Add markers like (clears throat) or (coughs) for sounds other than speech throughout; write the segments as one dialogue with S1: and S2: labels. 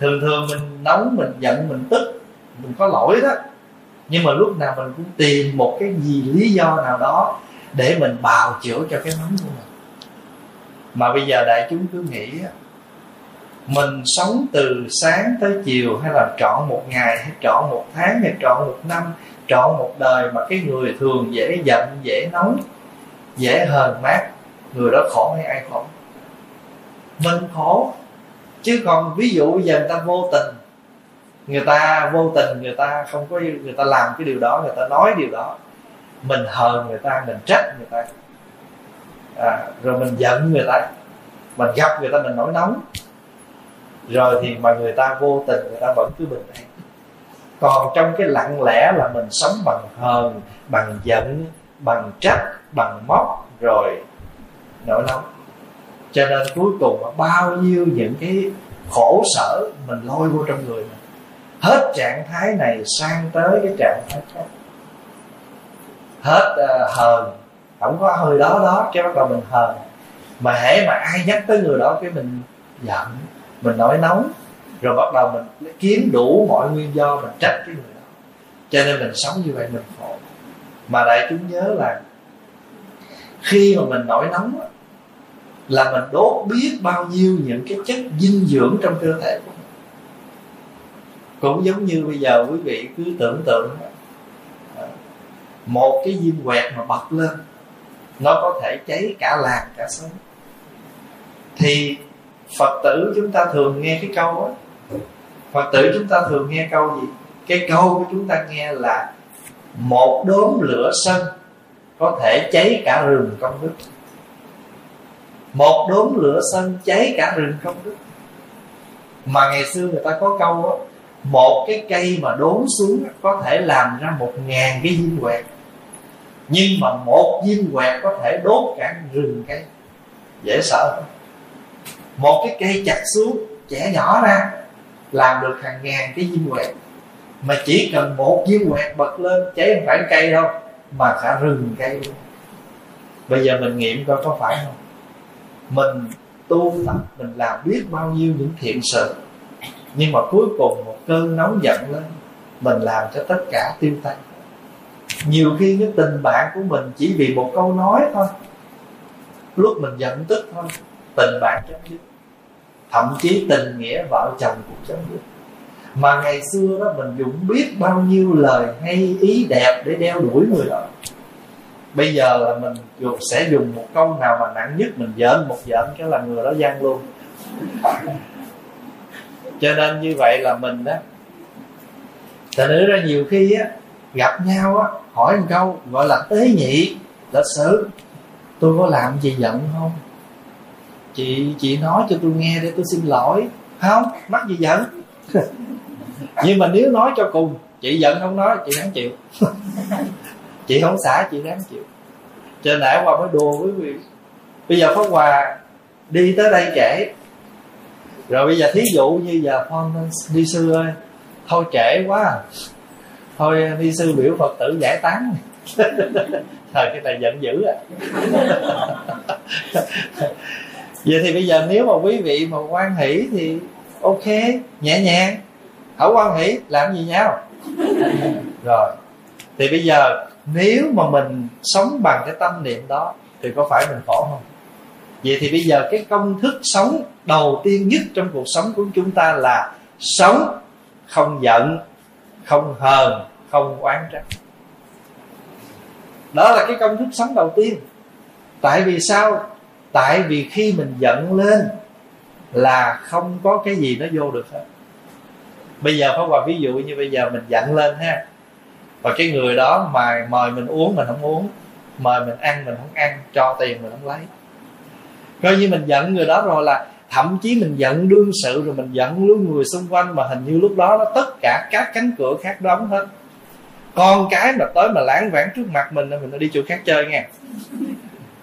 S1: thường thường mình nóng mình giận, mình tức, mình có lỗi đó. Nhưng mà lúc nào mình cũng tìm một cái gì, lý do nào đó để mình bào chữa cho cái nóng của mình. Mà bây giờ đại chúng cứ nghĩ mình sống từ sáng tới chiều hay là trọn một ngày, hay trọn một tháng, hay trọn một năm, trọn một đời mà cái người thường dễ giận, dễ nóng, dễ hờn mát, người đó khổ hay ai khổ? Mình khổ chứ còn ví dụ bây giờ người ta vô tình người ta vô tình người ta không có người ta làm cái điều đó người ta nói điều đó mình hờn người ta mình trách người ta. À, rồi mình giận người ta mình gặp người ta mình nổi nóng. Rồi thì mà người ta vô tình người ta vẫn cứ bình an. Còn trong cái lặng lẽ là mình sống bằng hờn bằng giận bằng trách bằng móc rồi nổi nóng cho nên cuối cùng bao nhiêu những cái khổ sở mình lôi vô trong người mình. Hết trạng thái này sang tới cái trạng thái khác. Hết uh, hờn. Không có hơi đó đó cái bắt đầu mình hờn. Mà hễ mà ai nhắc tới người đó cái mình giận mình nổi nóng. Rồi bắt đầu mình kiếm đủ mọi nguyên do mình trách cái người đó. Cho nên mình sống như vậy mình khổ. Mà đại chúng nhớ là khi mà mình nổi nóng là mình đốt biết bao nhiêu những cái chất dinh dưỡng trong cơ thể của mình. Cũng giống như bây giờ quý vị cứ tưởng tượng à, một cái diêm quẹt mà bật lên, nó có thể cháy cả làng, cả xóm. Thì phật tử chúng ta thường nghe cái câu đó. Phật tử chúng ta thường nghe câu gì? Cái câu của chúng ta nghe là một đốm lửa sân có thể cháy cả rừng công đức một đốm lửa sân cháy cả rừng công đức. Mà ngày xưa người ta có câu đó một cái cây mà đốn xuống có thể làm ra một ngàn cái viên quẹt. Nhưng mà một viên quẹt có thể đốt cả rừng cây. Dễ sợ không? Một cái cây chặt xuống chẻ nhỏ ra, làm được hàng ngàn cái viên quẹt. Mà chỉ cần một viên quẹt bật lên, cháy không phải cây đâu, mà cả rừng cây luôn. Bây giờ mình nghiệm coi có phải không? Mình tu tập, mình làm biết bao nhiêu những thiện sự. Nhưng mà cuối cùng một cơn nóng giận lên, mình làm cho tất cả tiêu tan. Nhiều khi cái tình bạn của mình chỉ vì một câu nói thôi. Lúc mình giận tức thôi, tình bạn chấm dứt. Thậm chí tình nghĩa vợ chồng cũng chấm dứt. Mà ngày xưa đó, mình dùng biết bao nhiêu lời hay ý đẹp để đeo đuổi người đó bây giờ là mình dùng, sẽ dùng một câu nào mà nặng nhất, mình giỡn một giỡn cái là người đó gian luôn. Cho nên như vậy là mình đó thành nữ ra nhiều khi á, gặp nhau á, hỏi một câu, gọi là tế nhị, lịch sử, tôi có làm gì giận không? Chị chị nói cho tôi nghe để tôi xin lỗi. Không, mắc gì giận? (laughs) Nhưng mà nếu nói cho cùng, chị giận không nói, chị đáng chịu. (laughs) chị không xả, chị đáng chịu. Cho nãy qua mới đùa với quý vị bây giờ pháp hòa đi tới đây trễ rồi bây giờ thí dụ như giờ phong đi sư ơi, thôi trễ quá à. thôi à, đi sư biểu phật tử giải tán. (laughs) Thời cái này giận dữ à. (laughs) Vậy thì bây giờ nếu mà quý vị mà quan hỷ thì ok, nhẹ nhàng. Hảo quan hỷ, làm gì nhau? (laughs) Rồi, thì bây giờ nếu mà mình sống bằng cái tâm niệm đó, thì có phải mình khổ không? Vậy thì bây giờ cái công thức sống đầu tiên nhất trong cuộc sống của chúng ta là sống không giận, không hờn, không oán trách. Đó là cái công thức sống đầu tiên. Tại vì sao? Tại vì khi mình giận lên là không có cái gì nó vô được hết. Bây giờ phải qua ví dụ như bây giờ mình giận lên ha và cái người đó mà mời mình uống mình không uống, mời mình ăn mình không ăn, cho tiền mình không lấy. Coi như mình giận người đó rồi là thậm chí mình giận đương sự rồi mình giận luôn người xung quanh mà hình như lúc đó nó tất cả các cánh cửa khác đóng hết. Con cái mà tới mà lãng vãng trước mặt mình mình đi chỗ khác chơi nghe.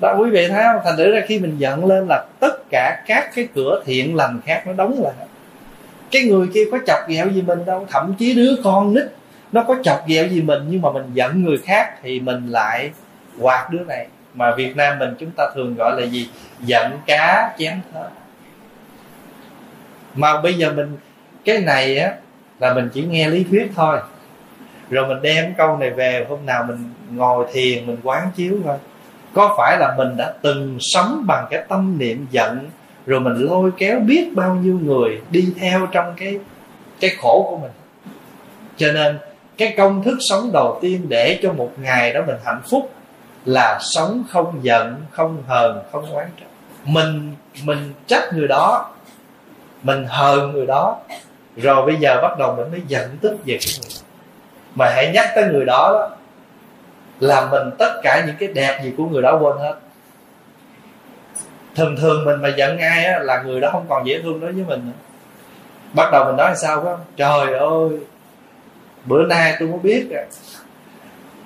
S1: Đó, quý vị thấy không? Thành thử ra khi mình giận lên là tất cả các cái cửa thiện lành khác nó đóng lại. Cái người kia có chọc ghẹo gì mình đâu, thậm chí đứa con nít nó có chọc ghẹo gì mình nhưng mà mình giận người khác thì mình lại quạt đứa này. Mà việt nam mình chúng ta thường gọi là gì? Giận cá chém thớt. Mà bây giờ mình, cái này á, là mình chỉ nghe lý thuyết thôi. Rồi mình đem câu này về, hôm nào mình ngồi thiền, mình quán chiếu thôi có phải là mình đã từng sống bằng cái tâm niệm giận, rồi mình lôi kéo biết bao nhiêu người đi theo trong cái cái khổ của mình? Cho nên cái công thức sống đầu tiên để cho một ngày đó mình hạnh phúc là sống không giận không hờn không oán trách. Mình mình trách người đó mình hờn người đó rồi bây giờ bắt đầu mình mới giận tức về cái người mà hãy nhắc tới người đó, đó là mình tất cả những cái đẹp gì của người đó quên hết. Thường thường mình mà giận ai á, là người đó không còn dễ thương đối với mình nữa. Bắt đầu mình nói sao không? Trời ơi bữa nay tôi mới biết à,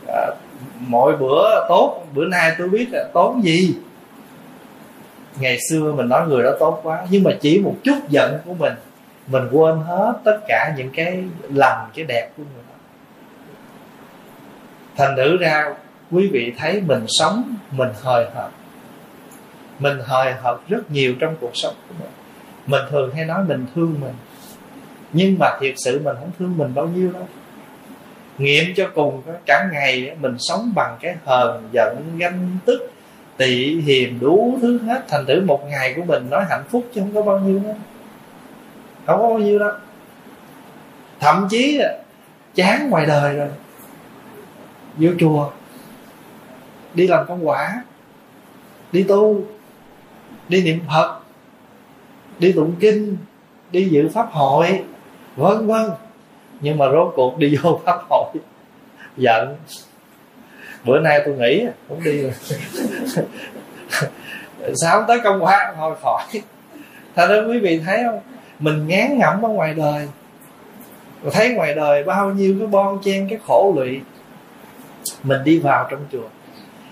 S1: à, mỗi bữa tốt bữa nay tôi biết là tốn gì. Ngày xưa mình nói người đó tốt quá nhưng mà chỉ một chút giận của mình mình quên hết tất cả những cái lầm cái đẹp của người đó. Thành thử ra quý vị thấy mình sống mình hời hợt. Mình hời hợt rất nhiều trong cuộc sống của mình. Mình thường hay nói mình thương mình nhưng mà thiệt sự mình không thương mình bao nhiêu đâu nghiệm cho cùng cả ngày mình sống bằng cái hờn giận, ganh tức, tị hiềm đủ thứ hết. Thành thử một ngày của mình nói hạnh phúc chứ không có bao nhiêu nữa không có bao nhiêu đâu. Thậm chí chán ngoài đời rồi. Vô chùa, đi làm công quả, đi tu, đi niệm phật, đi tụng kinh, đi dự pháp hội, vân vân nhưng mà rốt cuộc đi vô pháp hội. Giận. Bữa nay tôi nghỉ không đi rồi. (laughs) Sao tới công quả thôi, khỏi. Thật ra quý vị thấy không? Mình ngán ngẩm ở ngoài đời. Thấy ngoài đời bao nhiêu cái bon chen, cái khổ lụy. Mình đi vào trong chùa.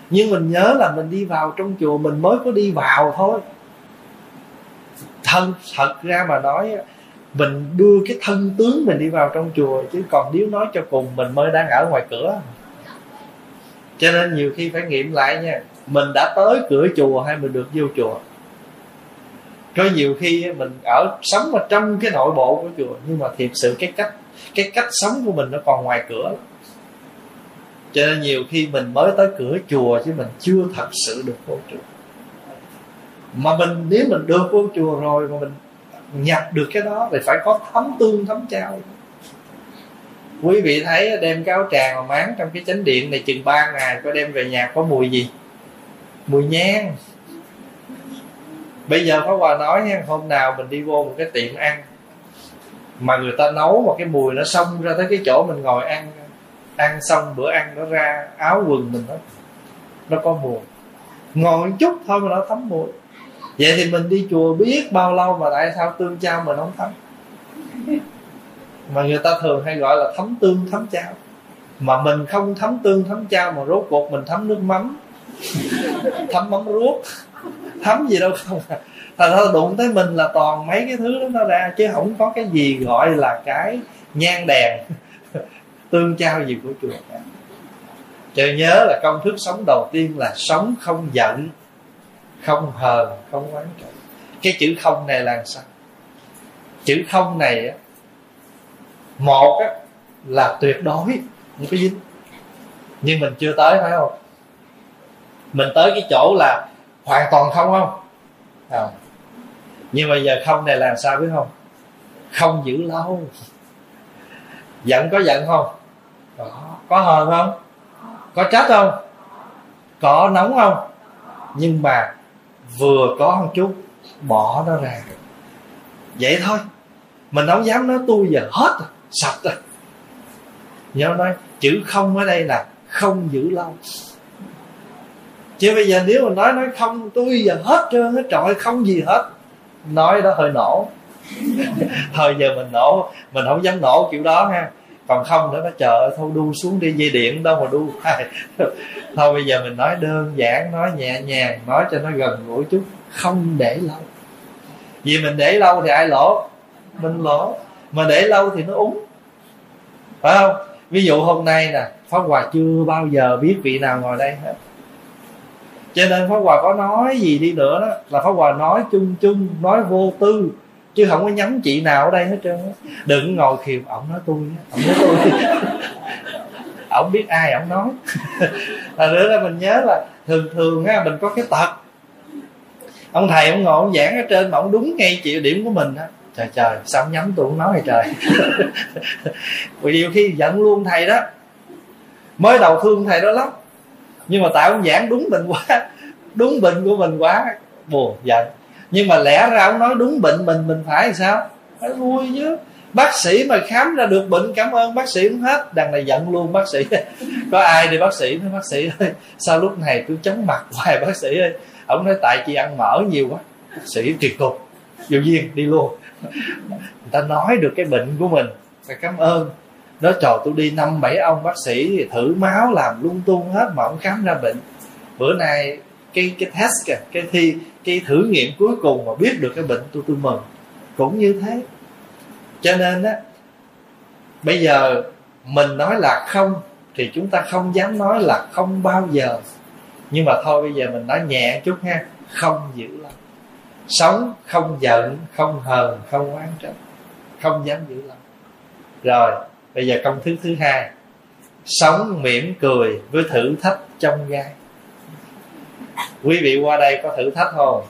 S1: Nhưng mình nhớ là mình đi vào trong chùa, mình mới có đi vào thôi. Thân, thật ra mà nói mình đưa cái thân tướng mình đi vào trong chùa, chứ còn nếu nói cho cùng mình mới đang ở ngoài cửa. Cho nên nhiều khi phải nghiệm lại nha, mình đã tới cửa chùa hay mình được vô chùa? Có nhiều khi mình ở, sống ở trong cái nội bộ của chùa, nhưng mà thiệt sự cái cách cái cách sống của mình nó còn ngoài cửa. Cho nên nhiều khi mình mới tới cửa chùa chứ mình chưa thật sự được vô chùa. Mà mình, nếu mình được vô chùa rồi mà mình nhập được cái đó thì phải có thấm tương, thấm trao. Quý vị thấy đem cáo tràng mà máng trong cái chánh điện này chừng 3 ngày có đem về nhà có mùi gì? Mùi nhang. Bây giờ Pháp Hòa nói nha, hôm nào mình đi vô một cái tiệm ăn mà người ta nấu mà cái mùi nó xông ra tới cái chỗ mình ngồi ăn ăn xong bữa ăn nó ra áo quần mình nó nó có mùi. Ngồi một chút thôi mà nó thấm mùi vậy thì mình đi chùa biết bao lâu mà tại sao tương trao mình không thấm? Mà người ta thường hay gọi là thấm tương, thấm chao mà mình không thấm tương, thấm chao mà rốt cuộc mình thấm nước mắm. (laughs) Thấm mắm ruốc. Thấm gì đâu không à. thành ra đụng tới mình là toàn mấy cái thứ đó nó ra, chứ không có cái gì gọi là cái nhang đèn. (laughs) Tương trao gì của chùa cả. Trời nhớ là công thức sống đầu tiên là sống không giận không hờn không oán trách. Cái chữ không này là sao? Chữ không này á một á, là tuyệt đối không có dính. Nhưng mình chưa tới phải không? Mình tới cái chỗ là hoàn toàn không không? À. nhưng mà giờ không này làm sao biết không? Không giữ lâu. Giận có giận không? Có. Có hờn không? Có trách không? Có nóng không? Nhưng mà vừa có một chút bỏ nó ra. Vậy thôi, mình không dám nói tôi giờ hết rồi, sạch rồi. Nhớ nói, chữ không ở đây là không giữ lâu. Chứ bây giờ nếu mà nói nói không, tôi giờ hết trơn, hết trọi, không gì hết. Nói đó hơi nổ. (laughs) Thôi giờ mình nổ, mình không dám nổ kiểu đó ha còn không nữa, nó chờ, thôi đu xuống đi dây điện, đâu mà đu (laughs) thôi bây giờ mình nói đơn giản, nói nhẹ nhàng, nói cho nó gần gũi chút, không để lâu. Vì mình để lâu thì ai lỗ? Mình lỗ. Mà để lâu thì nó úng. Phải không? Ví dụ hôm nay nè, pháp hòa chưa bao giờ biết vị nào ngồi đây hết. Cho nên pháp hòa có nói gì đi nữa đó, là pháp hòa nói chung chung, nói vô tư chứ không có nhắm chị nào ở đây hết trơn á, đừng ngồi khiều ổng nói tôi ổng nói tôi. (laughs) Ổng biết ai ổng nói. (laughs) Là nữa là mình nhớ là thường thường á mình có cái tật. Ông thầy ông ngồi ông giảng ở trên mà ông đúng ngay chịu điểm của mình á. Trời trời sao ông nhắm tôi không nói hay trời? (laughs) Vì nhiều khi giận luôn thầy đó. Mới đầu thương thầy đó lắm. Nhưng mà tại ông giảng đúng mình quá đúng bệnh của mình quá buồn giận nhưng mà lẽ ra ông nói đúng bệnh mình mình phải sao? Phải vui chứ. Bác sĩ mà khám ra được bệnh, cảm ơn bác sĩ cũng hết. Đằng này giận luôn bác sĩ. (laughs) Có ai đi bác sĩ nói, bác sĩ ơi, sao lúc này tôi chóng mặt (laughs) hoài bác sĩ ơi? Ông nói, tại chị ăn mỡ nhiều quá. Bác sĩ tuyệt cục. Vô duyên, đi luôn. (laughs) Người ta nói được cái bệnh của mình, phải cảm ơn. Nó trò tôi đi năm bảy ông bác sĩ thử máu làm lung tung hết mà ông khám ra bệnh. Bữa nay cái cái test kìa, cái thi, cái thử nghiệm cuối cùng mà biết được cái bệnh tôi tôi mừng. Cũng như thế. Cho nên á, bây giờ mình nói là không, thì chúng ta không dám nói là không bao giờ. Nhưng mà thôi, bây giờ mình nói nhẹ chút ha, không dữ lắm. Sống không giận, không hờn, không oán trách, không dám giữ lắm. Rồi, bây giờ công thức thứ hai. Sống mỉm cười với thử thách trong gai quý vị qua đây có thử thách không?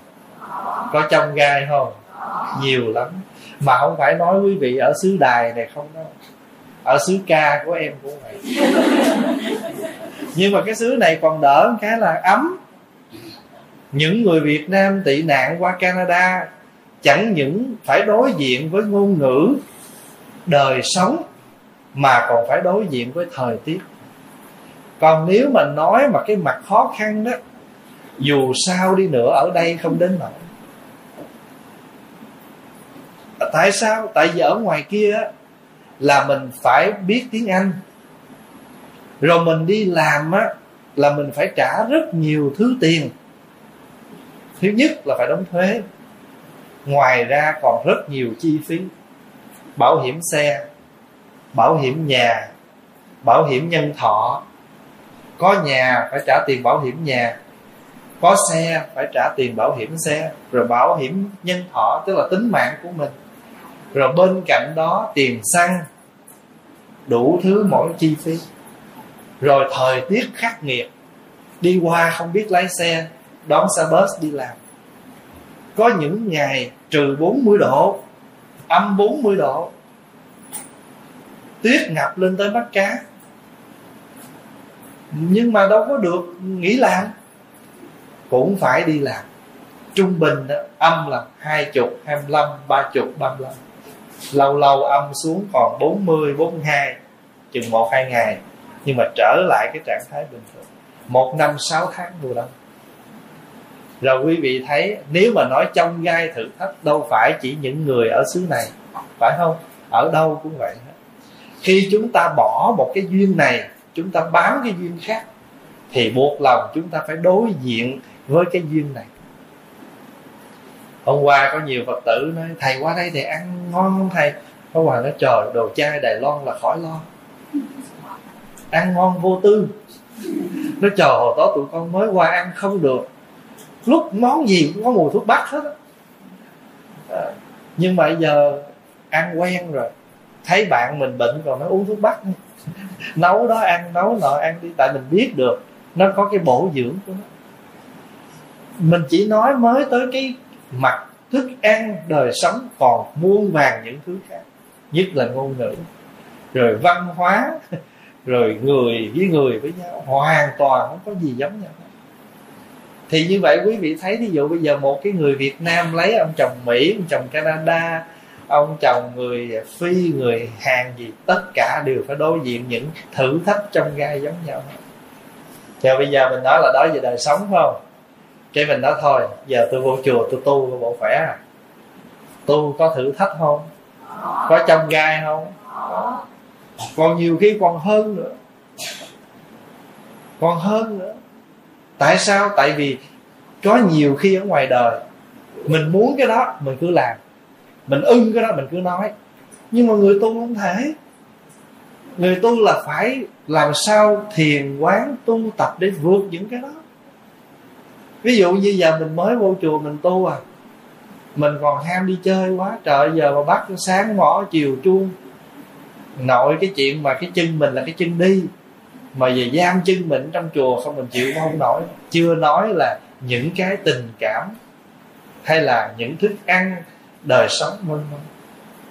S1: Có trong gai không? Nhiều lắm. Mà không phải nói quý vị ở xứ đài này không đâu. Ở xứ ca của em cũng vậy. Nhưng mà cái xứ này còn đỡ cái là ấm. Những người Việt Nam tị nạn qua Canada chẳng những phải đối diện với ngôn ngữ đời sống, mà còn phải đối diện với thời tiết. Còn nếu mà nói mà cái mặt khó khăn đó dù sao đi nữa, ở đây không đến nổi tại sao? Tại vì ở ngoài kia là mình phải biết tiếng anh. Rồi mình đi làm á, là mình phải trả rất nhiều thứ tiền. Thứ nhất là phải đóng thuế. Ngoài ra còn rất nhiều chi phí. Bảo hiểm xe, bảo hiểm nhà, bảo hiểm nhân thọ. Có nhà phải trả tiền bảo hiểm nhà có xe, phải trả tiền bảo hiểm xe, rồi bảo hiểm nhân thọ, tức là tính mạng của mình. Rồi bên cạnh đó, tiền xăng, đủ thứ mỗi chi phí. Rồi thời tiết khắc nghiệt, đi qua không biết lái xe, đón xe bus đi làm. Có những ngày trừ 40 độ, âm 40 độ. Tuyết ngập lên tới mắt cá nhưng mà đâu có được nghỉ làm cũng phải đi làm. Trung bình đó, âm là hai chục hai mươi lăm ba chục ba mươi lăm. Lâu lâu âm xuống còn 40 42 chừng một hai ngày. Nhưng mà trở lại cái trạng thái bình thường. Một năm sáu tháng mùa đông rồi quý vị thấy nếu mà nói trong gai thử thách đâu phải chỉ những người ở xứ này phải không? Ở đâu cũng vậy khi chúng ta bỏ một cái duyên này chúng ta bám cái duyên khác thì buộc lòng chúng ta phải đối diện với cái duyên này. Hôm qua có nhiều phật tử nói thầy qua đây thì ăn ngon không thầy? Pháp Hòa nói trời đồ chai Đài Loan là khỏi lo. Ăn ngon vô tư. Nó chờ hồi đó tụi con mới qua ăn không được. Lúc món gì cũng có mùi thuốc bắc hết à, Nhưng mà bây giờ ăn quen rồi. Thấy bạn mình bệnh còn nó uống thuốc bắc. (laughs) Nấu đó ăn, nấu nọ ăn đi Tại mình biết được Nó có cái bổ dưỡng của nó. Mình chỉ nói mới tới cái mặt thức ăn, đời sống, còn muôn vàng những thứ khác. Nhất là ngôn ngữ. Rồi văn hóa, (laughs) rồi người với người với nhau, hoàn toàn không có gì giống nhau thì như vậy quý vị thấy ví dụ bây giờ một cái người Việt Nam lấy ông chồng Mỹ, ông chồng Canada, ông chồng người Phi, người Hàn gì, tất cả đều phải đối diện những thử thách trong gai giống nhau và bây giờ mình nói là đó về đời sống phải không? Cái mình nói thôi, giờ tôi vô chùa tôi tu bộ khỏe à. Tu có thử thách không? Có trong gai không? Còn nhiều khi còn hơn nữa. Còn hơn nữa. Tại sao? Tại vì có nhiều khi ở ngoài đời, mình muốn cái đó, mình cứ làm. Mình ưng cái đó, mình cứ nói. Nhưng mà người tu không thể. Người tu là phải làm sao thiền quán tu tập để vượt những cái đó ví dụ như giờ mình mới vô chùa mình tu à mình còn ham đi chơi quá, trời giờ mà bắt sáng mỏ chiều chuông. Nội cái chuyện mà cái chân mình là cái chân đi, mà về giam chân mình trong chùa không mình chịu không nổi. Chưa nói là những cái tình cảm hay là những thức ăn đời sống vân vân.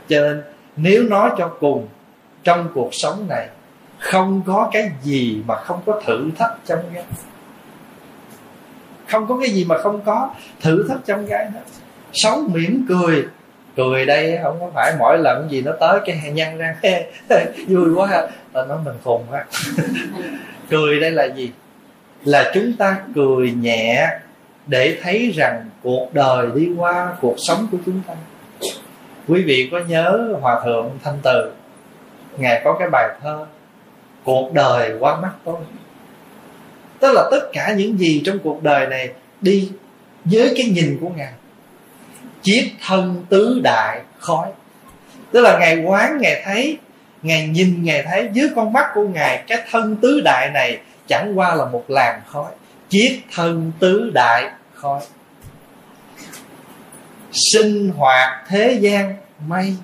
S1: Cho nên nếu nói cho cùng, trong cuộc sống này không có cái gì mà không có thử thách trong cái không có cái gì mà không có. Thử thách trong cái đó. Sống mỉm cười. Cười đây, không có phải mỗi lần gì nó tới cái nhăn ra. (laughs) Vui quá. Ha ta nói mình khùng quá. (laughs) Cười đây là gì? Là chúng ta cười nhẹ để thấy rằng cuộc đời đi qua, cuộc sống của chúng ta. Quý vị có nhớ hòa thượng thanh từ? Ngài có cái bài thơ, cuộc đời qua mắt tôi tức là tất cả những gì trong cuộc đời này đi với cái nhìn của ngài. Chiết thân tứ đại khói. Tức là ngài quán, ngài thấy, ngài nhìn, ngài thấy dưới con mắt của ngài, cái thân tứ đại này chẳng qua là một làn khói. Chiết thân tứ đại khói. Sinh hoạt thế gian mây.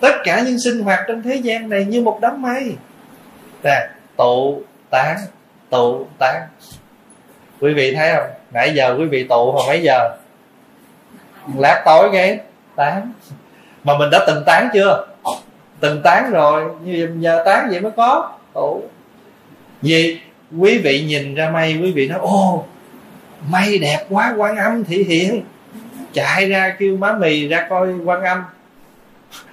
S1: Tất cả những sinh hoạt trong thế gian này như một đám mây. Là tụ, tán tụ tán quý vị thấy không? Nãy giờ quý vị tụ hồi mấy giờ? Lát tối cái, tán. Mà mình đã từng tán chưa? Từng tán rồi, như giờ tán vậy mới có. Tụ vì quý vị nhìn ra mây quý vị nói ô mây đẹp quá, quan âm thị hiện. Chạy ra kêu má mì ra coi quan âm.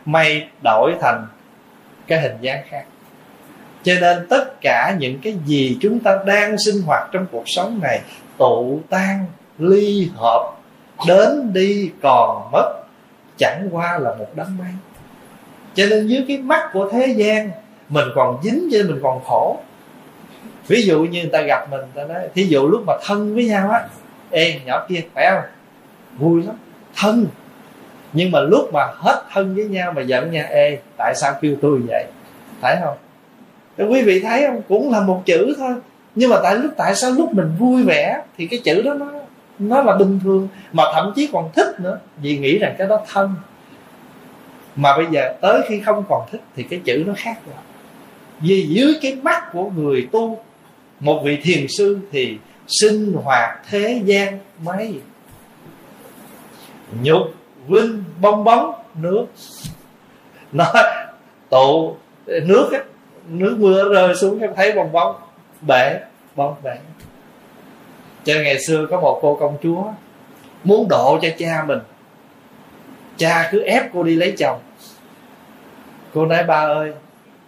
S1: Mây đổi thành cái hình dáng khác cho nên tất cả những cái gì chúng ta đang sinh hoạt trong cuộc sống này tụ tan, ly hợp, đến đi còn mất, chẳng qua là một đám mây. Cho nên dưới cái mắt của thế gian, mình còn dính cho mình còn khổ. Ví dụ như người ta gặp mình ta nói, thí dụ lúc mà thân với nhau á, ê, nhỏ kia phải không? Vui lắm, thân. Nhưng mà lúc mà hết thân với nhau mà giận nhau, ê, tại sao kêu tôi vậy? Phải không? Thì quý vị thấy không? Cũng là một chữ thôi. Nhưng mà tại lúc, tại sao lúc mình vui vẻ thì cái chữ đó nó nó là bình thường, mà thậm chí còn thích nữa? Vì nghĩ rằng cái đó thân. Mà bây giờ tới khi không còn thích thì cái chữ nó khác rồi. Vì dưới cái mắt của người tu, một vị thiền sư thì sinh hoạt thế gian mấy? Nhục, vinh, bong bóng, nước. Nó tụ, nước á nước mưa rơi xuống, em thấy bong bóng, bể bong bể. Cho ngày xưa có một cô công chúa muốn độ cho cha mình. Cha cứ ép cô đi lấy chồng. Cô nói, ba ơi,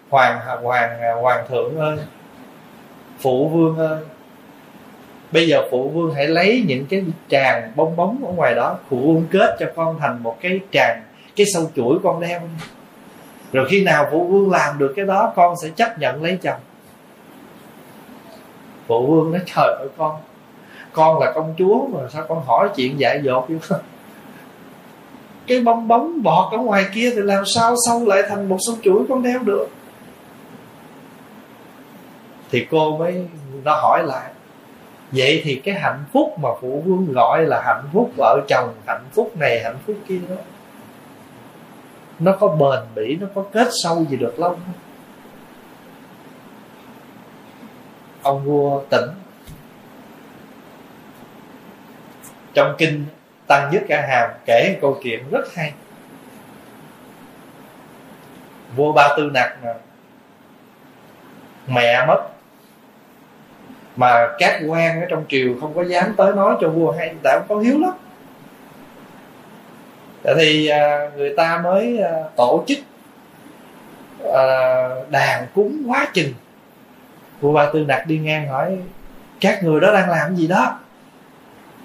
S1: hoàng hoàng hoàng thượng ơi, phụ vương ơi, bây giờ phụ vương hãy lấy những cái tràng bong bóng ở ngoài đó, phụ vương kết cho con thành một cái tràng, cái sâu chuỗi con đeo rồi khi nào phụ vương làm được cái đó, con sẽ chấp nhận lấy chồng. Phụ vương nói, trời ơi, con con là công chúa mà sao con hỏi chuyện dại dột vậy? (laughs) Cái bong bóng bọt ở ngoài kia thì làm sao sâu lại thành một sông chuỗi con đeo được? Thì cô mới, nó hỏi lại, vậy thì cái hạnh phúc mà phụ vương gọi là hạnh phúc vợ chồng, hạnh phúc này, hạnh phúc kia đó nó có bền bỉ, nó có kết sâu gì được lâu không? Ông vua tỉnh. Trong kinh tăng nhất cả hàm kể một câu chuyện rất hay. Vua ba tư nặc mẹ mất, mà các quan ở trong triều không có dám tới nói cho vua hay tại ông có hiếu lắm thì à, người ta mới à, tổ chức à, đàn cúng quá trình vua ba tư nặc đi ngang hỏi, các người đó đang làm gì đó?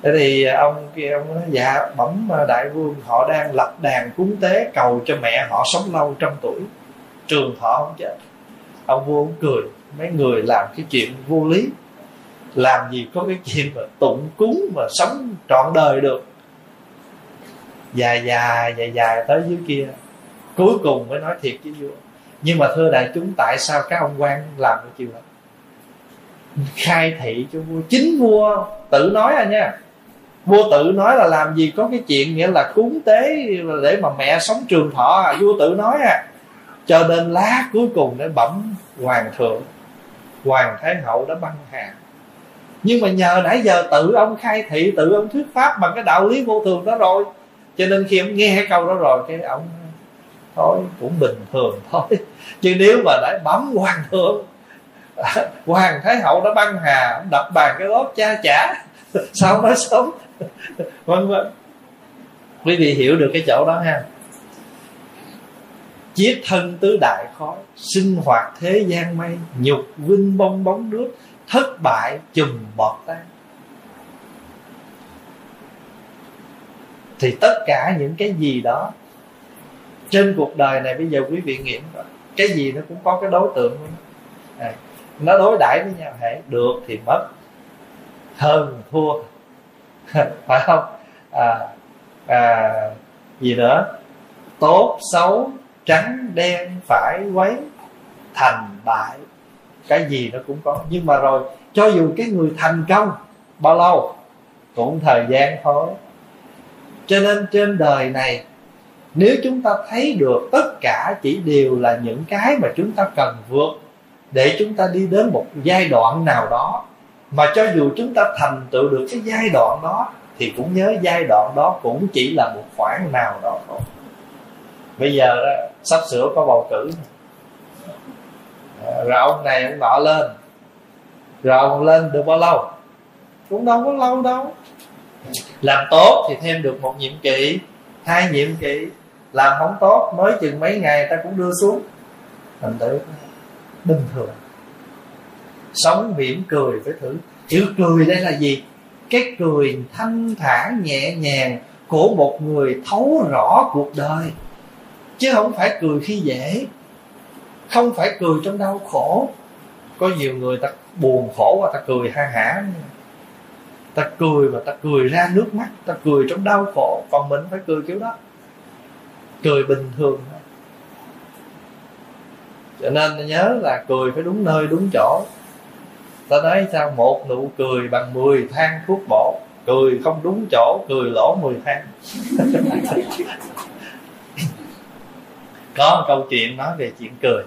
S1: Thế thì ông kia, ông nói dạ bẩm đại vương, họ đang lập đàn cúng tế cầu cho mẹ họ sống lâu trăm tuổi. Trường thọ không chết. Ông vua ông cười, mấy người làm cái chuyện vô lý. Làm gì có cái chuyện mà tụng cúng mà sống trọn đời được dài dài dài dài tới dưới kia. Cuối cùng mới nói thiệt với vua. Nhưng mà thưa đại chúng, tại sao các ông quan làm được chiều đó? Khai thị cho vua. Chính vua tự nói à nha. Vua tự nói là làm gì có cái chuyện nghĩa là cúng tế để mà mẹ sống trường thọ à. vua tự nói à. Cho nên lá cuối cùng để bẩm hoàng thượng, hoàng thái hậu đã băng hà. Nhưng mà nhờ nãy giờ tự ông khai thị, tự ông thuyết pháp bằng cái đạo lý vô thường đó rồi cho nên khi ông nghe câu đó rồi, cái ông thôi cũng bình thường thôi. (laughs) Chứ nếu mà đã bấm hoàng thượng, (laughs) hoàng thái hậu đã băng hà, ông đập bàn cái đốt cha chả, (laughs) sao nó sống vâng, vân vân quý vị hiểu được cái chỗ đó ha. Chiết thân tứ đại khói sinh hoạt thế gian mây nhục vinh bong bóng nước, thất bại chùm bọt tan thì tất cả những cái gì đó trên cuộc đời này bây giờ quý vị nghiệm rồi cái gì nó cũng có cái đối tượng à, nó đối đãi với nhau hệ được thì mất hơn thua. (laughs) Phải không? À, à, gì nữa? Tốt xấu trắng đen phải quấy thành bại. Cái gì nó cũng có. Nhưng mà rồi cho dù cái người thành công bao lâu cũng thời gian thôi cho nên trên đời này, nếu chúng ta thấy được tất cả chỉ đều là những cái mà chúng ta cần vượt, để chúng ta đi đến một giai đoạn nào đó, mà cho dù chúng ta thành tựu được cái giai đoạn đó, thì cũng nhớ giai đoạn đó cũng chỉ là một khoảng nào đó thôi. Bây giờ đó, sắp sửa có bầu cử. Ờ, rồi ông này ông nọ lên. Rồi ông lên được bao lâu? Cũng đâu có lâu đâu làm tốt thì thêm được một nhiệm kỳ, hai nhiệm kỳ. Làm không tốt, mới chừng mấy ngày ta cũng đưa xuống. Thành tự bình thường. Sống mỉm cười phải thử. Chữ cười đây là gì? Cái cười thanh thản nhẹ nhàng của một người thấu rõ cuộc đời. Chứ không phải cười khi dễ. Không phải cười trong đau khổ. Có nhiều người ta buồn khổ và ta cười ha hả ta cười và ta cười ra nước mắt, ta cười trong đau khổ, còn mình phải cười kiểu đó. Cười bình thường thôi. Cho nên nhớ là cười phải đúng nơi, đúng chỗ. Ta nói sao, một nụ cười bằng 10 thang thuốc bổ. Cười không đúng chỗ, cười lỗ 10 thang (laughs) có một câu chuyện nói về chuyện cười.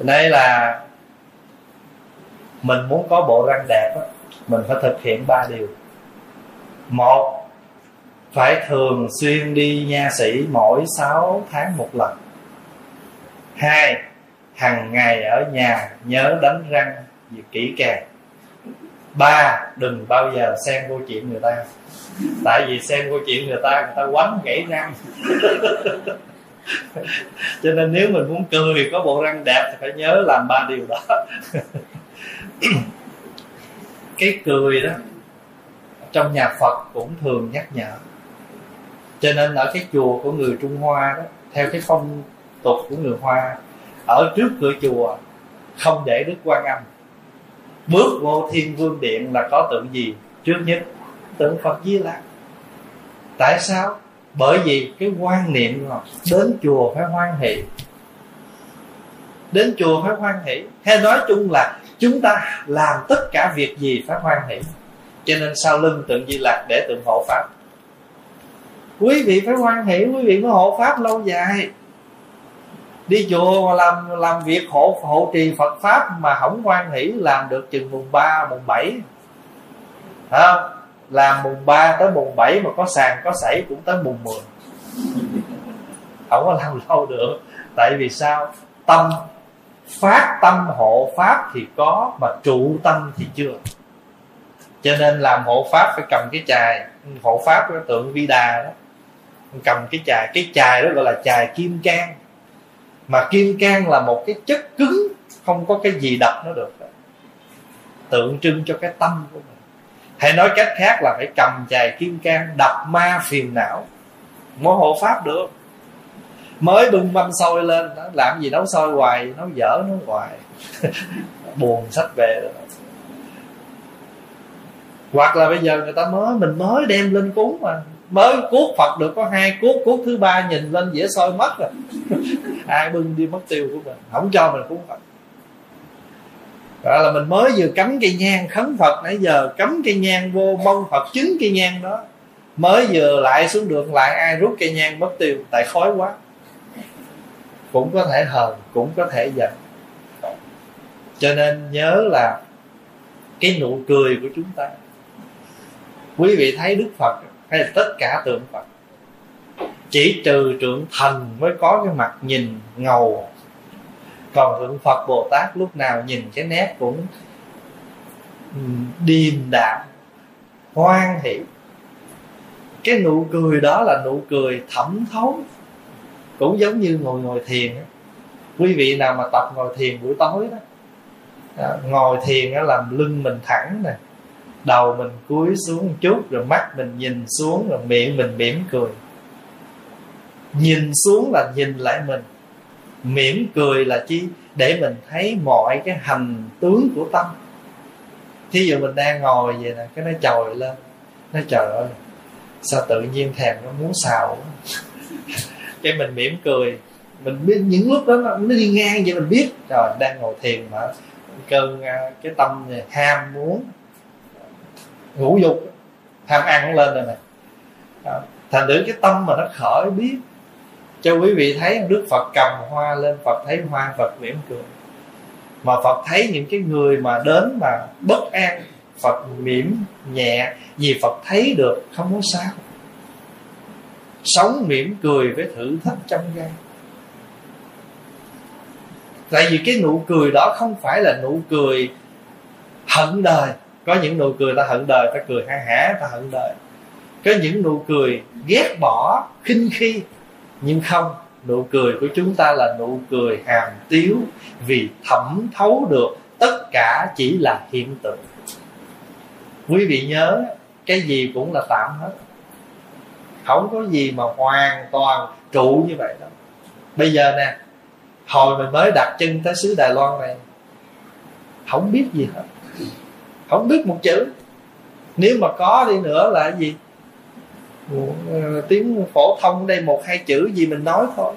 S1: Đây là mình muốn có bộ răng đẹp đó, mình phải thực hiện ba điều. Một phải thường xuyên đi nha sĩ mỗi 6 tháng một lần. Hai hàng ngày ở nhà nhớ đánh răng việc kỹ càng. Ba đừng bao giờ xen vô chuyện người ta. Tại vì xen vô chuyện người ta người ta quánh gãy răng. (laughs) Cho nên nếu mình muốn cười có bộ răng đẹp thì phải nhớ làm ba điều đó. (laughs) (clears throat) cái cười đó, trong nhà phật cũng thường nhắc nhở. Cho nên ở cái chùa của người trung hoa đó, theo cái phong tục của người hoa, ở trước cửa chùa không để đức quan âm. Bước vô thiên vương điện là có tượng gì? Trước nhất, tượng phật di lặc. Tại sao? Bởi vì cái quan niệm là đến chùa phải hoan hỷ. Đến chùa phải hoan hỷ. Hay nói chung là chúng ta làm tất cả việc gì phải hoan hỷ? Cho nên sau lưng tượng di lặc để tượng hộ pháp. Quý vị phải hoan hỷ quý vị mới hộ pháp lâu dài. Đi chùa mà làm làm việc hộ hộ trì Phật pháp mà không hoan hỷ làm được chừng mùng 3, mùng 7 hả làm mùng 3 tới mùng 7 mà có sàn có sảy cũng tới mùng 10 không có làm (laughs) lâu được. Tại vì sao? Tâm phát tâm hộ pháp thì có, mà trụ tâm thì chưa. Cho nên làm hộ pháp phải cầm cái chài. Hộ pháp cái tượng vi đà đó. Cầm cái chài. Cái chài đó gọi là chài kim cang. Mà kim cang là một cái chất cứng, không có cái gì đập nó được. Tượng trưng cho cái tâm của mình. Hay nói cách khác là phải cầm chài kim cang đập ma phiền não. Mới hộ pháp được mới bưng mâm sôi lên, nó làm gì nấu sôi hoài nấu dở nấu hoài. (laughs) Buồn sách về hoặc là bây giờ người ta mới, mình mới đem lên cúng mà. Mới cuốc phật được có hai cuốc cuốc thứ ba nhìn lên dễ sôi mất rồi. (laughs) Ai bưng đi mất tiêu của mình, không cho mình cúng phật. Đó là mình mới vừa cắm cây nhang, khấn phật nãy giờ, cắm cây nhang vô, mong phật chứng cây nhang đó. Mới vừa lại xuống đường, lại ai rút cây nhang mất tiêu, tại khói quá cũng có thể hờn, cũng có thể giận. Cho nên nhớ là cái nụ cười của chúng ta. Quý vị thấy đức phật hay là tất cả tượng phật, chỉ trừ trượng thần mới có cái mặt nhìn ngầu. Còn thượng phật bồ tát lúc nào nhìn cái nét cũng điềm đạm, hoan hỷ. Cái nụ cười đó là nụ cười thẩm thấu cũng giống như ngồi ngồi thiền quý vị nào mà tập ngồi thiền buổi tối đó, à, ngồi thiền đó làm lưng mình thẳng nè đầu mình cúi xuống một chút rồi mắt mình nhìn xuống rồi miệng mình mỉm cười. Nhìn xuống là nhìn lại mình mỉm cười là chi? Để mình thấy mọi cái hành tướng của tâm. Thí dụ mình đang ngồi vậy nè cái nó trồi lên nó trời ơi sao tự nhiên thèm nó muốn xào cái mình mỉm cười. Mình biết những lúc đó nó, nó đi ngang vậy mình biết. Rồi đang ngồi thiền mà cơn à, cái tâm này, ham muốn ngủ dục tham ăn lên rồi này thành thử cái tâm mà nó khởi biết. Cho quý vị thấy đức phật cầm hoa lên phật thấy hoa phật mỉm cười. Mà phật thấy những cái người mà đến mà bất an phật mỉm nhẹ vì phật thấy được không có sao sống mỉm cười với thử thách trong gan. Tại vì cái nụ cười đó không phải là nụ cười hận đời. Có những nụ cười ta hận đời, ta cười ha hả, ta hận đời. Có những nụ cười ghét bỏ, khinh khi. Nhưng không, nụ cười của chúng ta là nụ cười hàm tiếu vì thẩm thấu được tất cả chỉ là hiện tượng. Quý vị nhớ, cái gì cũng là tạm hết không có gì mà hoàn toàn trụ như vậy đâu. Bây giờ nè, hồi mình mới đặt chân tới xứ đài loan này, không biết gì hết. Không biết một chữ. Nếu mà có đi nữa là gì? Tiếng phổ thông đây một hai chữ gì mình nói thôi.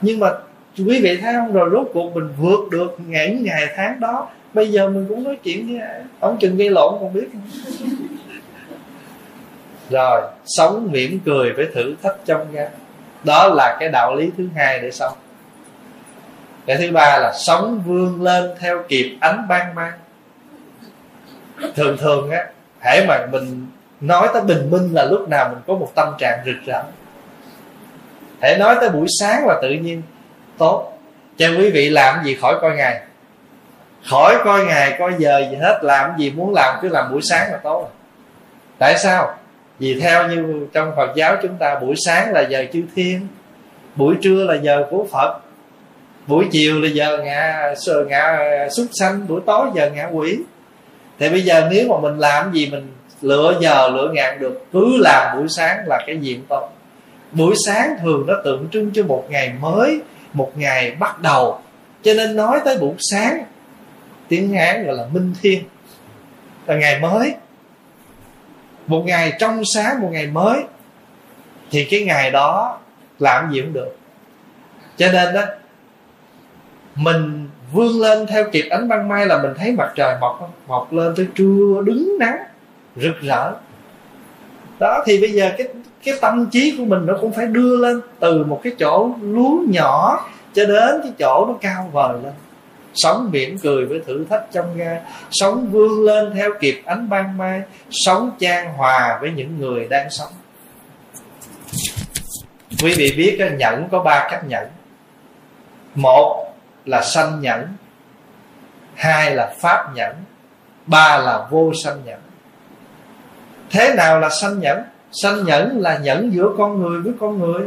S1: Nhưng mà quý vị thấy không? Rồi rốt cuộc mình vượt được ngày ngày tháng đó. Bây giờ mình cũng nói chuyện với ông chừng gây lộn còn biết rồi, sống mỉm cười với thử thách trong gan đó là cái đạo lý thứ hai để sống. Cái thứ ba là sống vươn lên theo kịp ánh ban mang. Thường thường á, hễ mà mình nói tới bình minh là lúc nào mình có một tâm trạng rực rỡ. Hãy nói tới buổi sáng là tự nhiên, tốt. Cho quý vị, làm gì khỏi coi ngày. Khỏi coi ngày, coi giờ gì hết, làm gì muốn làm cứ làm buổi sáng là tốt. Tại sao? Vì theo như trong phật giáo chúng ta, buổi sáng là giờ chư thiên, buổi trưa là giờ của phật, buổi chiều là giờ ngạ ngạ súc sanh, buổi tối giờ ngạ quỷ. Thì bây giờ nếu mà mình làm gì mình lựa giờ, lựa ngàn được, cứ làm buổi sáng là cái diện tốt. Buổi sáng thường nó tượng trưng cho một ngày mới, một ngày bắt đầu. Cho nên nói tới buổi sáng, tiếng hán gọi là minh thiên. Là ngày mới một ngày trong sáng, một ngày mới, thì cái ngày đó làm gì cũng được. Cho nên đó, mình vươn lên theo kịp ánh ban mai là mình thấy mặt trời mọc mọc lên tới trưa, đứng nắng, rực rỡ. Đó, thì bây giờ cái cái tâm trí của mình nó cũng phải đưa lên từ một cái chỗ lú nhỏ cho đến cái chỗ nó cao vời lên sống mỉm cười với thử thách trong gai sống vươn lên theo kịp ánh ban mai. Sống trang hòa với những người đang sống. Quý vị biết cái nhẫn có ba cách nhẫn. Một là sanh nhẫn. Hai là pháp nhẫn. Ba là vô sanh nhẫn. Thế nào là sanh nhẫn? Sanh nhẫn là nhẫn giữa con người với con người.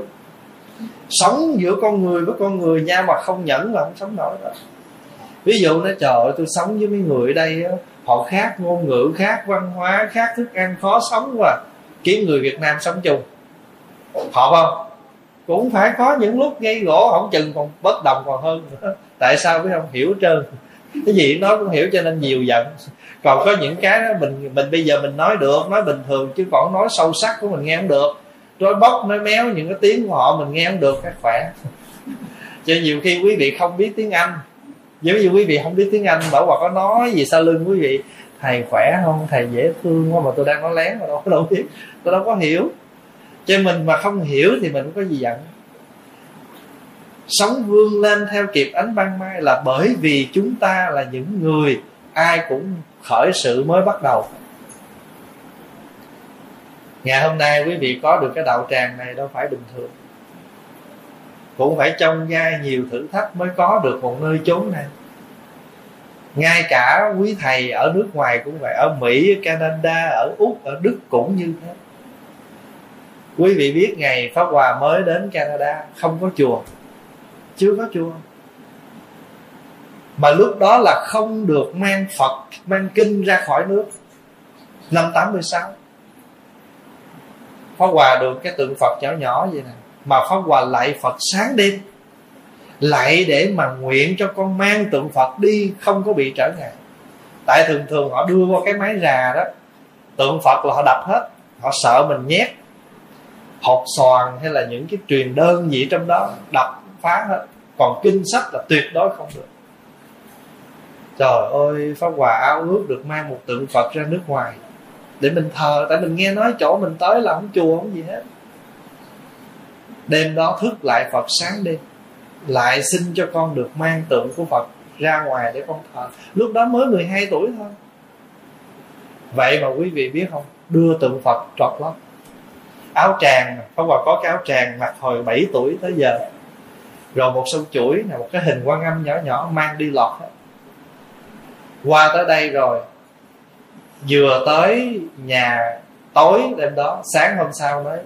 S1: Sống giữa con người với con người, nha mà không nhẫn là không sống nổi rồi ví dụ nó, trời ơi, tôi sống với mấy người ở đây họ khác ngôn ngữ, khác văn hóa, khác thức ăn, khó sống quá. Kiếm người việt nam sống chung. Họ không? Cũng phải có những lúc gây gỗ, không chừng còn bất đồng còn hơn nữa. Tại sao biết không? Hiểu trơn. Cái gì nó cũng hiểu cho nên nhiều giận. Còn có những cái đó mình mình bây giờ mình nói được, nói bình thường, chứ còn nói sâu sắc của mình nghe không được. Nói bóc, nói méo những cái tiếng của họ, mình nghe không được, các khỏe cho nhiều khi quý vị không biết tiếng anh giống như quý vị không biết tiếng anh, bảo hòa có nói gì sau lưng quý vị, thầy khỏe không? Thầy dễ thương quá mà tôi đang nói lén mà đâu có đâu biết, tôi đâu có hiểu. Cho mình mà không hiểu thì mình có gì giận. Sống vươn lên theo kịp ánh ban mai là bởi vì chúng ta là những người ai cũng khởi sự mới bắt đầu. Ngày hôm nay quý vị có được cái đạo tràng này đâu phải bình thường cũng phải trong gai nhiều thử thách mới có được một nơi chốn này. Ngay cả quý thầy ở nước ngoài cũng vậy, ở mỹ, ở canada, ở úc, ở đức cũng như thế. Quý vị biết ngày pháp hòa mới đến canada, không có chùa, chưa có chùa. Mà lúc đó là không được mang phật, mang kinh ra khỏi nước. Năm 86 Pháp Hòa được cái tượng Phật nhỏ nhỏ vậy nè. Mà Pháp Hòa lại Phật sáng đêm. Lại để mà nguyện cho con mang tượng Phật đi, Không có bị trở ngại. Tại thường thường họ đưa qua cái máy rà đó, Tượng Phật là họ đập hết, Họ sợ mình nhét. Hộp xoàn hay là những cái truyền đơn gì trong đó, Đập, phá hết. Còn kinh sách là tuyệt đối không được. Trời ơi, Pháp Hòa ao ước được mang một tượng Phật ra nước ngoài. Để mình thờ, tại mình nghe nói chỗ mình tới là không chùa, không gì hết đêm đó thức lại phật sáng đêm, lại xin cho con được mang tượng của phật ra ngoài để con thờ. Lúc đó mới 12 tuổi thôi. Vậy mà quý vị biết không? Đưa tượng phật trọt lắm áo tràng không Hòa có cái áo tràng mặc hồi 7 tuổi tới giờ. Rồi một sâu chuỗi là một cái hình quan âm nhỏ nhỏ mang đi lọt hết. Qua tới đây rồi, vừa tới nhà tối đêm đó, sáng hôm sau mới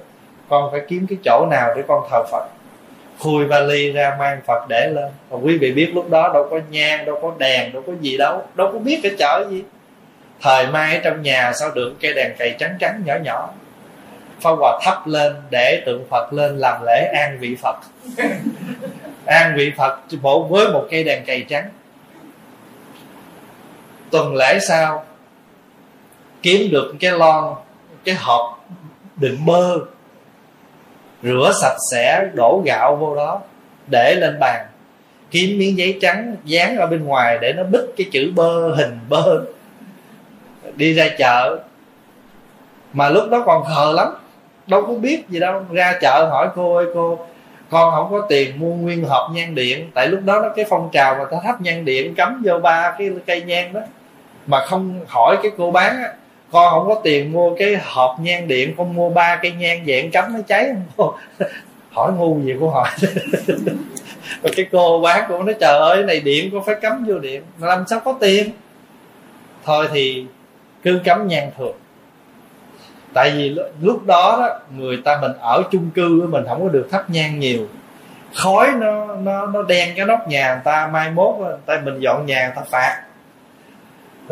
S1: con phải kiếm cái chỗ nào để con thờ phật. Khui vali ra mang phật để lên. Và quý vị biết lúc đó đâu có nhang, đâu có đèn, đâu có gì đâu. Đâu có biết cái chợ gì. Thời mai ở trong nhà sao được cây đèn cầy trắng trắng nhỏ nhỏ. Phong hòa thắp lên để tượng phật lên làm lễ an vị phật. (laughs) An vị phật bộ với một cây đèn cầy trắng. Tuần lễ sau, kiếm được cái lon, cái hộp đựng bơ rửa sạch sẽ, đổ gạo vô đó, để lên bàn. Kiếm miếng giấy trắng dán ở bên ngoài để nó bích cái chữ bơ hình bơ. Đi ra chợ. Mà lúc đó còn khờ lắm. Đâu có biết gì đâu. Ra chợ hỏi cô ơi, cô, con không có tiền mua nguyên hộp nhang điện. Tại lúc đó nó cái phong trào mà ta thắp nhang điện cắm vô ba cái cây nhang đó. Mà không hỏi cái cô bán á con không có tiền mua cái hộp nhang điện con mua ba cây nhang dạng cắm nó cháy. Không (laughs) hỏi ngu gì cô hỏi (laughs) rồi cái cô bán cô nói trời ơi này điện con phải cắm vô điện. Mà làm sao có tiền? Thôi thì cứ cắm nhang thường. Tại vì lúc đó, đó người ta mình ở chung cư mình không có được thắp nhang nhiều. Khói nó nó nó đen cái nóc nhà người ta mai mốt người ta mình dọn nhà người ta phạt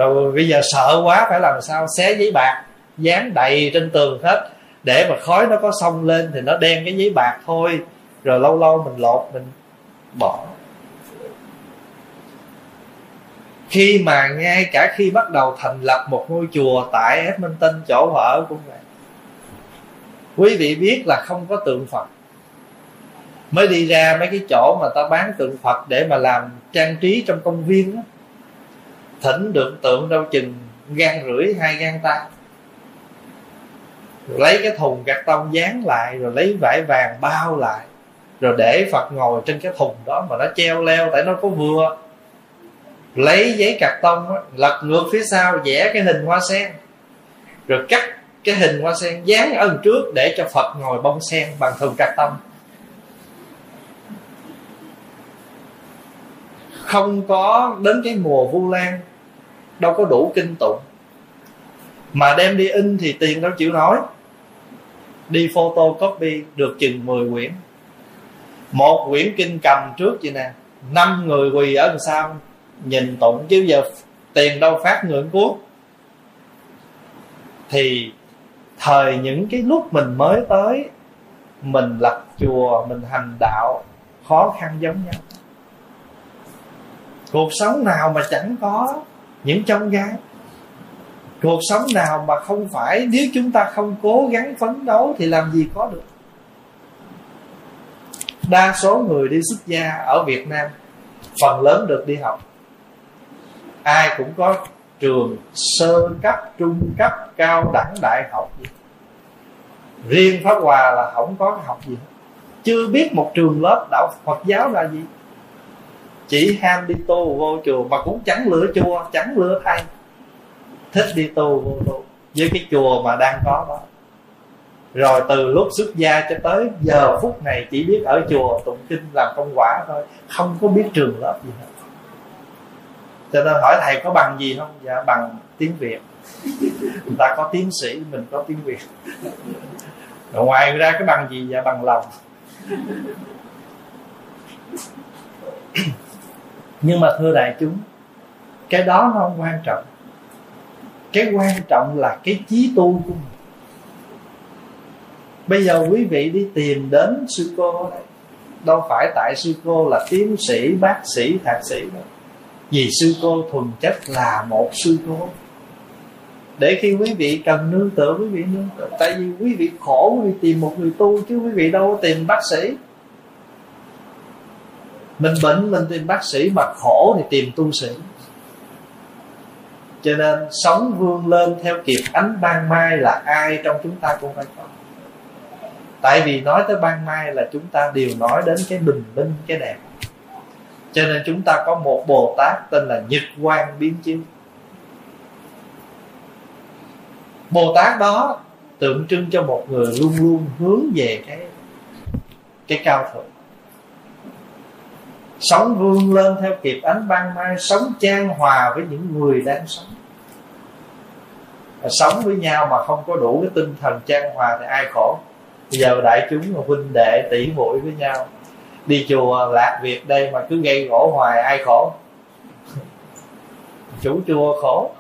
S1: rồi bây giờ sợ quá, phải làm sao? Xé giấy bạc, dán đầy trên tường hết. Để mà khói nó có xông lên thì nó đen cái giấy bạc thôi. Rồi lâu lâu mình lột, mình bỏ. Khi mà ngay cả khi bắt đầu thành lập một ngôi chùa tại Edmonton, chỗ ở cũng vậy. Quý vị biết là không có tượng Phật. Mới đi ra mấy cái chỗ mà ta bán tượng Phật để mà làm trang trí trong công viên đó thỉnh được tượng đâu chừng gan rưỡi hai gan tay rồi lấy cái thùng cắt tông dán lại rồi lấy vải vàng bao lại rồi để phật ngồi trên cái thùng đó mà nó treo leo tại nó có vừa lấy giấy cạc tông á, lật ngược phía sau vẽ cái hình hoa sen. Rồi cắt cái hình hoa sen dán ở đằng trước để cho phật ngồi bông sen bằng thùng cạc tông. Không có đến cái mùa vu lan đâu có đủ kinh tụng. Mà đem đi in thì tiền đâu chịu nói, đi photo copy được chừng 10 quyển. Một quyển kinh cầm trước vậy nè năm người quỳ ở đằng sau nhìn tụng chứ giờ tiền đâu phát người cuốn thì thời những cái lúc mình mới tới mình lập chùa mình hành đạo khó khăn giống nhau cuộc sống nào mà chẳng có những trong gai? Cuộc sống nào mà không phải nếu chúng ta không cố gắng phấn đấu thì làm gì có được? Đa số người đi xuất gia ở việt nam phần lớn được đi học. Ai cũng có trường sơ cấp, trung cấp, cao đẳng đại học. Gì riêng pháp hòa là không có học gì chưa biết một trường lớp đạo phật giáo là gì chỉ ham đi tu vô chùa mà cũng chẳng lựa chùa, chẳng lựa thầy. Thích đi tu vô tu với cái chùa mà đang có đó. Rồi từ lúc xuất gia cho tới giờ phút này chỉ biết ở chùa tụng kinh làm công quả thôi, không có biết trường lớp gì hết. Cho nên hỏi thầy có bằng gì không? Dạ bằng tiếng việt. Người ta có tiến sĩ, mình có tiếng việt. Rồi ngoài ra cái bằng gì? Dạ bằng lòng nhưng mà thưa đại chúng, cái đó nó không quan trọng. Cái quan trọng là cái chí tu của mình. Bây giờ quý vị đi tìm đến sư cô đây. Đâu phải tại sư cô là tiến sĩ, bác sĩ, thạc sĩ đâu. Vì sư cô thuần chất là một sư cô. Để khi quý vị cần nương tựa, quý vị nương tựa. Tại vì quý vị khổ, quý vị tìm một người tu chứ quý vị đâu có tìm bác sĩ mình bệnh, mình tìm bác sĩ, mà khổ thì tìm tu sĩ. Cho nên sống vươn lên theo kịp ánh ban mai là ai trong chúng ta cũng phải có. Tại vì nói tới ban mai là chúng ta đều nói đến cái bình minh, cái đẹp. Cho nên chúng ta có một bồ tát tên là nhật quang biến chiếu bồ tát đó tượng trưng cho một người luôn luôn hướng về cái cái cao thượng sống vươn lên theo kịp ánh ban mai, sống trang hòa với những người đang sống. Sống với nhau mà không có đủ cái tinh thần trang hòa thì ai khổ? Bây giờ đại chúng là huynh đệ tỷ muội với nhau. Đi chùa lạc việc đây mà cứ gây gỗ hoài, ai khổ? (laughs) Chủ chùa khổ.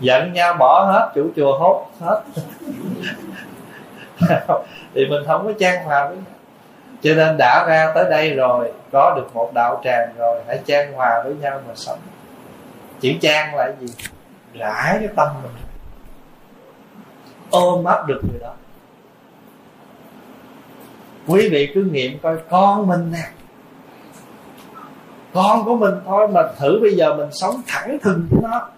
S1: Giận nhau bỏ hết, chủ chùa hốt hết. (laughs) Thì mình không có trang hòa với nhau cho nên đã ra tới đây rồi, có được một đạo tràng rồi, hãy trang hòa với nhau mà sống. Chữ trang là gì? Rải cái tâm mình. Ôm ấp được người đó. Quý vị cứ nghiệm coi, con mình nè. Con của mình thôi mà thử bây giờ mình sống thẳng thừng với nó.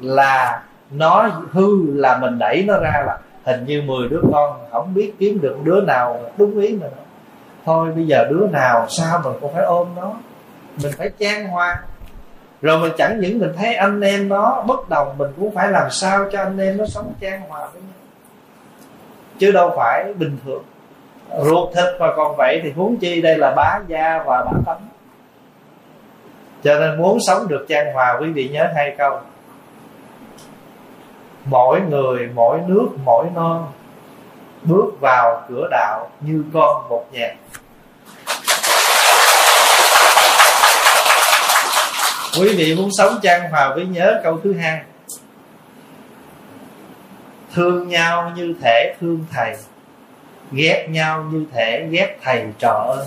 S1: Là nó hư, là mình đẩy nó ra là hình như 10 đứa con không biết kiếm được đứa nào đúng ý mình thôi, bây giờ đứa nào, sao mình cũng phải ôm nó? Mình phải trang hoa. Rồi mình chẳng những mình thấy anh em nó bất đồng, mình cũng phải làm sao cho anh em nó sống trang hòa với nhau? Chứ đâu phải bình thường. Ruột thịt mà còn vậy thì huống chi đây là bá gia và bá tánh. Cho nên muốn sống được trang hòa, quý vị nhớ hai câu. Mỗi người, mỗi nước, mỗi non bước vào cửa đạo như con một nhà. Quý vị muốn sống trang hòa với nhớ câu thứ hai. Thương nhau như thể thương thầy, ghét nhau như thể ghét thầy trò ơi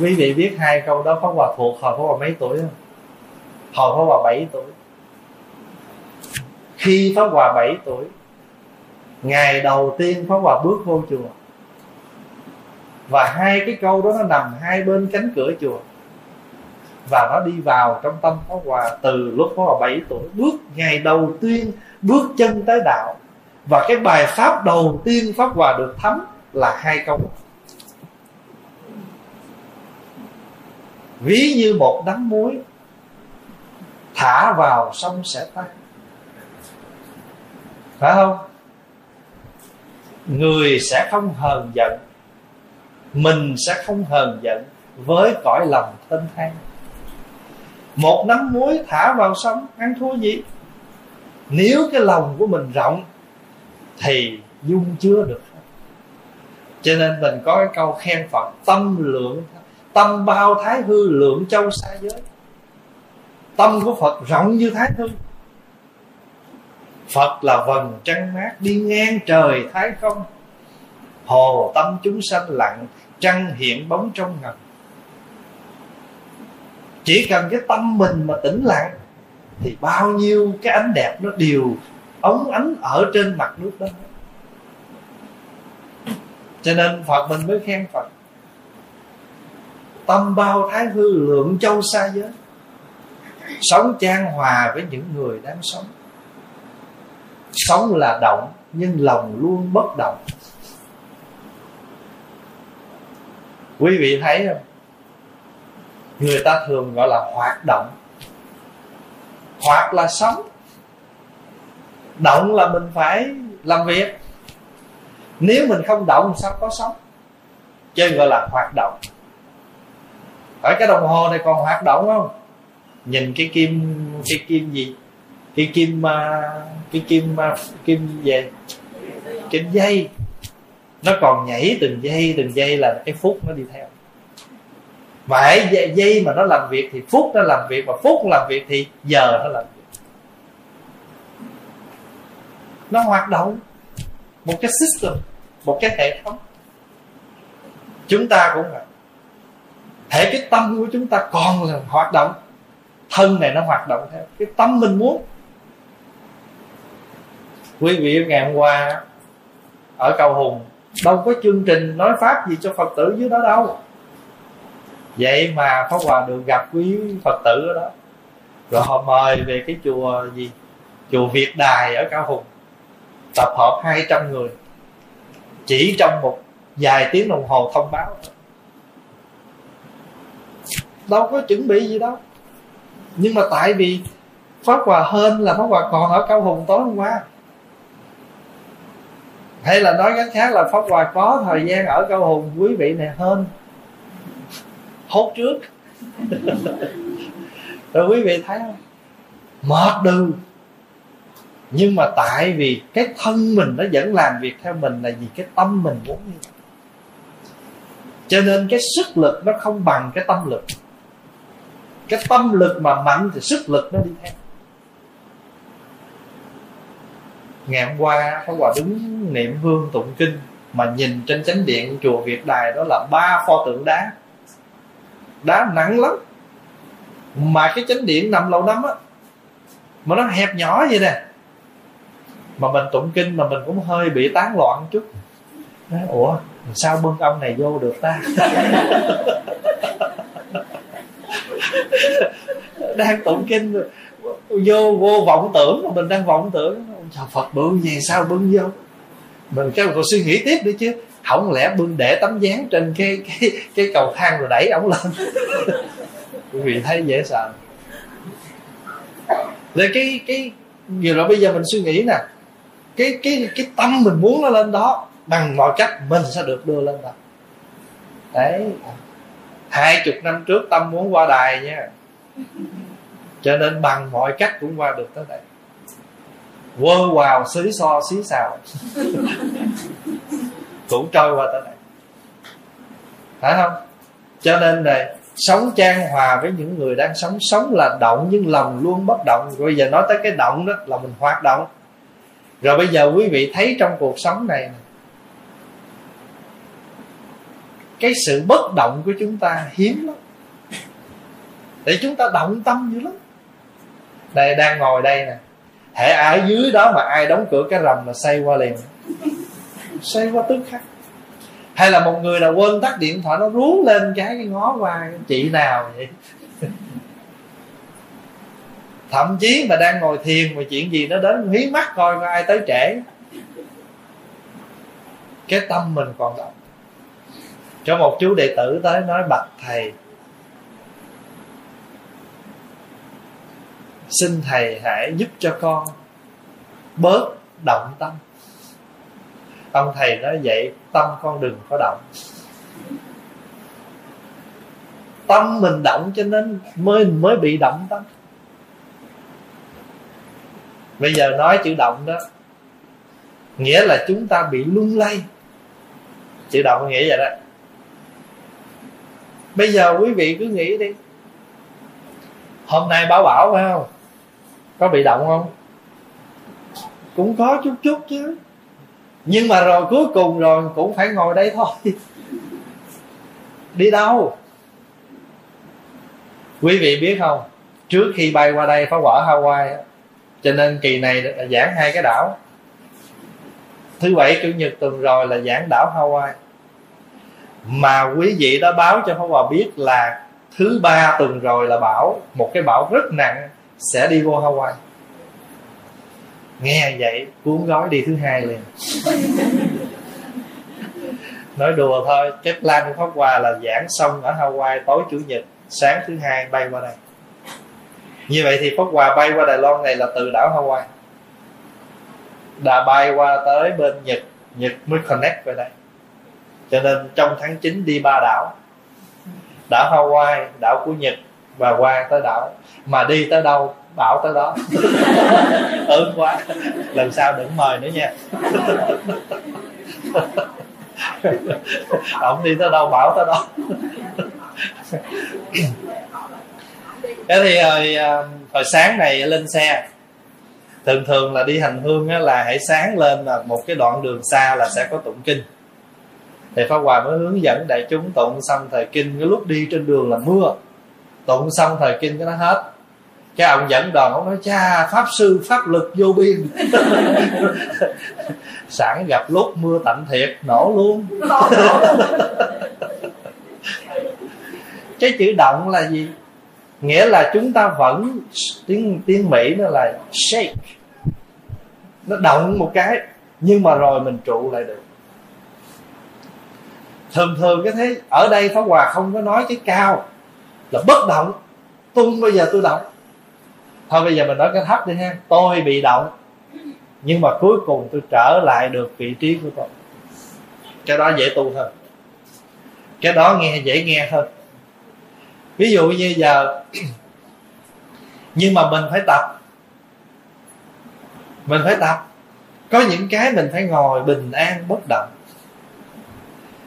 S1: quý vị biết hai câu đó Pháp Hòa thuộc hồi Pháp Hòa mấy tuổi không? Hồi Pháp Hòa 7 tuổi khi Pháp Hòa 7 tuổi, ngày đầu tiên Pháp Hòa bước vô chùa. Và hai cái câu đó nó nằm hai bên cánh cửa chùa. Và nó đi vào trong tâm Pháp Hòa từ lúc Pháp Hòa 7 tuổi. Bước ngày đầu tiên, bước chân tới đạo. Và cái bài pháp đầu tiên Pháp Hòa được thấm là hai câu ví như một đắng muối, thả vào sông sẽ tan phải không? Người sẽ không hờn giận, mình sẽ không hờn giận với cõi lòng thân thang. Một nắm muối thả vào sông, ăn thua gì? Nếu cái lòng của mình rộng, thì dung chứa được. Cho nên mình có cái câu khen phật, tâm lượng, tâm bao thái hư lượng châu xa giới. Tâm của phật rộng như thái hư phật là vầng trăng mát đi ngang trời thái không? Hồ tâm chúng sanh lặng, trăng hiện bóng trong ngầm chỉ cần cái tâm mình mà tĩnh lặng, thì bao nhiêu cái ánh đẹp nó đều ống ánh ở trên mặt nước đó. Cho nên phật mình mới khen phật. Tâm bao thái hư lượng châu xa giới. Sống trang hòa với những người đang sống sống là động, nhưng lòng luôn bất động. Quý vị thấy không? Người ta thường gọi là hoạt động. Hoạt là sống. Động là mình phải làm việc. Nếu mình không động, sao có sống? Chơi gọi là hoạt động. Ở cái đồng hồ này còn hoạt động không? Nhìn cái kim cái kim gì? Cái kim à, cái kim à, kim về kim dây. Nó còn nhảy từng giây từng giây là cái phút nó đi theo. Vậy dây mà nó làm việc thì phút nó làm việc, và phút làm việc thì giờ nó làm việc. Nó hoạt động một cái system, một cái hệ thống. Chúng ta cũng vậy. Thể cái tâm của chúng ta còn là hoạt động. Thân này nó hoạt động theo cái tâm mình muốn quý vị ngày hôm qua ở cầu hùng, đâu có chương trình nói pháp gì cho phật tử dưới đó đâu. Vậy mà pháp hòa được gặp quý phật tử ở đó. Rồi họ mời về cái chùa gì? Chùa việt đài ở cao hùng, tập hợp 200 người, chỉ trong một vài tiếng đồng hồ thông báo. Đâu có chuẩn bị gì đâu. Nhưng mà tại vì pháp hòa hơn là pháp hòa còn ở cao hùng tối hôm qua hay là nói cách khác là pháp hòa có thời gian ở cao hùng, quý vị này hơn hốt trước. (laughs) Rồi quý vị thấy không? Mệt đừ. Nhưng mà tại vì cái thân mình nó vẫn làm việc theo mình là vì cái tâm mình muốn như vậy. Cho nên cái sức lực nó không bằng cái tâm lực. Cái tâm lực mà mạnh thì sức lực nó đi theo. Ngày hôm qua có Hòa đứng niệm hương tụng kinh mà nhìn trên chánh điện chùa Việt Đài đó là ba pho tượng đá. Đá nặng lắm. Mà cái chánh điện nằm lâu năm á, mà nó hẹp nhỏ vậy nè. Mà mình tụng kinh mà mình cũng hơi bị tán loạn chút. Ủa, sao bưng ông này vô được ta? (laughs) Đang tụng kinh, vô vô vọng tưởng mà mình đang vọng tưởng phật bự gì sao bưng vô mình cái còn suy nghĩ tiếp nữa chứ. Không lẽ bưng để tấm dáng trên cái cái cái cầu thang rồi đẩy ổng lên? (laughs) Quý vị thấy dễ sợ. Rồi cái cái, nhiều rồi bây giờ mình suy nghĩ nè. Cái cái cái tâm mình muốn nó lên đó, bằng mọi cách mình sẽ được đưa lên đó. Đấy. Hai chục năm trước tâm muốn qua đài nha. Cho nên bằng mọi cách cũng qua được tới đây quơ vào xí so xí xào (laughs) cũng trôi qua tới đây. Phải không? Cho nên này sống trang hòa với những người đang sống sống là động nhưng lòng luôn bất động. Rồi bây giờ nói tới cái động đó là mình hoạt động. Rồi bây giờ quý vị thấy trong cuộc sống này cái sự bất động của chúng ta hiếm lắm. Để chúng ta động tâm dữ lắm. Đây đang ngồi đây nè hệ ở dưới đó mà ai đóng cửa cái rầm là xây qua liền. Xây qua tức khắc. Hay là một người nào quên tắt điện thoại, nó rú lên cái cái ngó qua, chị nào vậy? (laughs) Thậm chí mà đang ngồi thiền mà chuyện gì nó đến hí mắt coi có ai tới trễ. Cái tâm mình còn động. Cho một chú đệ tử tới nói, bạch thầy xin thầy hãy giúp cho con bớt động tâm. Ông thầy nói vậy tâm con đừng có động. Tâm mình động cho nên mới mới bị động tâm. Bây giờ nói chữ động đó, nghĩa là chúng ta bị lung lay. Chữ động nghĩa vậy đó. Bây giờ quý vị cứ nghĩ đi. Hôm nay bảo bảo phải không? Có bị động không? Cũng có chút chút chứ. Nhưng mà rồi, cuối cùng rồi, cũng phải ngồi đây thôi. (laughs) Đi đâu? Quý vị biết không? Trước khi bay qua đây, phá quả hawaii, cho nên kỳ này là giảng hai cái đảo. Thứ bảy, chủ nhật tuần rồi là giảng đảo hawaii. Mà quý vị đã báo cho Pháp Hòa biết là thứ ba tuần rồi là bão một cái bão rất nặng sẽ đi vô Hawaii. Nghe vậy, cuốn gói đi thứ hai liền. (laughs) Nói đùa thôi, cái plan của pháp hòa là giảng xong ở hawaii tối chủ nhật, sáng thứ hai bay qua đây. Như vậy thì pháp hòa bay qua đài loan này là từ đảo hawaii. Đã bay qua tới bên nhật nhật mới connect về đây. Cho nên trong tháng 9 đi ba đảo đảo hawaii, đảo của nhật và qua tới đảo mà đi tới đâu bảo tới đó. (laughs) Ơn quá. Lần sau đừng mời nữa nha. Ông đi tới đâu bảo tới đó. Thế thì hồi, à, hồi sáng này lên xe. Thường thường là đi hành hương á, là hãy sáng lên là một cái đoạn đường xa là sẽ có tụng kinh. Thì pháp hòa mới hướng dẫn đại chúng tụng xong thời kinh cái lúc đi trên đường là mưa. Tụng xong thời kinh cái nó hết cái ông dẫn đoàn ông nói cha pháp sư pháp lực vô biên. (laughs) Sẵn gặp lúc mưa tạnh thiệt nổ luôn. (laughs) Cái chữ động là gì? Nghĩa là chúng ta vẫn tiếng tiếng mỹ nó là shake. Nó động một cái nhưng mà rồi mình trụ lại được. Thường thường cái thế ở đây pháp hòa không có nói cái cao là bất động. Tôi không bao giờ tôi động thôi bây giờ mình nói cái thấp đi ha. Tôi bị động, nhưng mà cuối cùng tôi trở lại được vị trí của tôi. Cái đó dễ tu hơn. Cái đó nghe, dễ nghe hơn. Ví dụ như giờ, (clears throat) nhưng mà mình phải tập. Mình phải tập. Có những cái mình phải ngồi bình an, bất động.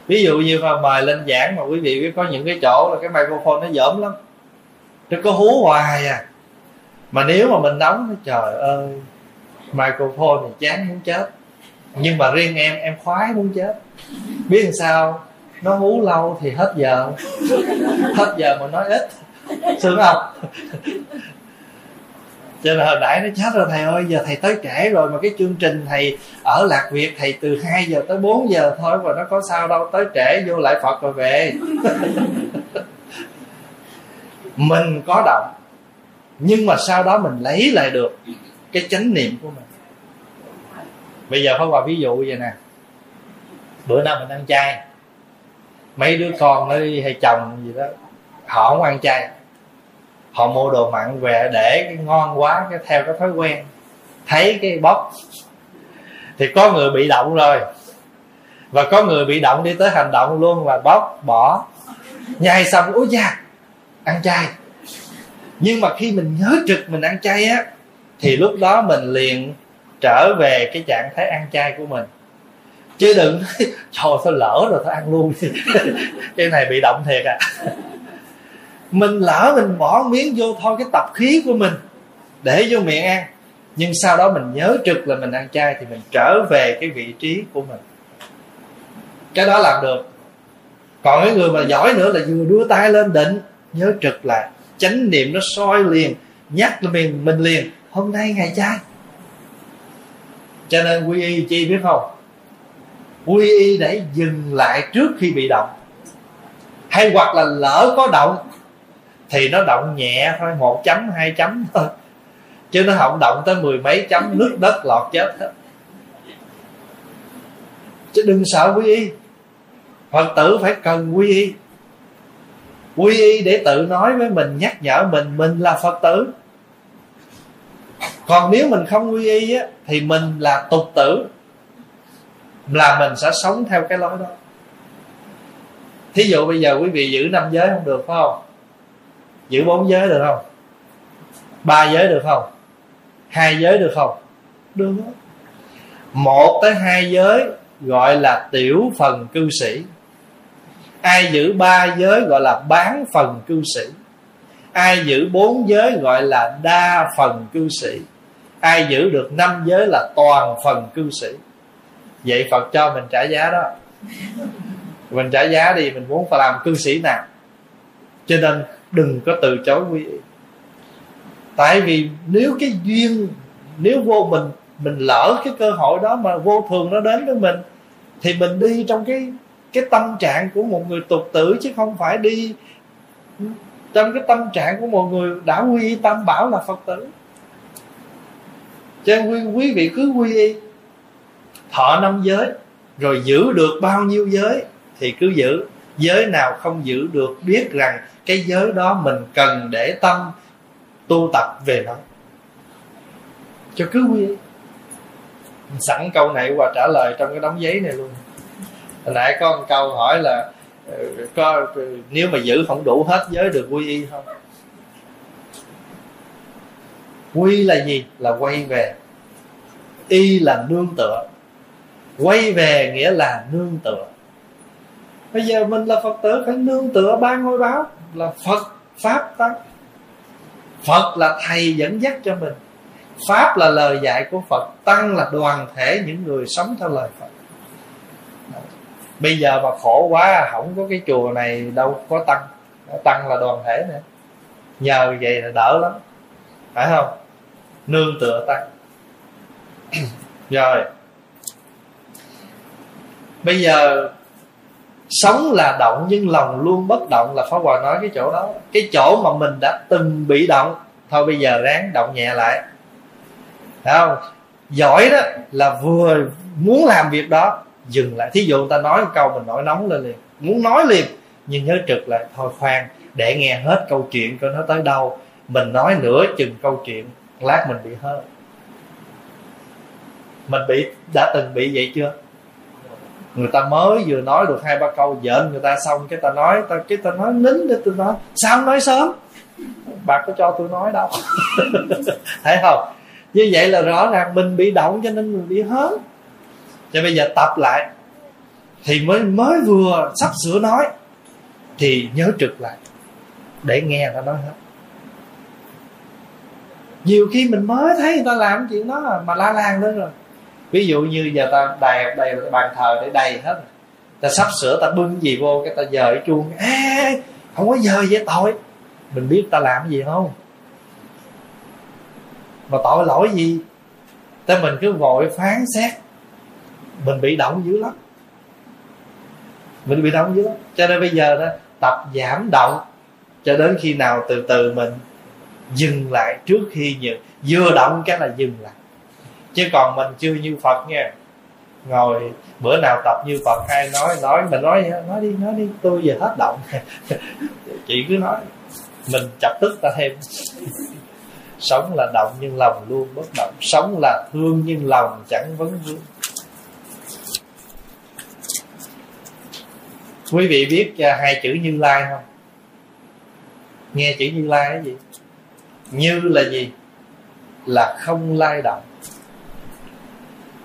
S1: Ví dụ như mà mời lên giảng mà quý vị biết có những cái chỗ là cái microphone nó dởm lắm. Nó có hú hoài à mà nếu mà mình đóng, trời ơi, microphone thì chán muốn chết. Nhưng mà riêng em em khoái muốn chết. Biết làm sao? Nó hú lâu thì hết giờ. Hết giờ mà nói ít. Sướng không cho nên hồi nãy nó chết rồi, thầy ơi, giờ thầy tới trễ rồi. Mà cái chương trình thầy ở lạc việt, thầy từ 2 giờ tới 4 giờ thôi và nó có sao đâu, tới trễ vô lại phật rồi về. (laughs) Mình có động nhưng mà sau đó mình lấy lại được cái chánh niệm của mình. Bây giờ phải qua ví dụ vậy nè. Bữa nào mình ăn chay, mấy đứa con nó đi hay chồng gì đó, họ không ăn chay. Họ mua đồ mặn về để cái ngon quá, cái theo cái thói quen, thấy cái bóc thì có người bị động rồi. Và có người bị động đi tới hành động luôn và bóc bỏ. Nhai xong úi da, ăn chay nhưng mà khi mình nhớ trực, mình ăn chay á, thì lúc đó mình liền trở về cái trạng thái ăn chay của mình. Chứ đừng (laughs) trời sao lỡ rồi thôi ăn luôn. (laughs) Cái này bị động thiệt à. (laughs) Mình lỡ mình bỏ miếng vô thôi, cái tập khí của mình, để vô miệng ăn. Nhưng sau đó mình nhớ trực là mình ăn chay thì mình trở về cái vị trí của mình. Cái đó làm được. Còn cái người mà giỏi nữa là vừa đưa tay lên định, nhớ trực lại chánh niệm nó soi liền nhắc mình mình liền. Hôm nay ngày chay cho nên quy y chi biết không? Quy y để dừng lại trước khi bị động. Hay hoặc là lỡ có động thì nó động nhẹ thôi một chấm hai chấm thôi. Chứ nó không động tới mười mấy chấm (laughs) nước đất lọt chết hết. Chứ đừng sợ quy y. Phật tử phải cần quy y quy y để tự nói với mình, nhắc nhở mình mình là phật tử. Còn nếu mình không quy y á, thì mình là tục tử. Là mình sẽ sống theo cái lối đó. Thí dụ bây giờ quý vị giữ năm giới không được, phải không? Giữ bốn giới được không? Ba giới được không? Hai giới được không? Được. Một tới hai giới gọi là tiểu phần cư sĩ ai giữ ba giới gọi là bán phần cư sĩ? Ai giữ bốn giới gọi là đa phần cư sĩ? Ai giữ được năm giới là toàn phần cư sĩ? Vậy phật cho mình trả giá đó. Mình trả giá đi, mình muốn phải làm cư sĩ nào? Cho nên đừng có từ chối quy y tại vì nếu cái duyên, nếu vô mình mình lỡ cái cơ hội đó mà vô thường nó đến với mình, thì mình đi trong cái cái tâm trạng của một người tục tử chứ không phải đi trong cái tâm trạng của một người đã quy y tâm bảo là phật tử. Cho nên quý, quý vị cứ quy y thọ năm giới rồi giữ được bao nhiêu giới thì cứ giữ. Giới nào không giữ được biết rằng cái giới đó mình cần để tâm tu tập về nó. Cho cứ quy y. Sẵn câu này qua trả lời trong cái đóng giấy này luôn hồi nãy có một câu hỏi là ờ, có, nếu mà giữ không đủ hết giới được quy y không? Quy là gì? Là quay về. Y là nương tựa. Quay về nghĩa là nương tựa. Bây giờ mình là phật tử phải nương tựa ba ngôi báo là phật, pháp tăng phật là thầy dẫn dắt cho mình. Pháp là lời dạy của phật. Tăng là đoàn thể những người sống theo lời phật bây giờ mà khổ quá, không có cái chùa này đâu có tăng. Tăng là đoàn thể nữa. Nhờ vậy là đỡ lắm. Phải không? Nương tựa tăng. (clears throat) Rồi. Bây giờ, sống là động nhưng lòng luôn bất động là pháp hòa nói cái chỗ đó. Cái chỗ mà mình đã từng bị động, thôi bây giờ ráng động nhẹ lại. Thấy không? Giỏi đó là vừa muốn làm việc đó dừng lại. Thí dụ người ta nói một câu mình nổi nóng lên liền, muốn nói liền, nhưng nhớ trực lại, thôi khoan, để nghe hết câu chuyện coi nó tới đâu. Mình nói nửa chừng câu chuyện, lát mình bị hết mình bị, đã từng bị vậy chưa? Người ta mới vừa nói được hai ba câu, giỡn người ta xong cái ta nói, ta, cái ta nói nín để tôi nói, sao nói sớm? Bà có cho tôi nói đâu. (laughs) Thấy không? Như vậy là rõ ràng mình bị động cho nên mình bị hớn cho bây giờ tập lại. Thì mới mới vừa sắp sửa nói thì nhớ trực lại để nghe người ta nói hết. Nhiều khi mình mới thấy người ta làm chuyện đó mà la làng lên rồi. Ví dụ như giờ ta đầy đầy bàn thờ để đầy hết ta sắp sửa ta bưng gì vô cái ta dời chuông. À, không có giờ vậy tội. Mình biết ta làm gì không? Mà tội lỗi gì? Ta mình cứ vội phán xét mình bị động dữ lắm. Mình bị động dữ lắm. Cho nên bây giờ đó, tập giảm động cho đến khi nào từ từ mình dừng lại trước khi như vừa động cái là dừng lại. Chứ còn mình chưa như phật nha. Ngồi, bữa nào tập như phật ai nói nói mình nói nói đi nói đi, tôi giờ hết động. (laughs) Chị cứ nói. Mình chập tức ta thêm. (laughs) Sống là động nhưng lòng luôn bất động. Sống là thương nhưng lòng chẳng vấn vương. Quý vị biết à, hai chữ như lai không? Nghe chữ như lai là gì? Như là gì? Là không lai động.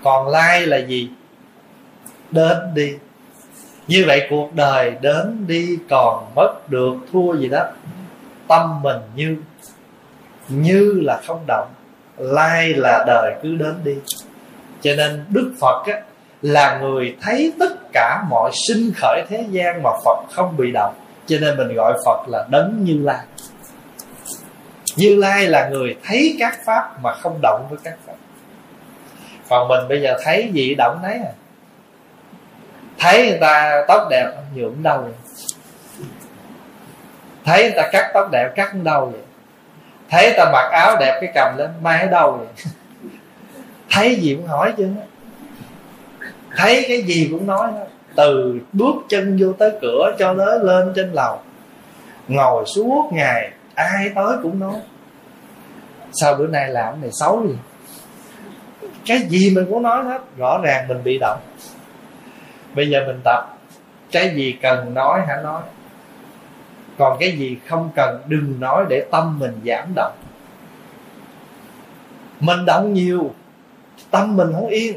S1: Còn lai là gì? Đến đi. Như vậy cuộc đời đến đi còn mất được thua gì đó. Tâm mình như. Như là không động. Lai là đời cứ đến đi. Cho nên đức phật á, là người thấy tất cả mọi sinh khởi thế gian mà phật không bị động. Cho nên mình gọi phật là đấng như lai. Như lai là người thấy các pháp mà không động với các pháp. Còn mình bây giờ thấy gì động đấy à? Thấy người ta tóc đẹp nhuộm đâu vậy. Thấy người ta cắt tóc đẹp cắt đâu vậy. Thấy người ta mặc áo đẹp cái cầm lên mai ở đâu vậy. (laughs) Thấy gì cũng hỏi chứ thấy cái gì cũng nói từ bước chân vô tới cửa cho tới lên trên lầu. Ngồi suốt ngày, ai tới cũng nói. Sao bữa nay làm này xấu gì cái gì mình cũng nói hết, rõ ràng mình bị động. Bây giờ mình tập, cái gì cần nói hãy nói. Còn cái gì không cần, đừng nói để tâm mình giảm động. Mình động nhiều, tâm mình không yên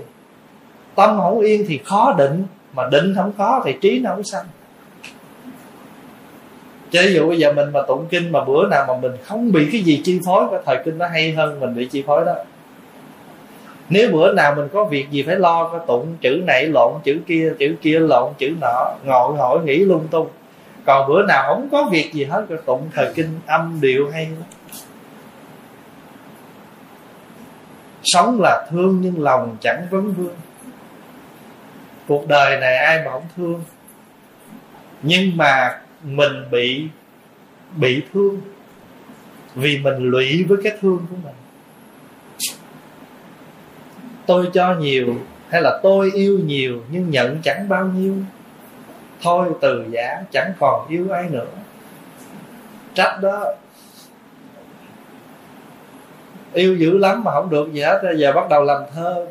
S1: tâm không yên thì khó định, mà định không có thì trí nó không sanh. Chứ ví dụ bây giờ mình mà tụng kinh mà bữa nào mà mình không bị cái gì chi phối, cái thời kinh nó hay hơn mình bị chi phối đó. Nếu bữa nào mình có việc gì phải lo, có tụng chữ này lộn, chữ kia chữ kia lộn, chữ nọ, ngồi hỏi nghĩ lung tung. Còn bữa nào không có việc gì hết có tụng thời kinh âm điệu hay. Lắm sống là thương nhưng lòng chẳng vấn vương cuộc đời này ai mà không thương? Nhưng mà mình bị bị thương vì mình lụy với cái thương của mình. Tôi cho nhiều hay là tôi yêu nhiều nhưng nhận chẳng bao nhiêu? Thôi từ giả, chẳng còn yêu ai nữa. Trách đó. Yêu dữ lắm mà không được gì hết giờ bắt đầu làm thơ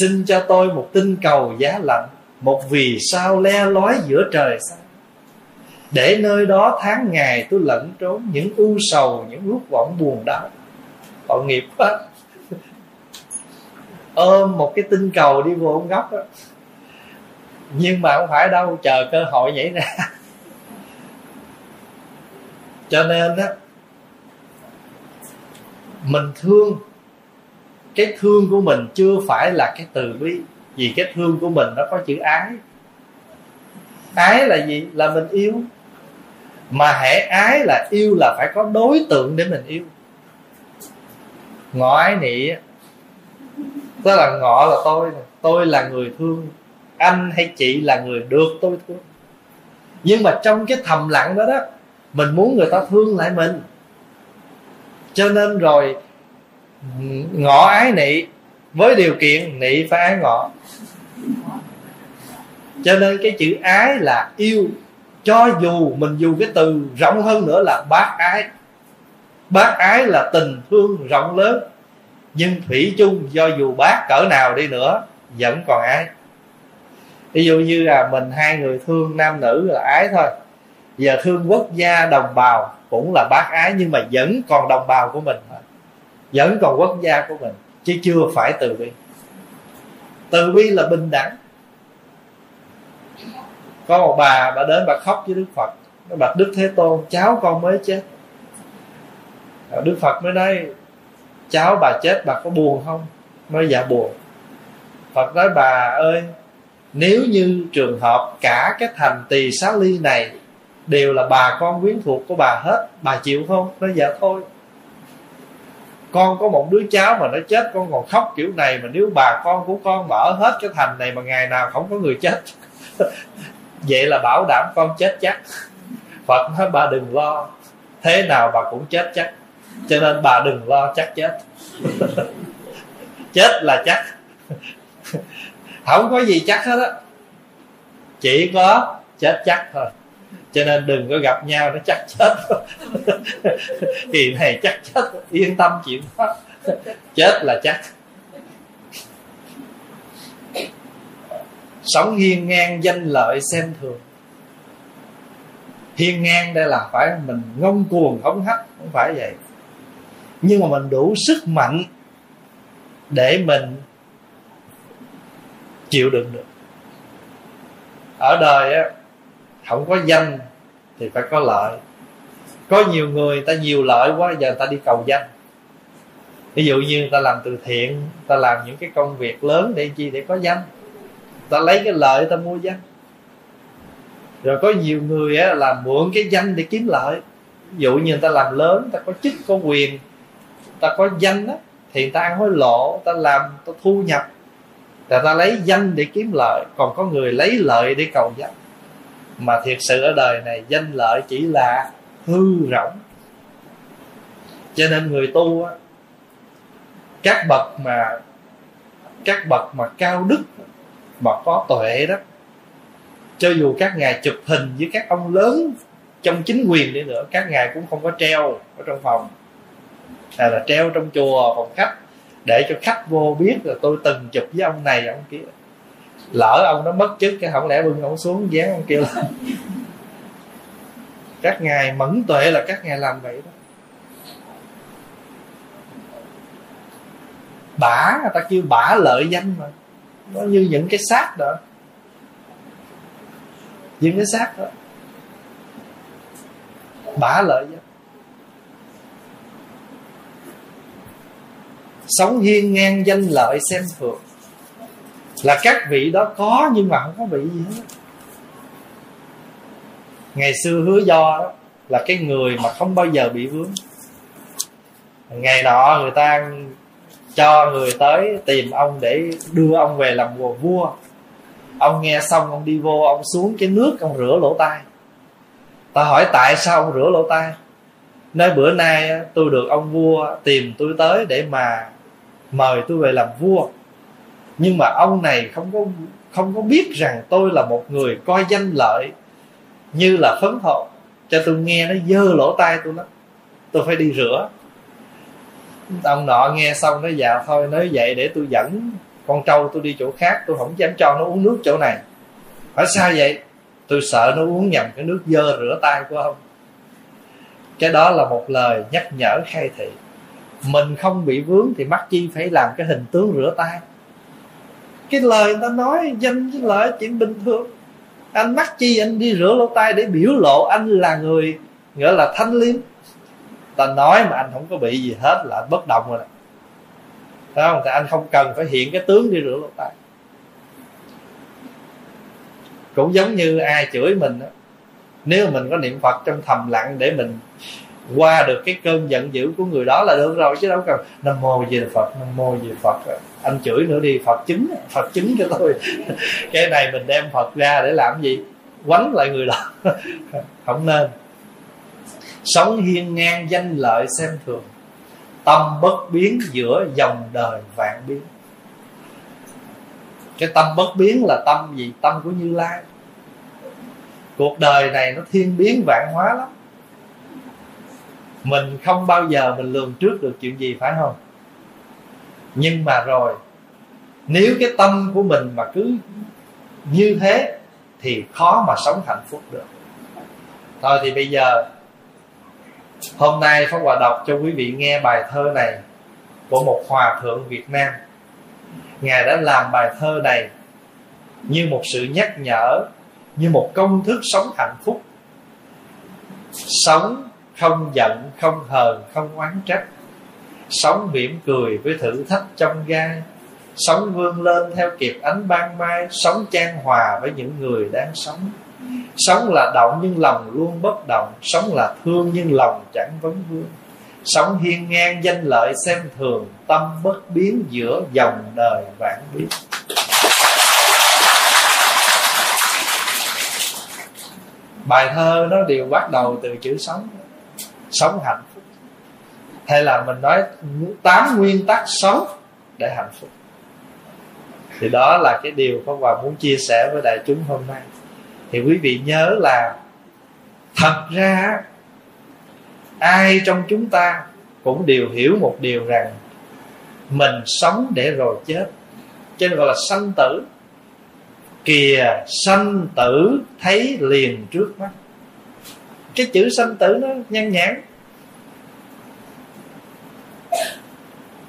S1: xin cho tôi một tinh cầu giá lạnh, một vì sao le lói giữa trời xanh. Để nơi đó tháng ngày tôi lẫn trốn những ưu sầu, những ước vọng buồn đau. Tội nghiệp quá. (laughs) Ôm một cái tinh cầu đi vô ông góc đó nhưng mà không phải đâu, chờ cơ hội nhảy ra. (laughs) Cho nên á, mình thương cái thương của mình chưa phải là cái từ bi, vì cái thương của mình nó có chữ ái. Ái là gì? Là mình yêu. Mà hễ ái là yêu là phải có đối tượng để mình yêu. Ngọ ái nị tức là ngọ là tôi tôi là người thương, anh hay chị là người được tôi thương. Nhưng mà trong cái thầm lặng đó đó, mình muốn người ta thương lại mình. Cho nên rồi ngọ ái nị, với điều kiện nị phải ái ngọ cho nên cái chữ ái là yêu, cho dù mình dùng cái từ rộng hơn nữa là bác ái. Bác ái là tình thương rộng lớn, nhưng thủy chung do dù bác cỡ nào đi nữa vẫn còn ái. Ví dụ như là mình hai người thương nam nữ là ái thôi. Giờ thương quốc gia đồng bào cũng là bác ái nhưng mà vẫn còn đồng bào của mình vẫn còn quốc gia của mình, chứ chưa phải từ bi. Từ bi là bình đẳng. Có một bà bà đến bà khóc với đức phật. Nó bạch đức thế tôn, cháu con mới chết. Đức phật mới nói, cháu bà chết, bà có buồn không? Nói dạ buồn. Phật nói, bà ơi, nếu như trường hợp cả cái thành tỳ xá ly này đều là bà con quyến thuộc của bà hết, bà chịu không? Nói dạ thôi con có một đứa cháu mà nó chết, con còn khóc kiểu này mà nếu bà con của con mở hết cái thành này mà ngày nào không có người chết. (laughs) Vậy là bảo đảm con chết chắc. Phật nói, bà đừng lo, thế nào bà cũng chết chắc. Cho nên bà đừng lo chắc chết. (laughs) Chết là chắc. (laughs) Không có gì chắc hết á. Chỉ có chết chắc thôi cho nên đừng có gặp nhau, nó chắc chết. (laughs) Kỳ này chắc chết, yên tâm chịu đó chết là chắc. Sống hiên ngang danh lợi xem thường. Hiên ngang đây là phải mình ngông cuồng hống hách, không phải vậy. Nhưng mà mình đủ sức mạnh để mình chịu đựng được. Ở đời á không có danh thì phải có lợi có nhiều người ta nhiều lợi quá giờ người ta đi cầu danh ví dụ như người ta làm từ thiện người ta làm những cái công việc lớn để chi để có danh người ta lấy cái lợi người ta mua danh rồi có nhiều người á là mượn cái danh để kiếm lợi ví dụ như người ta làm lớn người ta có chức có quyền người ta có danh á thì người ta ăn hối lộ người ta làm người ta thu nhập người ta lấy danh để kiếm lợi còn có người lấy lợi để cầu danh mà thiệt sự ở đời này danh lợi chỉ là hư rỗng. Cho nên người tu á, các bậc mà, các bậc mà cao đức mà có tuệ đó, cho dù các ngài chụp hình với các ông lớn trong chính quyền đi nữa, các ngài cũng không có treo ở trong phòng. Hay là treo trong chùa phòng khách để cho khách vô biết là tôi từng chụp với ông này, ông kia lỡ ông nó mất chức cái không lẽ bưng ông xuống dán ông kia lên các ngài mẫn tuệ là các ngài làm vậy đó. Bả, người ta kêu bả lợi danh mà. Nó như những cái xác đó. Những cái xác đó. Bả lợi danh. Sống hiên ngang danh lợi xem thường là các vị đó có nhưng mà không có bị gì hết. Ngày xưa hứa do đó là cái người mà không bao giờ bị vướng. Ngày nọ người ta cho người tới tìm ông để đưa ông về làm vua vua. Ông nghe xong, ông đi vô, ông xuống cái nước, ông rửa lỗ tai. Ta hỏi tại sao ông rửa lỗ tai? Nói bữa nay tôi được ông vua tìm tôi tới để mà mời tôi về làm vua nhưng mà ông này không có không có biết rằng tôi là một người coi danh lợi như là phấn thọ cho tôi nghe nó dơ lỗ tai tôi lắm. Tôi phải đi rửa. Ông nọ nghe xong nó dạ thôi, nói vậy để tôi dẫn con trâu tôi đi chỗ khác, tôi không dám cho nó uống nước chỗ này. Hỏi sao vậy? Tôi sợ nó uống nhầm cái nước dơ rửa tay của ông. Cái đó là một lời nhắc nhở khai thị. Mình không bị vướng thì mắc chi phải làm cái hình tướng rửa tay cái lời người ta nói, danh với lợi chuyện bình thường anh mắc chi anh đi rửa lỗ tai để biểu lộ anh là người gọi là thanh liêm ta nói mà anh không có bị gì hết là anh bất động rồi đó Thấy không? Thì anh không cần phải hiện cái tướng đi rửa lỗ tai cũng giống như ai chửi mình đó. nếu mình có niệm phật trong thầm lặng để mình qua được cái cơn giận dữ của người đó là được rồi, chứ đâu cần. Nam mô về phật, nam mô về phật. Anh chửi nữa đi, phật chứng phật chứng cho tôi. (laughs) Cái này mình đem phật ra để làm gì? Quánh lại người đó. (laughs) Không nên. Sống hiên ngang danh lợi xem thường. Tâm bất biến giữa dòng đời vạn biến. Cái tâm bất biến là tâm gì? Tâm của như lai. Cuộc đời này nó thiên biến vạn hóa lắm mình không bao giờ mình lường trước được chuyện gì, phải không? Nhưng mà rồi, nếu cái tâm của mình mà cứ như thế, thì khó mà sống hạnh phúc được. Thôi thì bây giờ, hôm nay pháp hòa đọc cho quý vị nghe bài thơ này của một hòa thượng việt nam. Ngài đã làm bài thơ này như một sự nhắc nhở, như một công thức sống hạnh phúc, sống không giận, không hờn, không oán trách. Sống mỉm cười với thử thách trong gai. Sống vươn lên theo kịp ánh ban mai. Sống chan hòa với những người đang sống. Sống là động nhưng lòng luôn bất động. Sống là thương nhưng lòng chẳng vấn vương. Sống hiên ngang danh lợi xem thường. Tâm bất biến giữa dòng đời vạn biến. Bài thơ nó đều bắt đầu từ chữ sống sống hạnh phúc. Hay là mình nói tám nguyên tắc sống để hạnh phúc. Thì đó là cái điều Pháp Hòa muốn chia sẻ với đại chúng hôm nay. Thì quý vị nhớ là thật ra ai trong chúng ta cũng đều hiểu một điều rằng mình sống để rồi chết. Cho nên gọi là sanh tử. Kìa sanh tử thấy liền trước mắt cái chữ sanh tử nó nhan nhản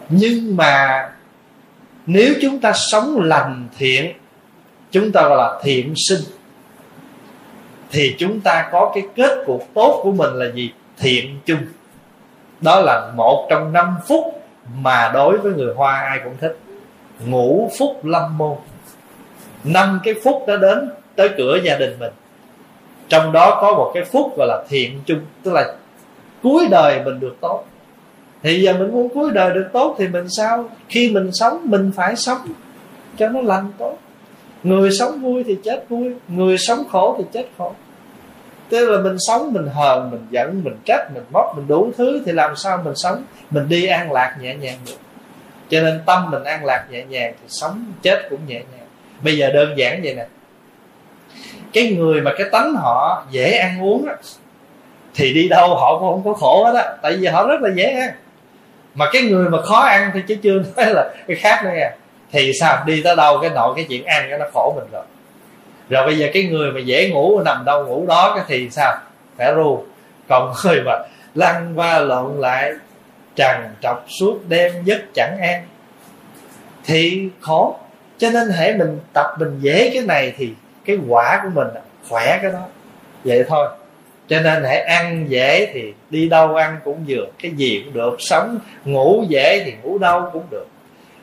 S1: nhưng mà nếu chúng ta sống lành thiện, chúng ta gọi là thiện sinh, thì chúng ta có cái kết cuộc tốt của mình là gì? Thiện chung. Đó là một trong năm phút mà đối với người hoa ai cũng thích. Ngũ phúc lâm môn. Năm cái phúc đó đến tới cửa gia đình mình trong đó có một cái phúc gọi là thiện chung, tức là cuối đời mình được tốt. Thì giờ mình muốn cuối đời được tốt thì mình sao? Khi mình sống, mình phải sống cho nó lành tốt. Người sống vui thì chết vui, người sống khổ thì chết khổ. Tức là mình sống, mình hờn, mình giận, mình trách, mình móc, mình đủ thứ thì làm sao mình sống? Mình đi an lạc nhẹ nhàng được. Cho nên tâm mình an lạc nhẹ nhàng thì sống, chết cũng nhẹ nhàng. Bây giờ đơn giản vậy nè cái người mà cái tánh họ dễ ăn uống á, thì đi đâu họ cũng không có khổ hết á. Tại vì họ rất là dễ ăn. Mà cái người mà khó ăn thì chứ chưa nói là cái khác nữa nha. Thì sao? Đi tới đâu cái nội cái chuyện ăn cái nó khổ mình rồi. Rồi bây giờ cái người mà dễ ngủ, nằm đâu ngủ đó cái thì sao? Phải ru. Còn (laughs) người mà lăn qua lộn lại, trằn trọc suốt đêm giấc chẳng an, thì khổ. Cho nên hãy mình tập mình dễ cái này thì cái quả của mình khỏe cái đó. Vậy thôi. Cho nên hãy ăn dễ thì đi đâu ăn cũng vừa cái gì cũng được. Sống, ngủ dễ thì ngủ đâu cũng được.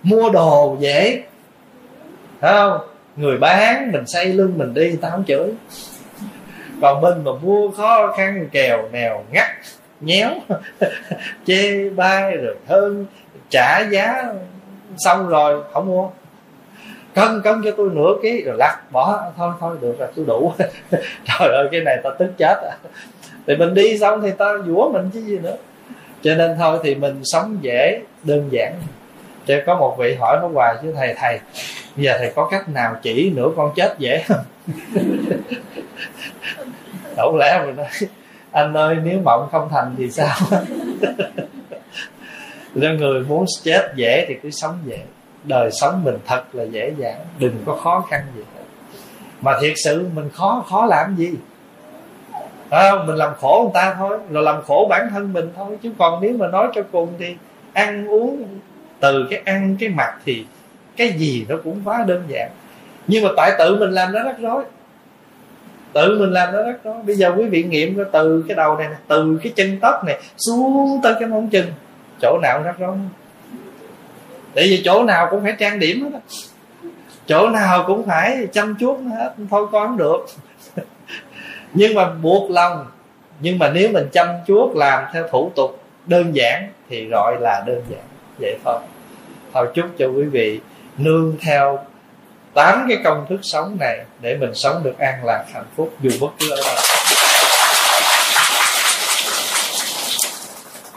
S1: Mua đồ dễ phải không? Người bán, mình xây lưng mình đi, tao không chửi. Còn mình mà mua khó khăn, kèo nèo ngắt, nhéo, (laughs) chê bai, rồi hơn trả giá, xong rồi, không mua cân cân cho tôi nửa ký, rồi lắc bỏ. Thôi thôi, được rồi, tôi đủ. (laughs) Trời ơi, cái này ta tức chết. À thì mình đi xong thì ta dũa mình chứ gì nữa. Cho nên thôi thì mình sống dễ, đơn giản. Cho có một vị hỏi nó hoài chứ, thầy thầy, bây giờ thầy có cách nào chỉ nửa con chết dễ không? (laughs) Đâu lẽ mình nói, anh ơi, nếu mộng không thành thì sao? (laughs) Nên người muốn chết dễ thì cứ sống dễ đời sống mình thật là dễ dàng. Đừng có khó khăn gì hết. Mà thiệt sự mình khó khó làm gì? À, mình làm khổ người ta thôi rồi làm khổ bản thân mình thôi. Chứ còn nếu mà nói cho cùng thì ăn uống từ cái ăn cái mặt thì cái gì nó cũng quá đơn giản. Nhưng mà tại tự mình làm nó rắc rối. Tự mình làm nó rắc rối. Bây giờ quý vị nghiệm từ cái đầu này từ cái chân tóc này xuống tới cái móng chân chỗ nào rắc rối? Tại vì chỗ nào cũng phải trang điểm hết đó chỗ nào cũng phải chăm chút hết, thôi con không được. (laughs) Nhưng mà buộc lòng. Nhưng mà nếu mình chăm chuốt làm theo thủ tục đơn giản thì gọi là đơn giản. Vậy thôi. Thôi chúc cho quý vị nương theo tám cái công thức sống này để mình sống được an lạc, hạnh phúc, dù bất cứ ở đâu.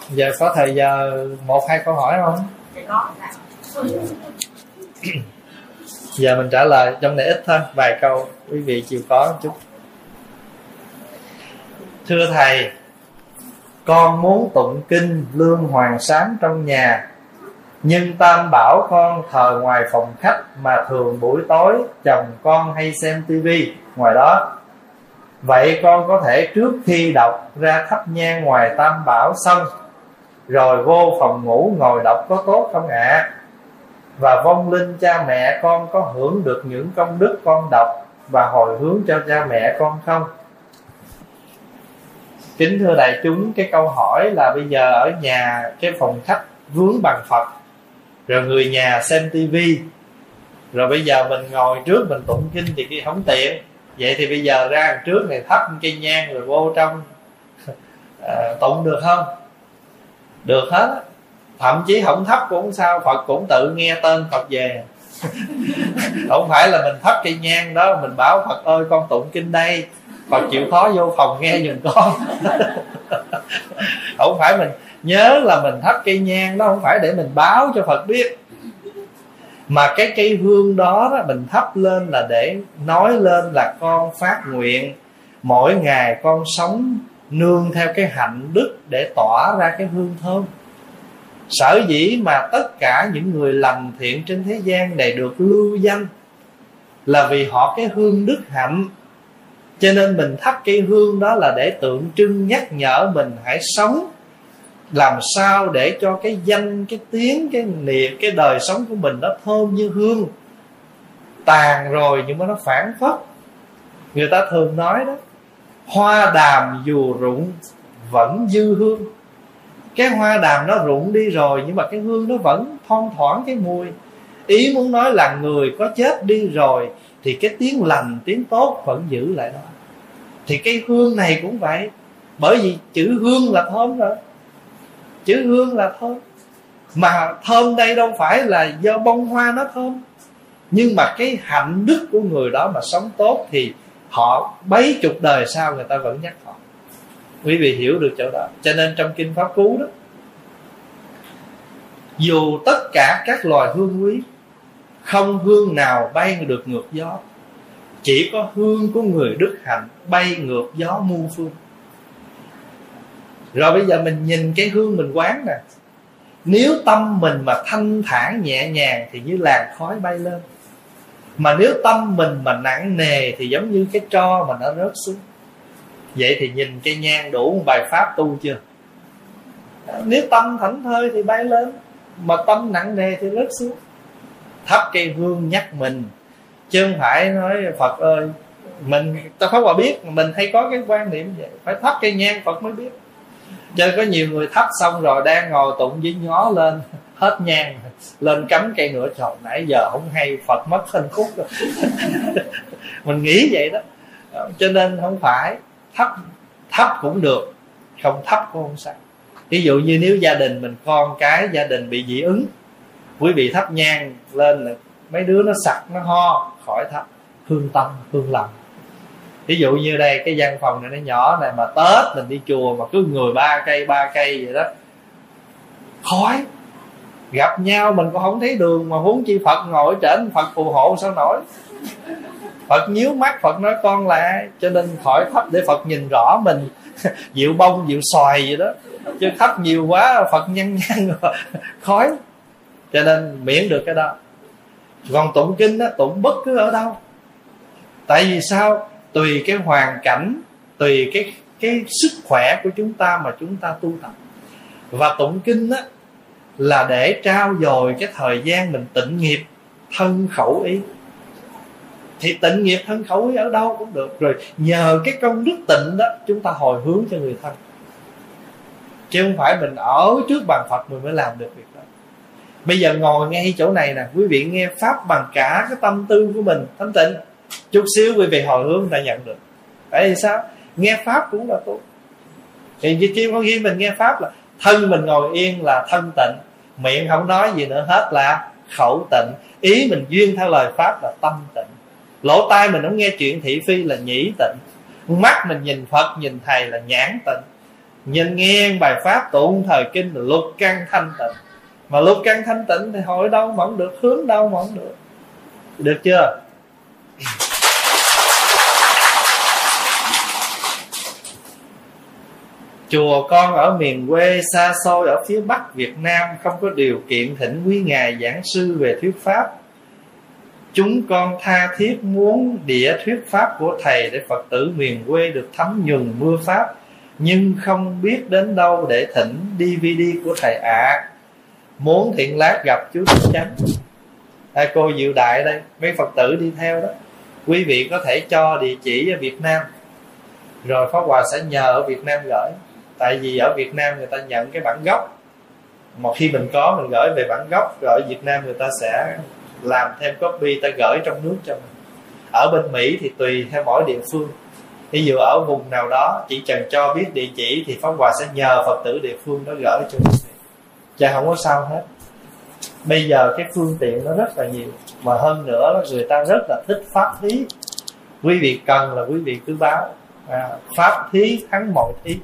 S1: Giờ có thời giờ một, hai câu hỏi không? Có giờ mình trả lời trong này ít thôi, vài câu quý vị chịu có một chút thưa thầy, con muốn tụng kinh lương hoàng sáng trong nhà, nhưng tam bảo con thờ ngoài phòng khách mà thường buổi tối chồng con hay xem tivi ngoài đó vậy con có thể trước khi đọc ra thắp nhang ngoài tam bảo xong, rồi vô phòng ngủ ngồi đọc có tốt không ạ à? Và vong linh cha mẹ con có hưởng được những công đức con đọc và hồi hướng cho cha mẹ con không? Kính thưa đại chúng cái câu hỏi là bây giờ ở nhà cái phòng khách vướng bằng phật rồi người nhà xem tivi rồi bây giờ mình ngồi trước mình tụng kinh thì kia không tiện. Vậy thì bây giờ ra trước này thắp cây nhang rồi vô trong. (laughs) À, tụng được không? Được hết thậm chí không thấp cũng sao phật cũng tự nghe tên phật về. (laughs) Không phải là mình thấp cây nhang đó mình bảo phật ơi con tụng kinh đây. Phật chịu khó vô phòng nghe giùm con. (laughs) Không phải mình nhớ là mình thắp cây nhang đó không phải để mình báo cho phật biết. Mà cái cây hương đó, đó mình thắp lên là để nói lên là con phát nguyện. Mỗi ngày con sống nương theo cái hạnh đức để tỏa ra cái hương thơm sở dĩ mà tất cả những người lành thiện trên thế gian này được lưu danh là vì họ cái hương đức hạnh. Cho nên mình thắp cây hương đó là để tượng trưng nhắc nhở mình hãy sống. Làm sao để cho cái danh, cái tiếng, cái niệm, cái đời sống của mình nó thơm như hương. Tàn rồi nhưng mà nó phản phất. Người ta thường nói đó, hoa đàm dù rụng vẫn dư hương cái hoa đàm nó rụng đi rồi, nhưng mà cái hương nó vẫn thon thoảng cái mùi. Ý muốn nói là người có chết đi rồi, thì cái tiếng lành, tiếng tốt vẫn giữ lại đó. Thì cái hương này cũng vậy, bởi vì chữ hương là thơm rồi. Chữ hương là thơm. Mà thơm đây đâu phải là do bông hoa nó thơm. Nhưng mà cái hạnh đức của người đó mà sống tốt thì họ mấy chục đời sau người ta vẫn nhắc họ quý vị hiểu được chỗ đó. Cho nên trong kinh pháp cú đó, dù tất cả các loài hương quý, không hương nào bay được ngược gió. Chỉ có hương của người đức hạnh bay ngược gió muôn phương. Rồi bây giờ mình nhìn cái hương mình quán nè. Nếu tâm mình mà thanh thản nhẹ nhàng thì như làn khói bay lên. Mà nếu tâm mình mà nặng nề thì giống như cái tro mà nó rớt xuống vậy thì nhìn cây nhang đủ một bài pháp tu chưa? Nếu tâm thảnh thơi thì bay lên, mà tâm nặng nề thì rớt xuống. Thắp cây hương nhắc mình, chứ không phải nói phật ơi, mình, ta pháp hòa biết mình hay có cái quan niệm vậy. Phải thắp cây nhang phật mới biết. Cho có nhiều người thắp xong rồi đang ngồi tụng với nhó lên, hết nhang, lên cắm cây nữa. Trời, nãy giờ không hay, phật mất hình khúc rồi. (laughs) Mình nghĩ vậy đó. Cho nên không phải thấp thấp cũng được, không thấp cũng không sao. Ví dụ như nếu gia đình mình, con cái gia đình bị dị ứng, quý vị thắp nhang lên là mấy đứa nó sặc, nó ho, khỏi thắp, hương tâm, hương lòng ví dụ như đây, cái gian phòng này nó nhỏ này mà tết mình đi chùa mà cứ người ba cây ba cây vậy đó khói gặp nhau mình cũng không thấy đường mà huống chi phật ngồi ở trển phật phù hộ sao nổi phật nhíu mắt, phật nói, con là cho nên khỏi thấp để phật nhìn rõ mình. (laughs) Dịu bông dịu xoài vậy đó. Chứ thấp nhiều quá, phật nhăn nhăn (laughs) khói. Cho nên miễn được cái đó. Còn tụng kinh đó tụng bất cứ ở đâu. Tại vì sao? Tùy cái hoàn cảnh, tùy cái cái sức khỏe của chúng ta mà chúng ta tu tập. Và tụng kinh đó là để trao dồi cái thời gian mình tịnh nghiệp, thân khẩu ý thì tịnh nghiệp thân khẩu ý ở đâu cũng được. Rồi nhờ cái công đức tịnh đó, chúng ta hồi hướng cho người thân. Chứ không phải mình ở trước bàn phật mình mới làm được việc đó. Bây giờ ngồi ngay chỗ này nè, quý vị nghe pháp bằng cả cái tâm tư của mình thanh tịnh. Chút xíu quý vị hồi hướng đã nhận được. Tại vì sao? Nghe pháp cũng là tốt. Thì khi có khi mình nghe pháp là thân mình ngồi yên là thân tịnh. Miệng không nói gì nữa, hết là khẩu tịnh. Ý mình duyên theo lời pháp là tâm tịnh lỗ tai mình không nghe chuyện thị phi là nhĩ tịnh. Mắt mình nhìn phật, nhìn thầy là nhãn tịnh. Nhìn nghe bài pháp tụng thời kinh là lục căn thanh tịnh. Mà lục căn thanh tịnh thì hỏi đâu mà không được, hướng đâu mà không được. Được chưa? (clears throat) Chùa con ở miền quê xa xôi ở phía Bắc Việt Nam không có điều kiện thỉnh quý ngài giảng sư về thuyết pháp. Chúng con tha thiết muốn địa thuyết pháp của thầy để Phật tử miền quê được thấm nhuần mưa pháp, nhưng không biết đến đâu để thỉnh DVD của thầy ạ. À. Muốn thiện lát gặp chú Thích Chánh. À, cô Diệu Đại đây, mấy Phật tử đi theo đó. Quý vị có thể cho địa chỉ ở Việt Nam rồi Pháp Hòa sẽ nhờ ở Việt Nam gửi tại vì ở Việt Nam người ta nhận cái bản gốc một khi mình có mình gửi về bản gốc rồi ở Việt Nam người ta sẽ làm thêm copy ta gửi trong nước cho mình. Ở bên Mỹ thì tùy theo mỗi địa phương. Ví dụ ở vùng nào đó chỉ cần cho biết địa chỉ thì pháp hòa sẽ nhờ phật tử địa phương đó gửi cho mình. Chứ không có sao hết. Bây giờ cái phương tiện nó rất là nhiều mà hơn nữa là người ta rất là thích pháp thí. Quý vị cần là quý vị cứ báo. À, pháp thí thắng mọi thí.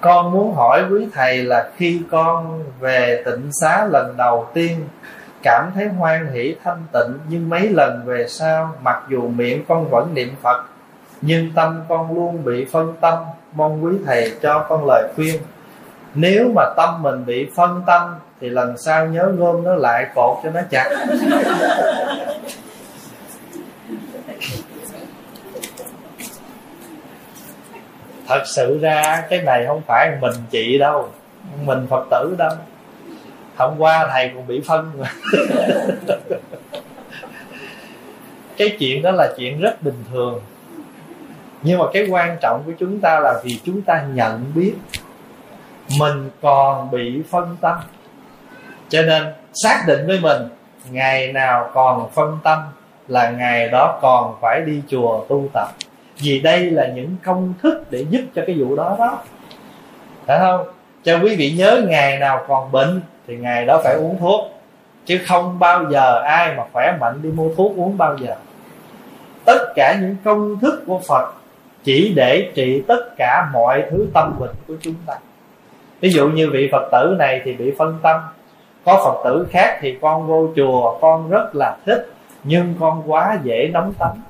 S1: Con muốn hỏi quý thầy là khi con về tịnh xá lần đầu tiên, cảm thấy hoan hỷ, thanh tịnh, nhưng mấy lần về sau, mặc dù miệng con vẫn niệm phật, nhưng tâm con luôn bị phân tâm. Mong quý thầy cho con lời khuyên. Nếu mà tâm mình bị phân tâm, thì lần sau nhớ gom nó lại cột cho nó chặt. Thật sự ra cái này không phải mình chị đâu, mình phật tử đâu. Hôm qua thầy còn bị phân mà (laughs) cái chuyện đó là chuyện rất bình thường. Nhưng mà cái quan trọng của chúng ta là vì chúng ta nhận biết mình còn bị phân tâm. Cho nên xác định với mình, ngày nào còn phân tâm là ngày đó còn phải đi chùa tu tập vì đây là những công thức để giúp cho cái vụ đó đó. Phải không? Cho quý vị nhớ ngày nào còn bệnh thì ngày đó phải uống thuốc, chứ không bao giờ ai mà khỏe mạnh đi mua thuốc uống bao giờ. Tất cả những công thức của phật chỉ để trị tất cả mọi thứ tâm bệnh của chúng ta. Ví dụ như vị phật tử này thì bị phân tâm. Có phật tử khác thì con vô chùa, con rất là thích, nhưng con quá dễ nóng tánh.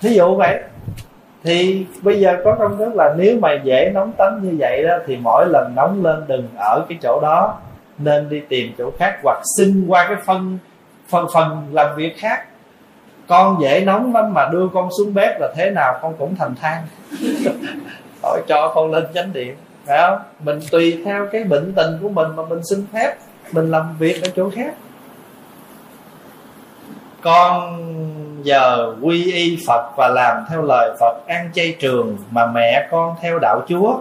S1: Thí dụ vậy thì bây giờ có công thức là nếu mà dễ nóng tánh như vậy đó, thì mỗi lần nóng lên đừng ở cái chỗ đó. Nên đi tìm chỗ khác hoặc xin qua cái phân phần phần làm việc khác. Con dễ nóng lắm mà đưa con xuống bếp là thế nào con cũng thành than. (laughs) Hỏi cho con lên chánh điện. Phải không? Mình tùy theo cái bệnh tình của mình mà mình xin phép, mình làm việc ở chỗ khác. Con giờ quy y Phật và làm theo lời Phật ăn chay trường mà mẹ con theo đạo Chúa.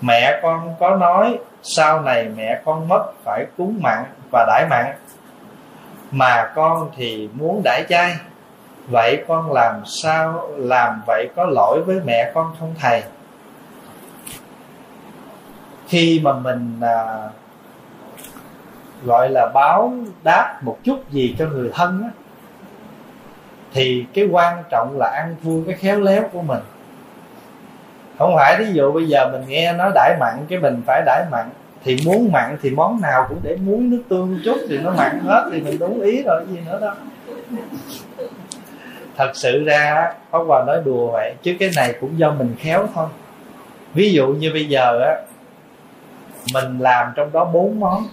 S1: Mẹ con có nói sau này mẹ con mất phải cúng mặn và đãi mặn mà con thì muốn đãi chay. Vậy con làm sao làm vậy có lỗi với mẹ con không thầy? Khi mà mình à, gọi là báo đáp một chút gì cho người thân á thì cái quan trọng là ăn thua cái khéo léo của mình. Không phải ví dụ bây giờ mình nghe nó đãi mặn, cái mình phải đãi mặn. Thì muốn mặn thì món nào cũng để muối nước tương chút thì nó mặn hết, thì mình đúng ý rồi, gì nữa đâu. Thật sự ra, Pháp Hòa nói đùa vậy, chứ cái này cũng do mình khéo thôi. Ví dụ như bây giờ á, mình làm trong đó bốn món.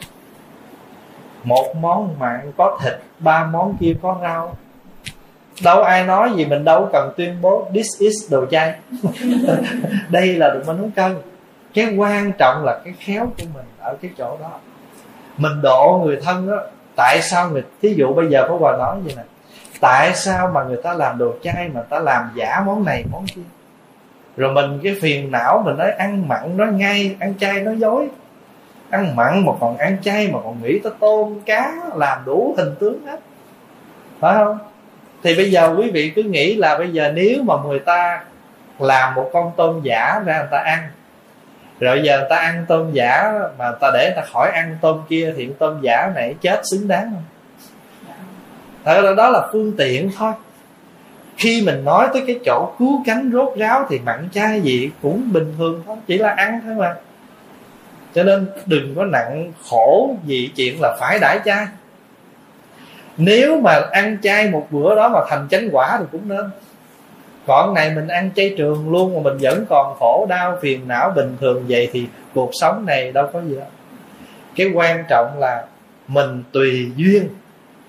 S1: Một món mặn có thịt, ba món kia có rau đâu ai nói gì mình đâu cần tuyên bố this is đồ chay. (laughs) Đây là đồ mình nấu cơm cái quan trọng là cái khéo của mình ở cái chỗ đó. Mình độ người thân đó tại sao người thí dụ bây giờ có bà nói vậy nè tại sao mà người ta làm đồ chay mà ta làm giả món này món kia? Rồi mình cái phiền não mình nói ăn mặn nó ngay ăn chay nó dối. Ăn mặn mà còn ăn chay mà còn nghĩ tới tôm cá làm đủ hình tướng hết. Phải không thì bây giờ quý vị cứ nghĩ là bây giờ nếu mà người ta làm một con tôm giả ra người ta ăn, rồi giờ người ta ăn tôm giả mà người ta để người ta khỏi ăn tôm kia thì tôm giả này chết xứng đáng không? Thật ra đó là phương tiện thôi. Khi mình nói tới cái chỗ cứu cánh rốt ráo thì mặn chai gì cũng bình thường thôi, chỉ là ăn thôi mà. Cho nên đừng có nặng khổ gì chuyện là phải đãi chai nếu mà ăn chay một bữa đó mà thành chánh quả thì cũng nên. Còn này mình ăn chay trường luôn mà mình vẫn còn khổ, đau, phiền não, bình thường vậy thì cuộc sống này đâu có gì đâu. Cái quan trọng là mình tùy duyên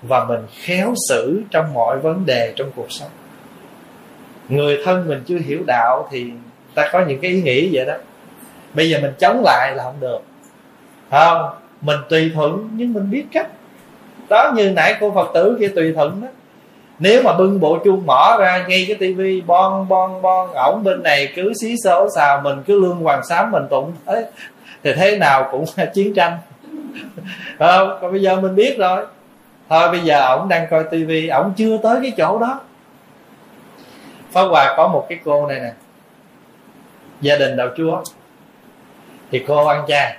S1: và mình khéo xử trong mọi vấn đề trong cuộc sống. Người thân mình chưa hiểu đạo thì ta có những cái ý nghĩ vậy đó. Bây giờ mình chống lại là không được. Không? Mình tùy thuận nhưng mình biết cách đó, như nãy cô phật tử kia tùy thuận đó. Nếu mà bưng bộ chuông mỏ ra, ngay cái tivi, bon bon bon, ổng bên này cứ xí xố xào, mình cứ lương hoàng sám mình tụng. Thế thì thế nào cũng chiến tranh. (laughs) Không? Còn bây giờ mình biết rồi. Thôi, bây giờ ổng đang coi tivi, ổng chưa tới cái chỗ đó. Pháp Hòa có một cái cô này nè. Gia đình đạo chúa. Thì cô ăn chay.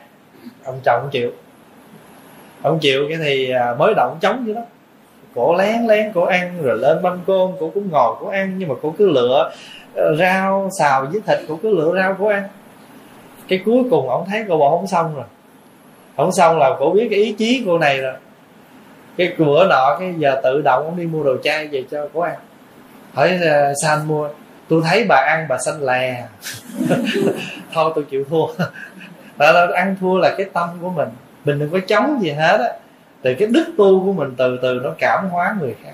S1: Ông chồng không chịu. Ông chịu cái thì à, mới động chống vậy đó Cổ lén lén cổ ăn Rồi lên ban côn cổ cũng ngồi cổ ăn Nhưng mà cổ cứ lựa ờ, rau xào với thịt Cổ cứ lựa rau cổ ăn. Cái cuối cùng ổng thấy cô bộ không xong rồi. Không xong là cổ biết cái ý chí cô này rồi. Cái bữa nọ cái giờ tự động ổng đi mua đồ chay về cho cổ ăn. Hỏi uh, mua? Tôi thấy bà ăn bà xanh lè. (laughs) Thôi tôi chịu thua. (laughs) Đó là ăn thua là cái tâm của mình mình đừng có chống gì hết á. Từ cái đức tu của mình từ từ nó cảm hóa người khác.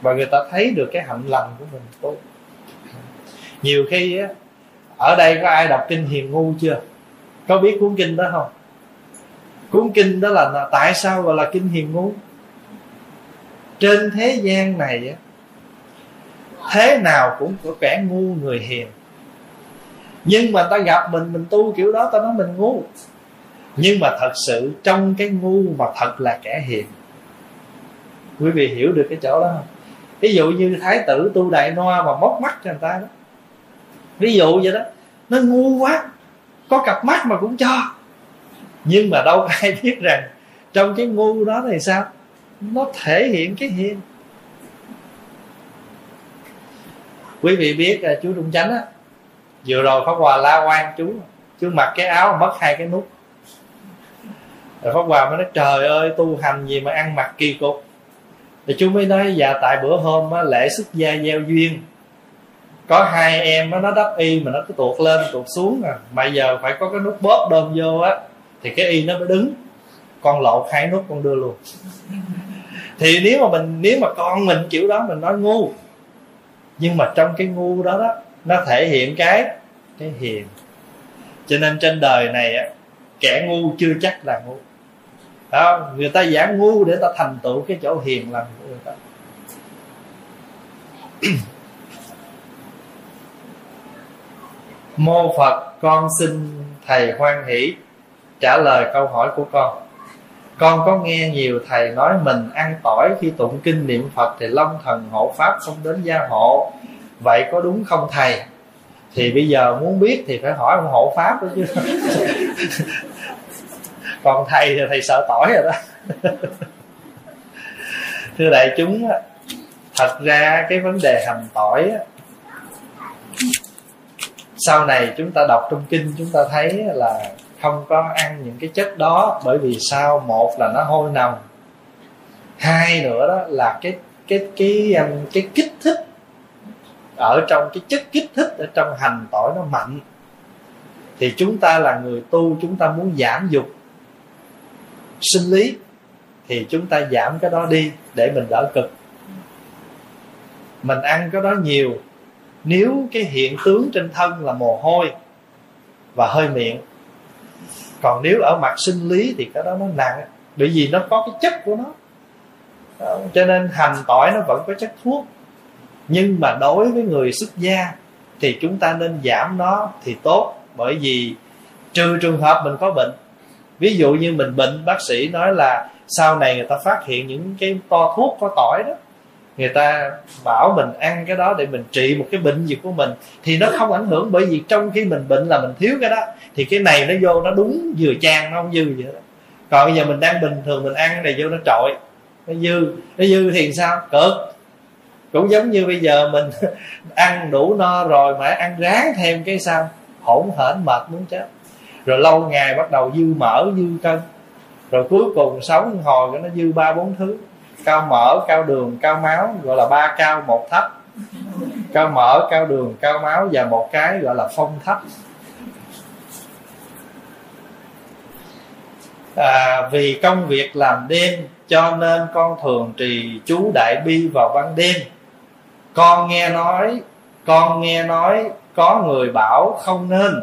S1: Và người ta thấy được cái hạnh lành của mình tu. Nhiều khi á, ở đây có ai đọc kinh hiền ngu chưa? Có biết cuốn kinh đó không? Cuốn kinh đó là tại sao gọi là kinh hiền ngu? Trên thế gian này á, thế nào cũng có kẻ ngu người hiền. Nhưng mà ta gặp mình mình tu kiểu đó ta nói mình ngu nhưng mà thật sự trong cái ngu mà thật là kẻ hiền. Quý vị hiểu được cái chỗ đó không? Ví dụ như thái tử tu đại noa mà móc mắt cho người ta đó. Ví dụ vậy đó. Nó ngu quá. Có cặp mắt mà cũng cho. Nhưng mà đâu ai biết rằng trong cái ngu đó thì sao? Nó thể hiện cái hiền. Quý vị biết là chú trung chánh á, vừa rồi pháp hòa la quan chú chú mặc cái áo, mất hai cái nút rồi pháp hòa mới nói trời ơi tu hành gì mà ăn mặc kỳ cục. Thì chú mới nói dạ tại bữa hôm á, lễ xuất gia gieo duyên. Có hai em á, nó đắp y mà nó cứ tuột lên tuột xuống à. Mà giờ phải có cái nút bóp đơm vô á thì cái y nó mới đứng. Con lột hai nút con đưa luôn. (laughs) Thì nếu mà mình nếu mà con mình kiểu đó mình nói ngu. Nhưng mà trong cái ngu đó đó nó thể hiện cái cái hiền. Cho nên trên đời này kẻ ngu chưa chắc là ngu đó, người ta giả ngu để ta thành tựu cái chỗ hiền lành của người ta. Mô phật con xin thầy hoan hỷ trả lời câu hỏi của con. Con có nghe nhiều thầy nói mình ăn tỏi khi tụng kinh niệm phật thì long thần hộ pháp không đến gia hộ. Vậy có đúng không thầy? Thì bây giờ muốn biết thì phải hỏi ông hộ pháp đó chứ. (laughs) còn thầy thì thầy sợ tỏi rồi đó. (laughs) Thưa đại chúng thật ra cái vấn đề hành tỏi sau này chúng ta đọc trong kinh chúng ta thấy là không có ăn những cái chất đó bởi vì sao? Một là nó hôi nồng. Hai nữa đó là cái cái cái cái, cái kích thích ở trong cái chất kích thích ở trong hành tỏi nó mạnh. Thì chúng ta là người tu chúng ta muốn giảm dục sinh lý, thì chúng ta giảm cái đó đi để mình đỡ cực. Mình ăn cái đó nhiều, nếu cái hiện tướng trên thân là mồ hôi và hơi miệng, còn nếu ở mặt sinh lý thì cái đó nó nặng, bởi vì nó có cái chất của nó. Cho nên hành tỏi nó vẫn có chất thuốc, nhưng mà đối với người xuất gia thì chúng ta nên giảm nó thì tốt, bởi vì trừ trường hợp mình có bệnh ví dụ như mình bệnh, bác sĩ nói là sau này người ta phát hiện những cái to thuốc, có tỏi đó, người ta bảo mình ăn cái đó để mình trị một cái bệnh gì của mình, thì nó không ảnh hưởng bởi vì trong khi mình bệnh là mình thiếu cái đó, thì cái này nó vô nó đúng vừa chan nó không dư vậy đó còn bây giờ mình đang bình thường mình ăn cái này vô nó trội, nó dư nó dư thì sao? Cực. Cũng giống như bây giờ mình (laughs) ăn đủ no rồi mà ăn ráng thêm cái sao? Hỗn hển, mệt muốn chết rồi lâu ngày bắt đầu dư mỡ dư cân. Rồi cuối cùng sống hồi cái nó dư ba bốn thứ. Cao mỡ cao đường cao máu gọi là ba cao một thấp. Cao mỡ cao đường cao máu và một cái gọi là phong thấp. À, vì công việc làm đêm cho nên con thường trì chú đại bi vào ban đêm. Con nghe nói con nghe nói có người bảo không nên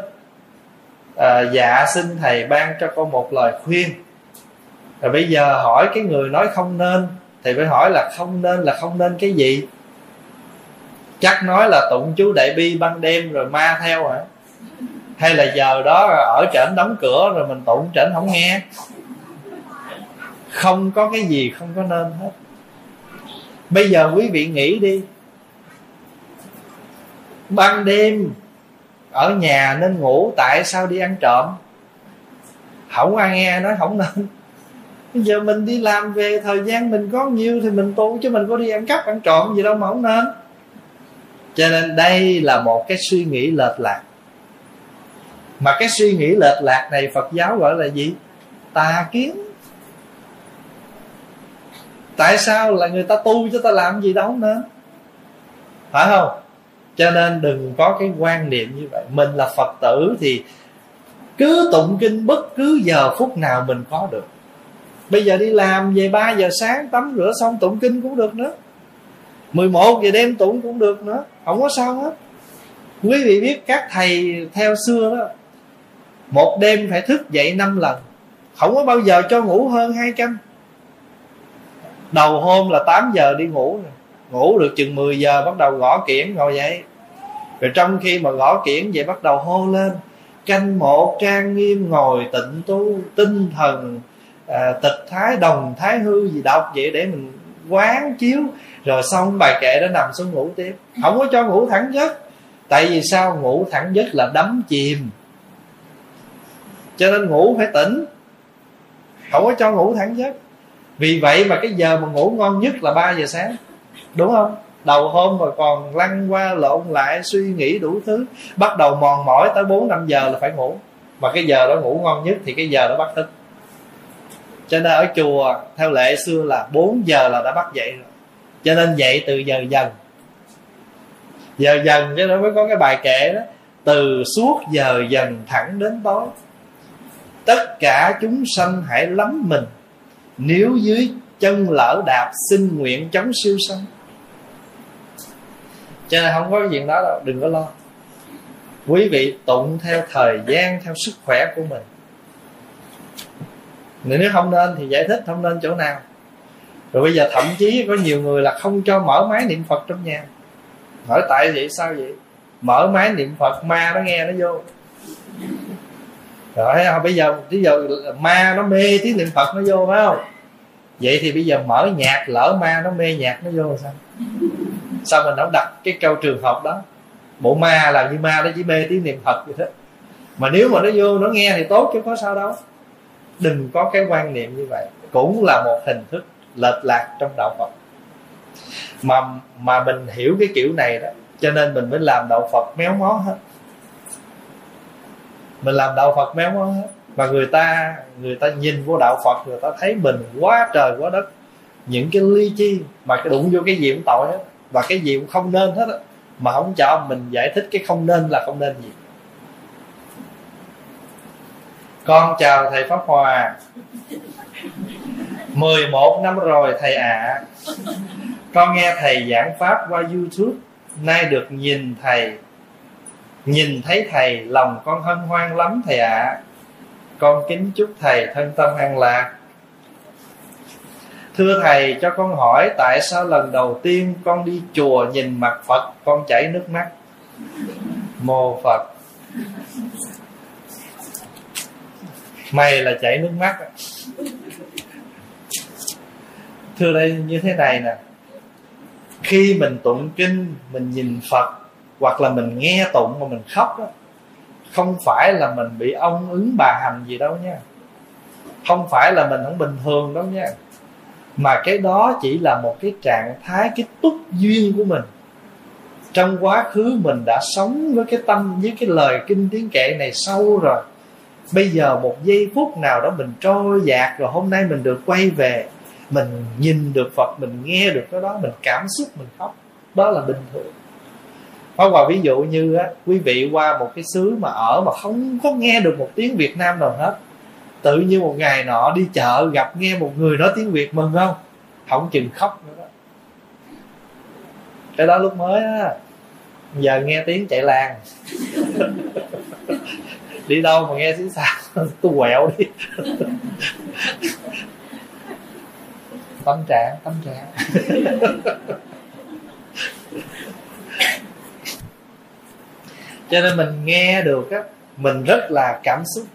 S1: à, dạ xin thầy ban cho con một lời khuyên. Rồi bây giờ hỏi cái người nói không nên. Thì phải hỏi là không nên là không nên cái gì? Chắc nói là tụng chú đại bi ban đêm rồi ma theo hả? Hay là giờ đó ở trển đóng cửa rồi mình tụng trển không nghe? Không có cái gì không có nên hết. Bây giờ quý vị nghĩ đi. Ban đêm ở nhà nên ngủ, tại sao đi ăn trộm? Không ai nghe, nói không nên. Bây giờ mình đi làm về, thời gian mình có nhiêu thì mình tu, chứ mình có đi ăn cắp, ăn trộm gì đâu mà không nên. Cho nên đây là một cái suy nghĩ lệch lạc. Mà cái suy nghĩ lệch lạc này phật giáo gọi là gì? Tà kiến. Tại sao là người ta tu cho ta làm gì đâu nên? Phải không? Cho nên đừng có cái quan niệm như vậy. Mình là phật tử thì cứ tụng kinh bất cứ giờ phút nào mình có được. Bây giờ đi làm về 3 giờ sáng, tắm rửa xong tụng kinh cũng được nữa. 11 giờ đêm tụng cũng được nữa. Không có sao hết. Quý vị biết các thầy theo xưa đó, một đêm phải thức dậy năm lần. Không có bao giờ cho ngủ hơn hai canh. Đầu hôm là 8 giờ đi ngủ rồi. Ngủ được chừng 10 giờ, bắt đầu gõ kiển ngồi dậy rồi trong khi mà gõ kiển vậy bắt đầu hô lên canh một trang nghiêm ngồi tịnh tu tinh thần à, tịch thái đồng thái hư gì đọc vậy để mình quán chiếu. Rồi xong bài kệ đó nằm xuống ngủ tiếp. Không có cho ngủ thẳng giấc. Tại vì sao? Ngủ thẳng giấc là đắm chìm. Cho nên ngủ phải tỉnh. Không có cho ngủ thẳng giấc. Vì vậy mà cái giờ mà ngủ ngon nhất là 3 giờ sáng. Đúng không? Đầu hôm mà còn lăn qua lộn lại, suy nghĩ đủ thứ. Bắt đầu mòn mỏi tới bốn năm giờ là phải ngủ. Mà cái giờ đó ngủ ngon nhất thì cái giờ đó bắt thức. Cho nên ở chùa, theo lệ xưa là 4 giờ là đã bắt dậy rồi. Cho nên dậy từ giờ dần. Giờ dần cho nên mới có cái bài kệ đó. Từ suốt giờ dần thẳng đến tối. Tất cả chúng sanh hãy lắm mình. Nếu dưới chân lỡ đạp, xin nguyện chống siêu sanh cho nên không có cái chuyện đó đâu, đừng có lo. Quý vị tụng theo thời gian, theo sức khỏe của mình. Nếu không nên thì giải thích không nên chỗ nào. Rồi bây giờ thậm chí có nhiều người là không cho mở máy niệm phật trong nhà. Hỏi tại vậy, sao vậy? Mở máy niệm phật, ma nó nghe nó vô. Rồi bây giờ bây giờ ma nó mê tiếng niệm phật nó vô, phải không? Vậy thì bây giờ mở nhạc lỡ ma nó mê nhạc nó vô sao? Sao mình không đặt cái câu trường hợp đó? Bộ ma là như ma nó chỉ mê tiếng niệm phật vậy đó. Mà nếu mà nó vô, nó nghe thì tốt chứ có sao đâu. Đừng có cái quan niệm như vậy. Cũng là một hình thức lệch lạc trong đạo phật. Mà mà mình hiểu cái kiểu này đó, cho nên mình mới làm đạo phật méo mó hết. Mình làm đạo phật méo mó hết. Và người ta người ta nhìn vô đạo phật, người ta thấy mình quá trời, quá đất. Những cái ly chi mà cái đụng vô cái gì cũng tội hết và cái gì cũng không nên hết á. Mà không cho mình giải thích cái không nên là không nên gì. Con chào thầy pháp hòa. 11 năm rồi thầy ạ. À. con nghe thầy giảng pháp qua youtube. Nay được nhìn thầy. Nhìn thấy thầy, lòng con hân hoan lắm thầy ạ. À. con kính chúc thầy thân tâm an lạc thưa thầy cho con hỏi tại sao lần đầu tiên con đi chùa nhìn mặt phật con chảy nước mắt? Mô phật. Mày là chảy nước mắt. Thưa đây như thế này nè. Khi mình tụng kinh mình nhìn phật hoặc là mình nghe tụng mà mình khóc đó, không phải là mình bị ông ứng bà hành gì đâu nha. Không phải là mình không bình thường đâu nha mà cái đó chỉ là một cái trạng thái cái túc duyên của mình. Trong quá khứ mình đã sống với cái tâm với cái lời kinh tiếng kệ này sâu rồi. Bây giờ một giây phút nào đó mình trôi dạt rồi hôm nay mình được quay về mình nhìn được phật mình nghe được cái đó mình cảm xúc mình khóc. Đó là bình thường. Hóa qua ví dụ như á, quý vị qua một cái xứ mà ở mà không có nghe được một tiếng Việt Nam nào hết tự như một ngày nọ đi chợ gặp nghe một người nói tiếng việt mừng không? Không chừng khóc nữa đó. Cái đó lúc mới á, giờ nghe tiếng chạy làng. (laughs) Đi đâu mà nghe tiếng sao (laughs) tôi quẹo đi. (laughs) Tâm trạng tâm trạng. Cho nên mình nghe được á, mình rất là cảm xúc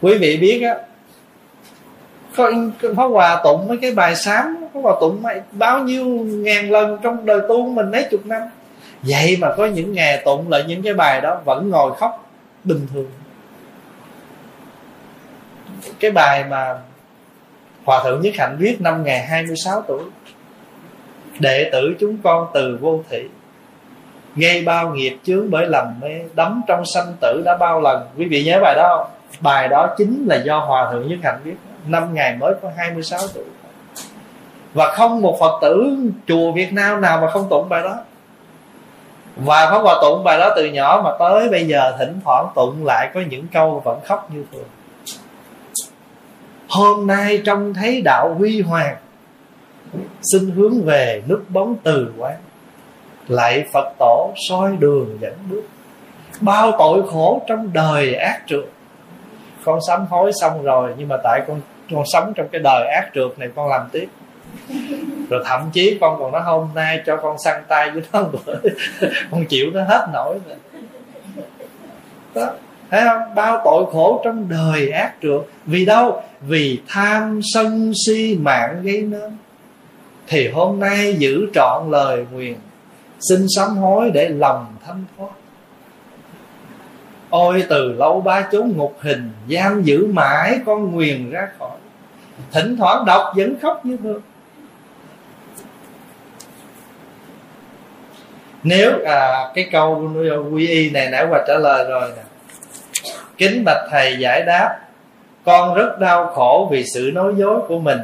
S1: quý vị biết á, có Pháp Hòa tụng mấy cái bài sám Pháp Hòa tụng mấy bao nhiêu ngàn lần trong đời tu của mình mấy chục năm. Vậy mà có những ngày tụng lại những cái bài đó Vẫn ngồi khóc bình thường. Cái bài mà Hòa Thượng Nhất Hạnh viết năm ngày 26 tuổi, Đệ tử chúng con từ vô thị, Gây bao nghiệp chướng bởi lầm mê, Đắm trong sanh tử đã bao lần. Quý vị nhớ bài đó không? Bài đó chính là do hòa thượng nhất hạnh viết. Năm ngày mới có 26 tuổi. Và không một phật tử chùa việt nam nào mà không tụng bài đó. Và pháp hòa tụng bài đó từ nhỏ mà tới bây giờ thỉnh thoảng tụng lại có những câu vẫn khóc như thường. Hôm nay trông thấy đạo huy hoàng, xin hướng về nước bóng từ quán. Lại phật tổ soi đường dẫn bước. Bao tội khổ trong đời ác trượt con sám hối xong rồi, nhưng mà tại con con sống trong cái đời ác trượt này con làm tiếp. Rồi thậm chí con còn nói, hôm nay cho con săn tay với nó (laughs) bữa con chịu nó hết nổi rồi đó. Thấy không? Bao tội khổ trong đời ác trượt. Vì đâu? Vì tham sân si mạng gây nên. Thì hôm nay giữ trọn lời nguyền xin sám hối để lòng thanh thoát ôi từ lâu ba chốn ngục hình giam giữ mãi con nguyền ra khỏi. Thỉnh thoảng đọc vẫn khóc như thường. Nếu à, cái câu quy y này nãy qua trả lời rồi nè. Kính bạch thầy giải đáp con rất đau khổ vì sự nói dối của mình.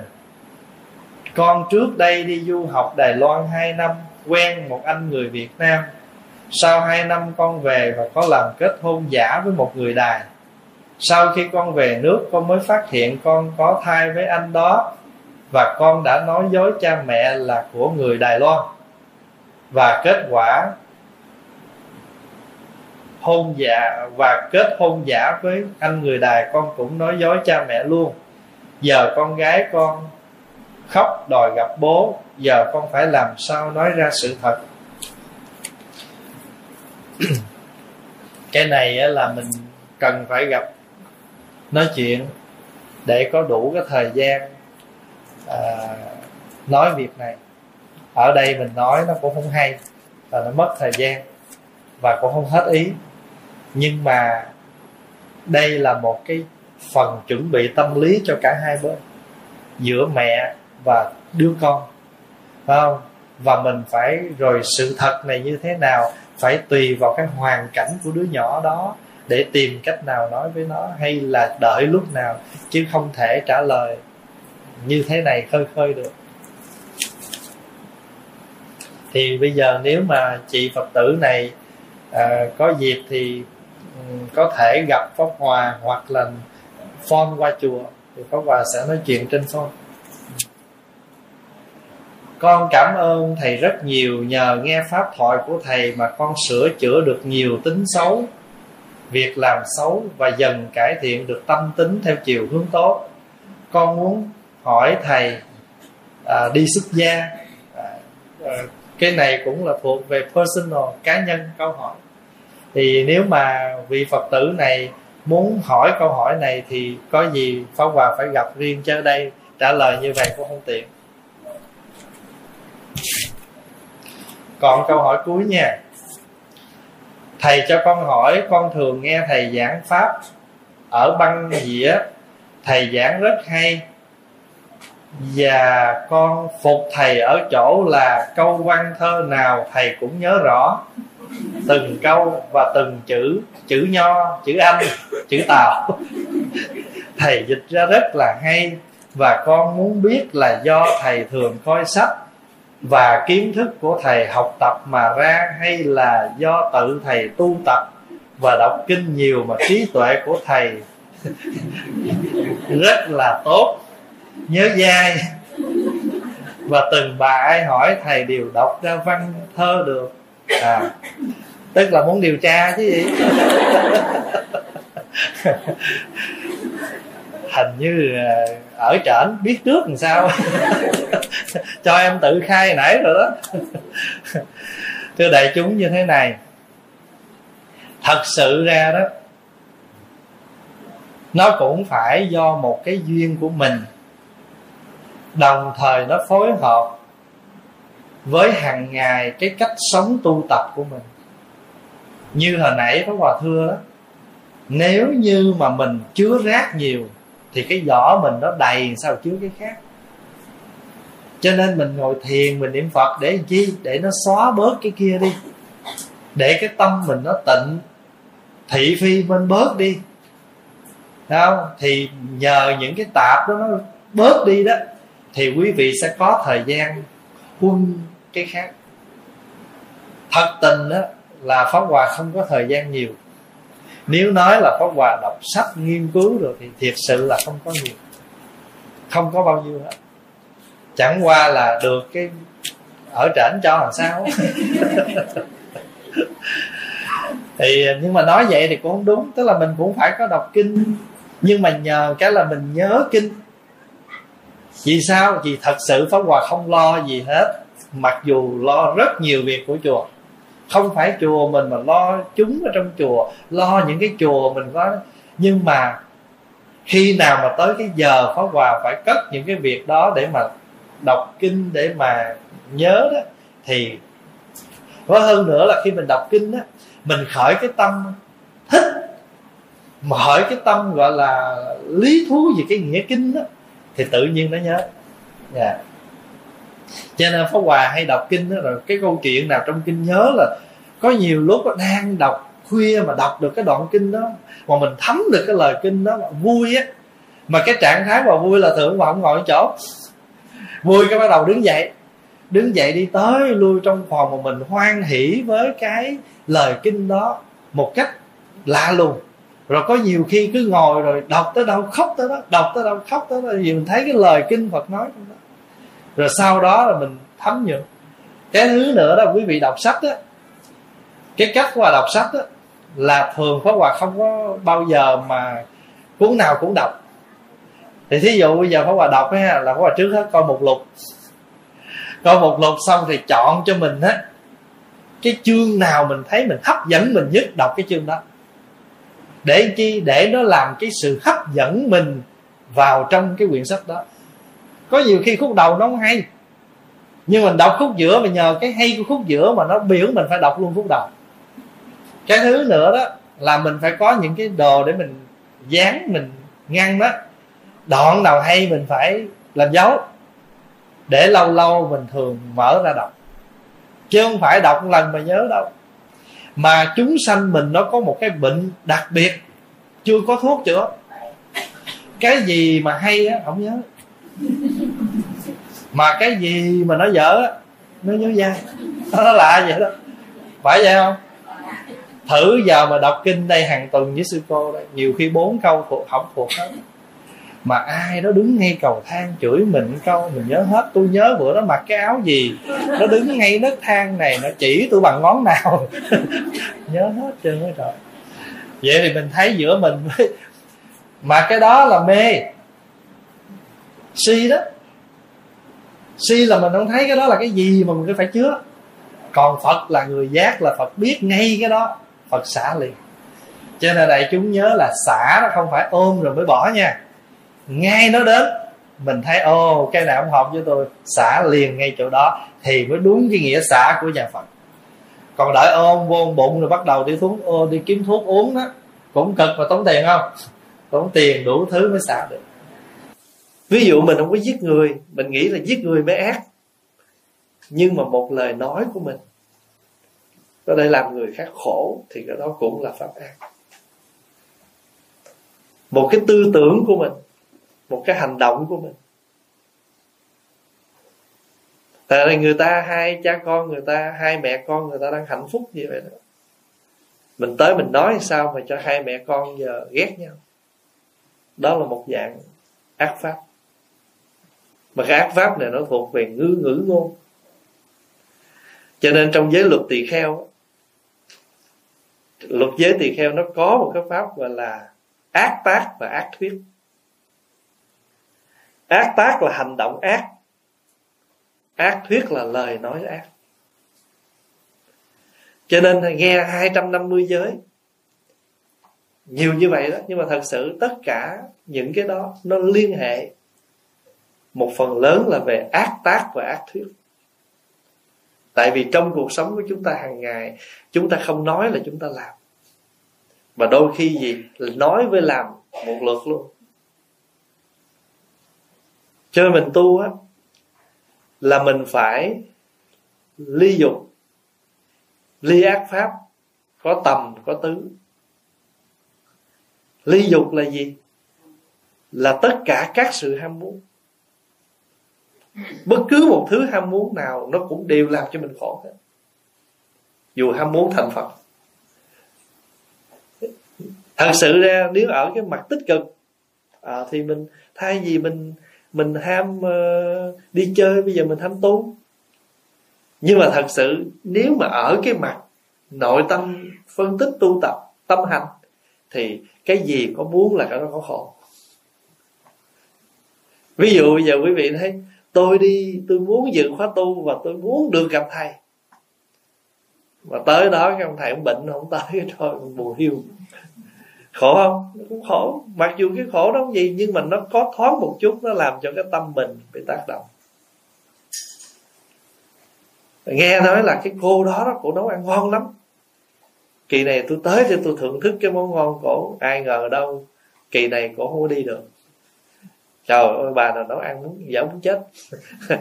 S1: Con trước đây đi du học đài loan 2 năm quen một anh người việt nam sau hai năm con về và có làm kết hôn giả với một người đài sau khi con về nước, con mới phát hiện con có thai với anh đó và con đã nói dối cha mẹ là của người đài loan. Và kết quả hôn giả, và kết hôn giả với anh người đài, con cũng nói dối cha mẹ luôn. Giờ con gái con khóc đòi gặp bố, giờ con phải làm sao nói ra sự thật? (clears throat) cái này là mình cần phải gặp nói chuyện để có đủ cái thời gian à, nói việc này. Ở đây mình nói nó cũng không hay và nó mất thời gian và cũng không hết ý. Nhưng mà đây là một cái phần chuẩn bị tâm lý cho cả hai bên giữa mẹ và đứa con phải không? Và mình phải rồi sự thật này như thế nào? Phải tùy vào cái hoàn cảnh của đứa nhỏ đó để tìm cách nào nói với nó hay là đợi lúc nào chứ không thể trả lời như thế này khơi khơi được. Thì bây giờ nếu mà chị phật tử này à, có dịp thì um, có thể gặp pháp hòa hoặc là phone qua chùa thì pháp hòa sẽ nói chuyện trên phone con cảm ơn thầy rất nhiều nhờ nghe pháp thoại của thầy mà con sửa chữa được nhiều tính xấu. Việc làm xấu và dần cải thiện được tâm tính theo chiều hướng tốt. Con muốn hỏi thầy à, đi xuất gia. À, à, cái này cũng là thuộc về personal cá nhân câu hỏi. Thì nếu mà vị phật tử này muốn hỏi câu hỏi này thì có gì pháp hòa phải gặp riêng cho đây? Trả lời như vậy cũng không tiện còn câu hỏi cuối nha. Thầy cho con hỏi, con thường nghe thầy giảng pháp ở băng dĩa. Thầy giảng rất hay. Và con phục thầy ở chỗ là câu văn thơ nào thầy cũng nhớ rõ. Từng câu và từng chữ chữ nho, chữ anh, chữ tàu. Thầy dịch ra rất là hay. Và con muốn biết là do thầy thường coi sách và kiến thức của thầy học tập mà ra hay là do tự thầy tu tập và đọc kinh nhiều mà trí tuệ của thầy (laughs) rất là tốt. Nhớ dai. Và từng bà ai hỏi thầy đều đọc ra văn thơ được. À tức là muốn điều tra chứ gì? (laughs) hình như ở trển, biết trước làm sao. (laughs) Cho em tự khai nãy rồi đó. (laughs) Thưa đại chúng, như thế này. Thật sự ra đó, nó cũng phải do một cái duyên của mình. Đồng thời nó phối hợp với hàng ngày cái cách sống tu tập của mình. Như hồi nãy có hòa thưa đó, nếu như mà mình chứa rác nhiều thì cái vỏ mình nó đầy sao chứa cái khác? Cho nên mình ngồi thiền, mình niệm phật để chi? Để nó xóa bớt cái kia đi. Để cái tâm mình nó tịnh, thị phi bên bớt đi. Thấy không? Thì nhờ những cái tạp đó nó bớt đi đó, thì quý vị sẽ có thời gian huân cái khác. Thật tình đó là pháp hòa không có thời gian nhiều nếu nói là pháp hòa đọc sách nghiên cứu rồi thì thiệt sự là không có nhiều. Không có bao nhiêu hết. Chẳng qua là được cái ở trển cho làm sao. (laughs) Thì, nhưng mà nói vậy thì cũng không đúng. Tức là mình cũng phải có đọc kinh. Nhưng mà nhờ cái là mình nhớ kinh. Vì sao? Vì thật sự pháp hòa không lo gì hết. Mặc dù lo rất nhiều việc của chùa không phải chùa mình mà lo chúng ở trong chùa, lo những cái chùa mình có nhưng mà khi nào mà tới cái giờ pháp hòa phải cất những cái việc đó để mà đọc kinh, để mà nhớ đó, thì có hơn nữa là khi mình đọc kinh đó mình khởi cái tâm thích, mà khởi cái tâm gọi là lý thú về cái nghĩa kinh đó thì tự nhiên nó nhớ yeah. Cho nên pháp hòa hay đọc kinh đó, rồi cái câu chuyện nào trong kinh nhớ là có nhiều lúc đang đọc khuya mà đọc được cái đoạn kinh đó, mà mình thấm được cái lời kinh đó mà vui á. Mà cái trạng thái mà vui là thượng mà không ngồi chỗ. Vui cái bắt đầu đứng dậy. Đứng dậy đi tới lui trong phòng mà mình hoan hỷ với cái lời kinh đó một cách lạ lùng. Rồi có nhiều khi cứ ngồi rồi đọc tới đâu, khóc tới đó, đọc tới đâu, khóc tới đó vì mình thấy cái lời kinh phật nói trong đó rồi sau đó là mình thấm nhuận. Cái thứ nữa đó, quý vị đọc sách á, cái cách của đọc sách á, là thường pháp hòa không có bao giờ mà cuốn nào cũng đọc. Thì thí dụ bây giờ pháp hòa đọc ha, là pháp hòa trước hết coi một lục. Coi một lục xong thì chọn cho mình á, cái chương nào mình thấy mình hấp dẫn mình nhất, đọc cái chương đó. Để chi? Để nó làm cái sự hấp dẫn mình vào trong cái quyển sách đó có nhiều khi khúc đầu nó không hay. Nhưng mình đọc khúc giữa mà nhờ cái hay của khúc giữa mà nó biểu mình phải đọc luôn khúc đầu. Cái thứ nữa đó là mình phải có những cái đồ để mình dán, mình ngăn đó. Đoạn nào hay mình phải làm dấu. Để lâu lâu mình thường mở ra đọc. Chứ không phải đọc một lần mà nhớ đâu. Mà chúng sanh mình nó có một cái bệnh đặc biệt. Chưa có thuốc chữa. Cái gì mà hay á, không nhớ mà cái gì mà nó dở, nó nhớ dai. Nó lạ vậy đó. Phải vậy không? Thử giờ mà đọc kinh đây hàng tuần với sư cô đây, nhiều khi bốn câu thuộc, không thuộc hết. Mà ai đó đứng ngay cầu thang chửi mình câu, mình nhớ hết. Tôi nhớ bữa đó mặc cái áo gì, nó đứng ngay nấc thang này, nó chỉ tôi bằng ngón nào. (laughs) Nhớ hết trơn hết rồi vậy thì mình thấy giữa mình với mà cái đó là mê si đó. Si là mình không thấy cái đó là cái gì mà mình phải chứa. Còn phật là người giác, là phật biết ngay cái đó. Phật xả liền. Cho nên đại chúng nhớ là xả nó không phải ôm rồi mới bỏ nha. Ngay nó đến, mình thấy ô cái nào không hợp với tôi, xả liền ngay chỗ đó. Thì mới đúng cái nghĩa xả của nhà phật. Còn đợi ôm vô bụng rồi bắt đầu đi thuốc ô đi kiếm thuốc uống đó cũng cực mà tốn tiền không? Tốn tiền đủ thứ mới xả được ví dụ mình không có giết người, mình nghĩ là giết người mới ác. Nhưng mà một lời nói của mình có thể làm người khác khổ, thì cái đó cũng là pháp ác. Một cái tư tưởng của mình, một cái hành động của mình. Tại là người ta hai cha con, người ta hai mẹ con, người ta đang hạnh phúc như vậy đó. Mình tới mình nói sao mà cho hai mẹ con giờ ghét nhau? Đó là một dạng ác pháp mà cái ác pháp này nó thuộc về ngữ ngữ ngôn. Cho nên trong giới luật tỳ kheo, luật giới tỳ kheo nó có một cái pháp gọi là ác tác và ác thuyết. Ác tác là hành động ác. Ác thuyết là lời nói ác. Cho nên nghe 250 giới, nhiều như vậy đó. Nhưng mà thật sự tất cả những cái đó nó liên hệ một phần lớn là về ác tác và ác thuyết. Tại vì trong cuộc sống của chúng ta hàng ngày, chúng ta không nói là chúng ta làm. Và đôi khi gì? Nói với làm một lượt luôn. Cho nên mình tu á, là mình phải ly dục, ly ác pháp, có tầm, có tứ. Ly dục là gì? Là tất cả các sự ham muốn bất cứ một thứ ham muốn nào nó cũng đều làm cho mình khổ hết. Dù ham muốn thành phật. Thật sự ra nếu ở cái mặt tích cực à, thì mình thay vì mình mình ham uh, đi chơi bây giờ mình ham tu nhưng mà thật sự nếu mà ở cái mặt nội tâm phân tích tu tập tâm hành thì cái gì có muốn là cái đó có khổ. Ví dụ bây giờ quý vị thấy tôi đi, tôi muốn dự khóa tu và tôi muốn được gặp thầy. Mà tới đó cái ông thầy ông bệnh, không tới thôi buồn hiu. Khổ không? Nó cũng khổ. Mặc dù cái khổ đó không gì, nhưng mà nó có thoáng một chút, nó làm cho cái tâm mình bị tác động. Nghe nói là cái cô đó đó cổ nấu ăn ngon lắm. Kỳ này tôi tới thì tôi thưởng thức cái món ngon cổ, ai ngờ đâu kỳ này cổ không có đi được trời ơi, bà nào nấu ăn muốn giả muốn chết. (laughs)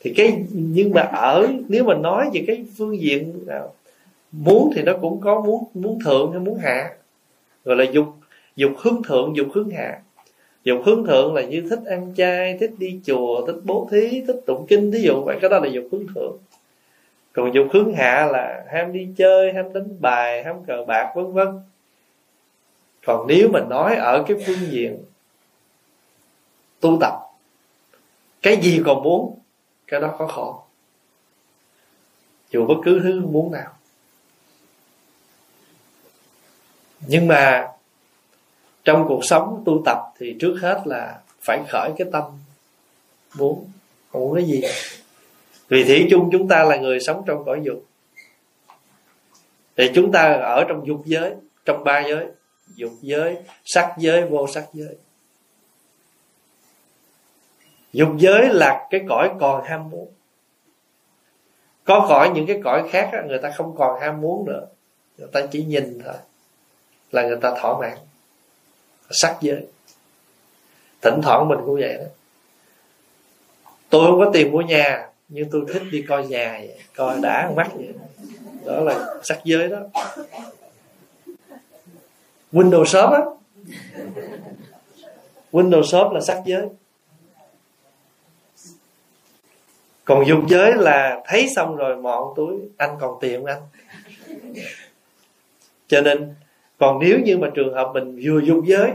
S1: Thì cái, nhưng mà ở, nếu mà nói về cái phương diện nào muốn thì nó cũng có muốn muốn thượng hay muốn hạ. Gọi là dục dục hướng thượng, dục hướng hạ. Dục hướng thượng là như thích ăn chay, thích đi chùa, thích bố thí, thích tụng kinh, thí dụ vậy. Cái đó là dục hướng thượng. Còn dục hướng hạ là ham đi chơi, ham đánh bài, ham cờ bạc, vân vân. Còn nếu mà nói ở cái phương diện tu tập. Cái gì còn muốn, cái đó có khổ dù bất cứ thứ muốn nào. Nhưng mà trong cuộc sống tu tập thì trước hết là phải khởi cái tâm muốn. Muốn cái gì. Vì thủy chung chúng ta là người sống trong cõi dục. Thì chúng ta ở trong dục giới, trong ba giới, dục giới, sắc giới, vô sắc giới dục giới là cái cõi còn ham muốn. Có cõi những cái cõi khác đó, người ta không còn ham muốn nữa. Người ta chỉ nhìn thôi là người ta thỏa mãn. Sắc giới.
S2: Thỉnh thoảng mình cũng vậy đó. Tôi không có tiền mua nhà nhưng tôi thích đi coi nhà vậy coi đã mắt vậy. Đó là sắc giới đó. Windows Shop á. Windows Shop là sắc giới. Còn dục giới là thấy xong rồi mọn túi anh còn tiền không anh. Cho nên còn nếu như mà trường hợp mình vừa dục giới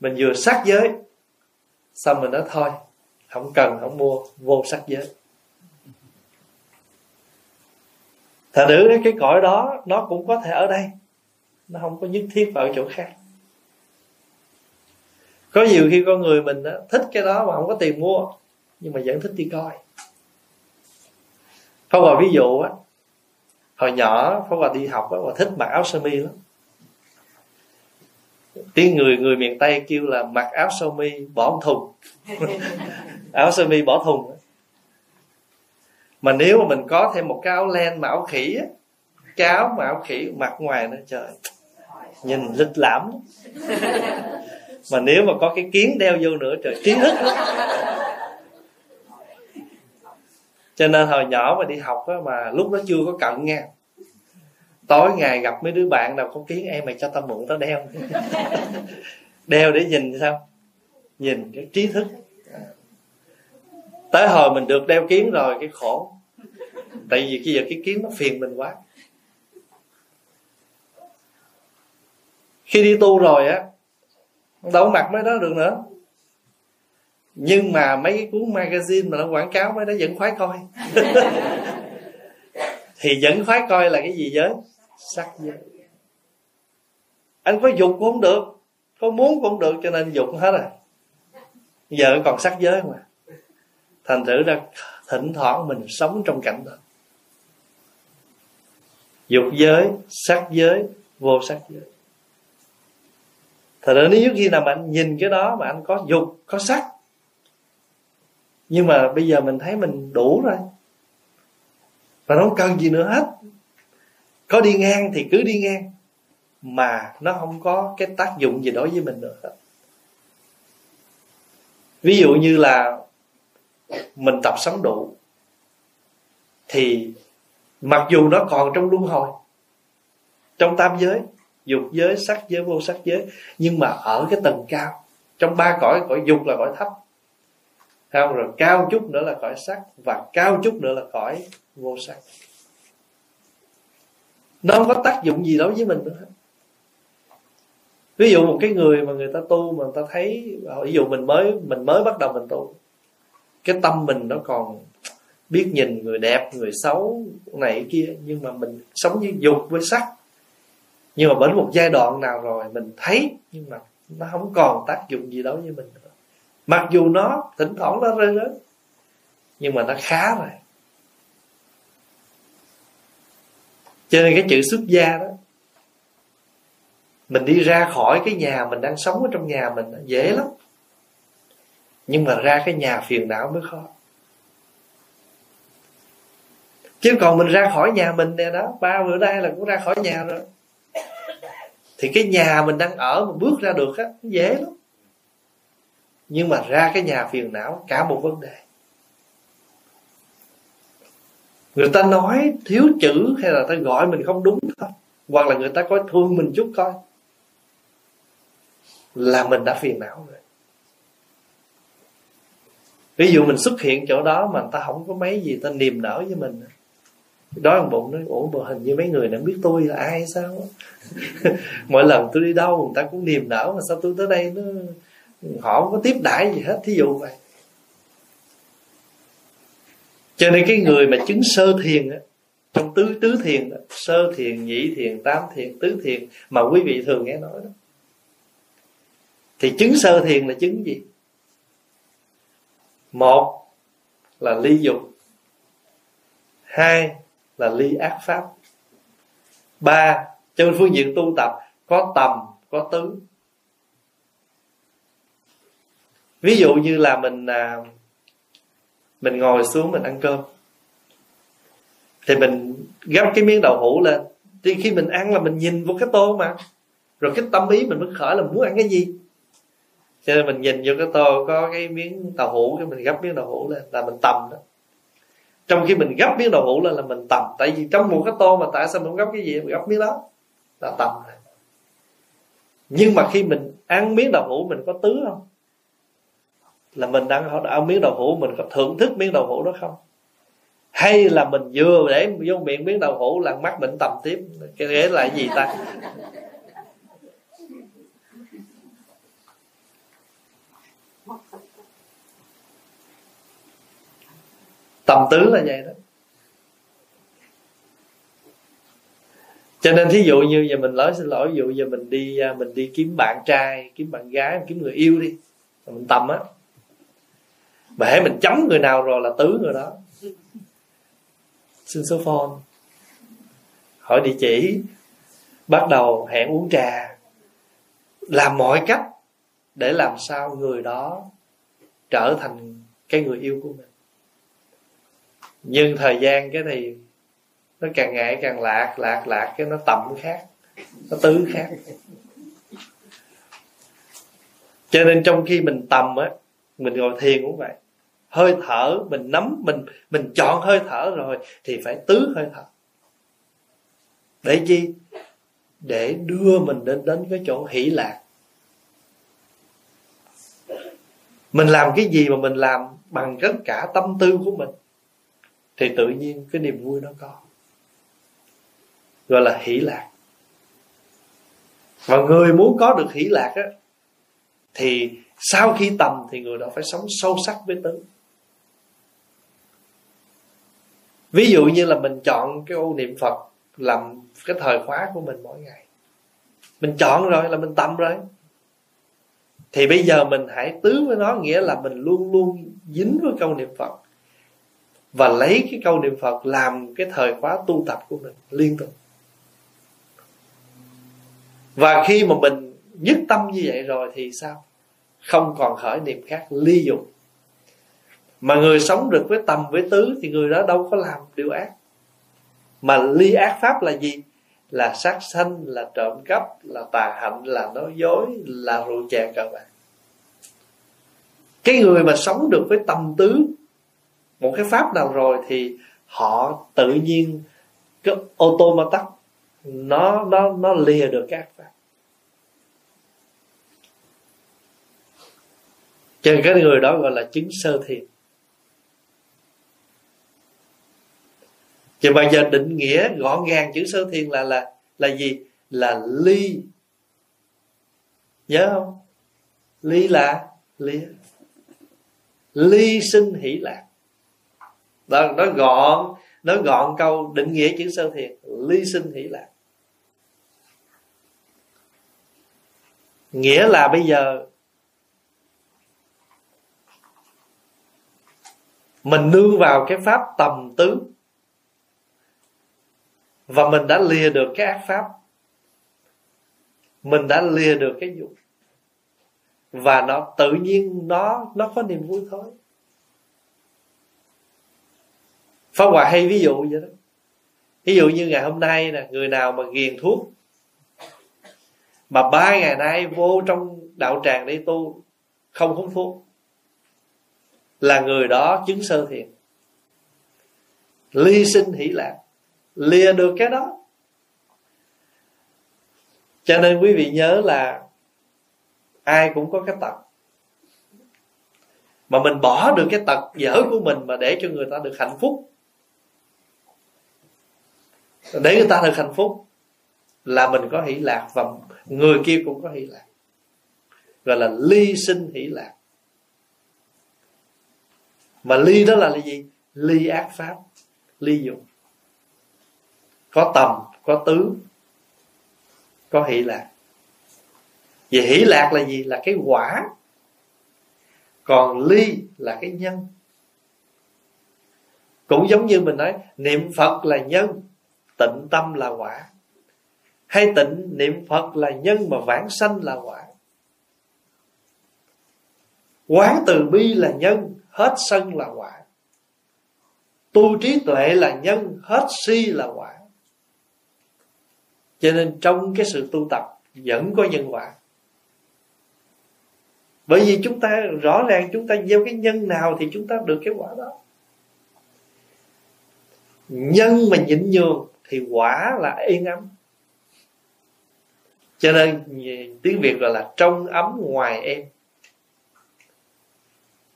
S2: mình vừa sắc giới xong mình nói thôi không cần không mua vô sắc giới. Thà nữ cái cõi đó nó cũng có thể ở đây nó không có nhất thiết vào chỗ khác. Có nhiều khi con người mình đó, thích cái đó mà không có tiền mua nhưng mà vẫn thích đi coi. Pháp Hòa ví dụ á Hồi nhỏ Pháp Hòa đi học á Hòa thích mặc áo sơ mi lắm. Tiếng người người miền tây kêu là mặc áo sơ mi bỏ thùng. (laughs) Áo sơ mi bỏ thùng. Mà nếu mà mình có thêm một cái áo len mà áo khỉ á cái áo mà áo khỉ mặc ngoài nó trời nhìn lịch lãm. (laughs) Mà nếu mà có cái kiến đeo vô nữa trời trí thức cho nên hồi nhỏ mà đi học á, mà lúc đó chưa có cận nha. Tối ngày gặp mấy đứa bạn nào có kiến em mày cho tao mượn tao đeo. (laughs) Đeo để nhìn sao? Nhìn cái trí thức. Tới hồi mình được đeo kiến rồi cái khổ. Tại vì bây giờ cái kiến nó phiền mình quá. Khi đi tu rồi á đâu mặt mấy đó được nữa nhưng mà mấy cái cuốn magazine mà nó quảng cáo mấy đó vẫn khoái coi. (laughs) Thì vẫn khoái coi là cái gì giới sắc giới. Anh có dục cũng không được có muốn cũng không được cho nên dục hết rồi. Giờ còn sắc giới mà. Thành thử ra thỉnh thoảng mình sống trong cảnh đó. Dục giới sắc giới vô sắc giới. Thật ra nếu khi nào mà anh nhìn cái đó mà anh có dục có sắc nhưng mà bây giờ mình thấy mình đủ rồi. Và nó không cần gì nữa hết. Có đi ngang thì cứ đi ngang. Mà nó không có cái tác dụng gì đối với mình nữa hết. Ví dụ như là mình tập sống đủ, thì mặc dù nó còn trong luân hồi, trong tam giới, dục giới, sắc giới, vô sắc giới, nhưng mà ở cái tầng cao, trong ba cõi cõi dục là cõi thấp không, rồi cao chút nữa là cõi sắc, và cao chút nữa là cõi vô sắc. Nó không có tác dụng gì đối với mình nữa. Ví dụ một cái người mà người ta tu mà người ta thấy ờ, ví dụ mình mới mình mới bắt đầu mình tu, cái tâm mình nó còn biết nhìn người đẹp, người xấu, này kia, nhưng mà mình sống với dục, với sắc. Nhưng mà đến một giai đoạn nào rồi mình thấy, nhưng mà nó không còn tác dụng gì đối với mình nữa mặc dù nó thỉnh thoảng nó rơi rớt, nhưng mà nó khá rồi. Cho nên cái chữ xuất gia đó, mình đi ra khỏi cái nhà mình đang sống ở trong nhà mình dễ lắm. Nhưng mà ra cái nhà phiền não mới khó. Chứ còn mình ra khỏi nhà mình nè đó, ba bữa nay là cũng ra khỏi nhà rồi. Thì cái nhà mình đang ở mà bước ra được á dễ lắm nhưng mà ra cái nhà phiền não, cả một vấn đề. Người ta nói thiếu chữ hay là ta gọi mình không đúng thôi. Hoặc là người ta có thương mình chút coi. Là mình đã phiền não rồi. Ví dụ mình xuất hiện chỗ đó mà người ta không có mấy gì, ta niềm nở với mình. Đó ông bụng nói, ủa bộ hình như mấy người đã biết tôi là ai sao? (laughs) Mỗi lần tôi đi đâu, người ta cũng niềm nở mà sao tôi tới đây nó họ không có tiếp đãi gì hết thí dụ vậy. Cho nên cái người mà chứng sơ thiền á trong tứ tứ thiền đó, sơ thiền nhị thiền tam thiền tứ thiền mà quý vị thường nghe nói đó thì chứng sơ thiền là chứng gì? Một là ly dục hai là ly ác pháp ba trên phương diện tu tập có tầm có tứ. Ví dụ như là mình à, mình ngồi xuống mình ăn cơm thì mình gắp cái miếng đậu hũ lên. Thì khi mình ăn là mình nhìn vô cái tô mà. Rồi cái tâm ý mình mới khởi là muốn ăn cái gì. Cho nên mình nhìn vô cái tô có cái miếng đậu hũ cái mình gấp miếng đậu hũ lên là mình tầm đó. Trong khi mình gấp miếng đậu hũ lên là mình tầm. Tại vì trong một cái tô mà tại sao mình không gấp cái gì? Mình gấp miếng đó là tầm. Nhưng mà khi mình ăn miếng đậu hũ mình có tứ không? Là mình đang ăn miếng đậu hũ, mình có thưởng thức miếng đậu hũ đó không? Hay là mình vừa để vô miệng miếng đậu hũ là mắc bệnh tầm tiếp cái ghế là gì ta? Tầm tứ là vậy đó. Cho nên thí dụ như giờ mình nói xin lỗi, ví dụ giờ mình đi à, mình đi kiếm bạn trai, kiếm bạn gái kiếm người yêu đi, mình tầm á mà hãy mình chấm người nào rồi là tứ người đó. Xin số phone. Hỏi địa chỉ. Bắt đầu hẹn uống trà. Làm mọi cách để làm sao người đó trở thành cái người yêu của mình. Nhưng thời gian cái thì nó càng ngày càng lạc lạc lạc, cái nó tầm khác, nó tứ khác. Cho nên trong khi mình tầm á, mình ngồi thiền cũng vậy hơi thở, mình nắm, mình mình chọn hơi thở rồi thì phải tứ hơi thở. Để chi? Để đưa mình đến đến cái chỗ hỷ lạc. Mình làm cái gì mà mình làm bằng tất cả tâm tư của mình thì tự nhiên cái niềm vui nó có. Gọi là hỷ lạc. Và người muốn có được hỷ lạc á, thì sau khi tầm thì người đó phải sống sâu sắc với tứ. Ví dụ như là mình chọn cái ô niệm phật làm cái thời khóa của mình mỗi ngày. Mình chọn rồi là mình tâm rồi. Thì bây giờ mình hãy tứ với nó nghĩa là mình luôn luôn dính với câu niệm phật và lấy cái câu niệm phật làm cái thời khóa tu tập của mình liên tục. Và khi mà mình nhất tâm như vậy rồi thì sao? Không còn khởi niệm khác, ly dục mà người sống được với tâm với tứ thì người đó đâu có làm điều ác. Mà ly ác pháp là gì? Là sát sanh, là trộm cắp, là tà hạnh, là nói dối, là rượu chè các bạn cái người mà sống được với tâm tứ, một cái pháp nào rồi thì họ tự nhiên cái ô tô mà tắt, nó nó nó lìa được các pháp. Cho nên cái người đó gọi là chứng sơ thiền. Thì bây giờ định nghĩa gọn gàng chữ sơ thiền là là là gì? Là ly. Nhớ không? Ly là ly. Ly sinh hỷ lạc đó, nó gọn nó gọn câu định nghĩa chữ sơ thiền ly sinh hỷ lạc nghĩa là bây giờ mình nương vào cái pháp tầm tứ và mình đã lìa được cái ác pháp. Mình đã lìa được cái dục và nó, tự nhiên nó nó có niềm vui thôi. Pháp Hòa hay ví dụ vậy đó. Ví dụ như ngày hôm nay nè, Người nào mà ghiền thuốc, Mà ba ngày nay vô trong đạo tràng đi tu, Không hút thuốc, Là người đó chứng sơ thiền. Ly sinh hỷ lạc. Lìa được cái đó. Cho nên quý vị nhớ là Ai cũng có cái tật. Mà mình bỏ được cái tật dở của mình Mà để cho người ta được hạnh phúc. Để người ta được hạnh phúc là mình có hỷ lạc và người kia cũng có hỷ lạc. Gọi là ly sinh hỷ lạc. Mà ly đó là gì? Ly ác pháp, ly dục có tầm có tứ, có hỷ lạc. Vậy hỷ lạc là gì? Là cái quả. Còn ly là cái nhân. Cũng giống như mình nói, niệm phật là nhân, tịnh tâm là quả. Hay tịnh niệm phật là nhân mà vãng sanh là quả. Quán từ bi là nhân, hết sân là quả. Tu trí tuệ là nhân, hết si là quả cho nên trong cái sự tu tập vẫn có nhân quả. Bởi vì chúng ta, rõ ràng chúng ta gieo cái nhân nào thì chúng ta được cái quả đó. Nhân mà nhịn nhường thì quả là yên ấm. Cho nên, tiếng việt gọi là trong ấm ngoài em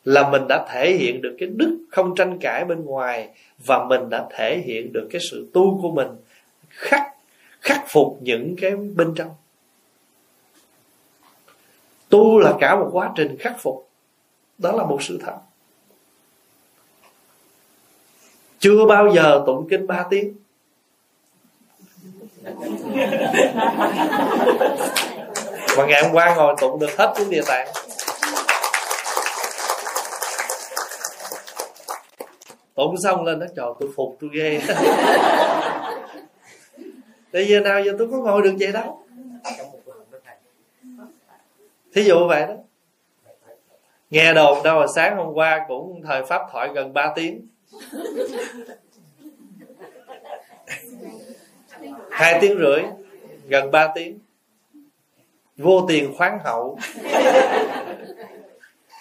S2: là mình đã thể hiện được cái đức không tranh cãi bên ngoài và mình đã thể hiện được cái sự tu của mình khắc khắc phục những cái bên trong. Tu là cả một quá trình khắc phục. Đó là một sự thật. Chưa bao giờ tụng kinh ba tiếng. Mà ngày hôm qua ngồi tụng được hết cuốn địa tạng. Tụng xong lên nó, trời tôi phục tôi ghê. Tại giờ nào giờ tôi có ngồi được vậy đâu Thí dụ vậy đó. Nghe đồn đâu mà sáng hôm qua cũng thời pháp thoại gần 3 tiếng. Hai tiếng rưỡi, gần 3 tiếng. Vô tiền khoáng hậu.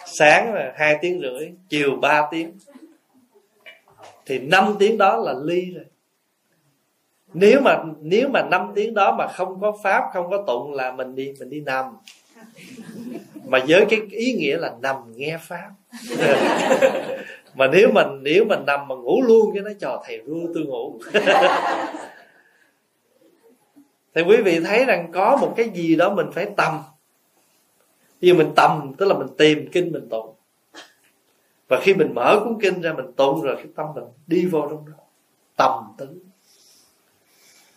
S2: Sáng là hai tiếng rưỡi, chiều 3 tiếng. Thì 5 tiếng đó là ly rồi nếu mà nếu mà 5 tiếng đó mà không có pháp, không có tụng là mình đi mình đi nằm. Mà với cái ý nghĩa là nằm nghe pháp. (laughs) Mà nếu mình nếu mình nằm mà ngủ luôn, cái nó trò thầy ru tôi ngủ. (laughs) Thì quý vị thấy rằng có một cái gì đó mình phải tầm. Khi mình tầm, tức là mình tìm kinh, mình tụng. Và khi mình mở cuốn kinh ra, mình tụng rồi, cái tâm mình đi vô trong đó. Tầm tính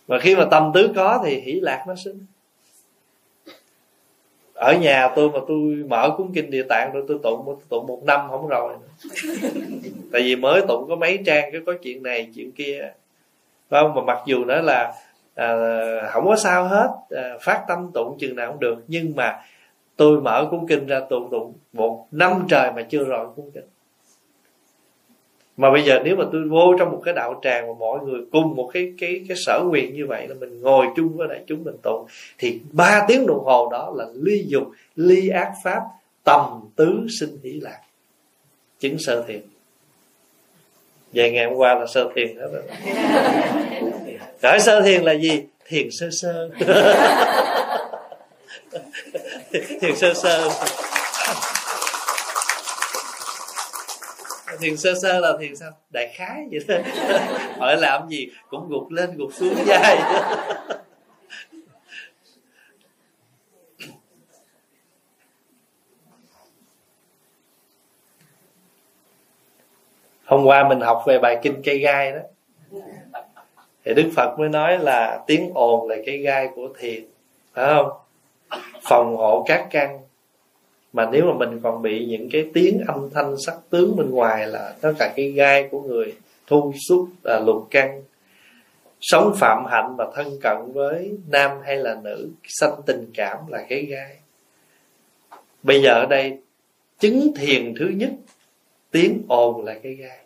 S2: và khi mà tâm tứ có thì hỷ lạc nó sinh. Ở nhà tôi mà tôi mở cuốn kinh địa tạng rồi tôi tụng tôi tụng một năm không rồi. Nữa. tại vì mới tụng có mấy trang cái có chuyện này chuyện kia. Phải không? Mà mặc dù nó là à, không có sao hết à, phát tâm tụng chừng nào cũng được. Nhưng mà tôi mở cuốn kinh ra tụng tụng một năm trời mà chưa rồi cuốn kinh mà bây giờ nếu mà tôi vô trong một cái đạo tràng mà mọi người cùng một cái cái cái sở nguyện như vậy là mình ngồi chung với đại chúng mình tụng thì ba tiếng đồng hồ đó là ly dục ly ác pháp tầm tứ sinh hỷ lạc chứng sơ thiền. Vậy ngày hôm qua là sơ thiền hết rồi. (laughs) Cởi sơ thiền là gì? Thiền sơ sơ. (laughs) Thiền sơ sơ thiền sơ sơ là thiền sao? Đại khái vậy thôi (laughs) hỏi làm gì? Cũng gục lên, gục xuống dài (laughs) hôm qua mình học về bài kinh cây gai đó. Thì đức phật mới nói là tiếng ồn là cái gai của thiền. Phải không? Phòng hộ các căn mà nếu mà mình còn bị những cái tiếng âm thanh sắc tướng bên ngoài là tất cả cái gai của người thu xúc là lục căng sống phạm hạnh và thân cận với nam hay là nữ, sanh tình cảm là cái gai. Bây giờ ở đây, chứng thiền thứ nhất, tiếng ồn là cái gai.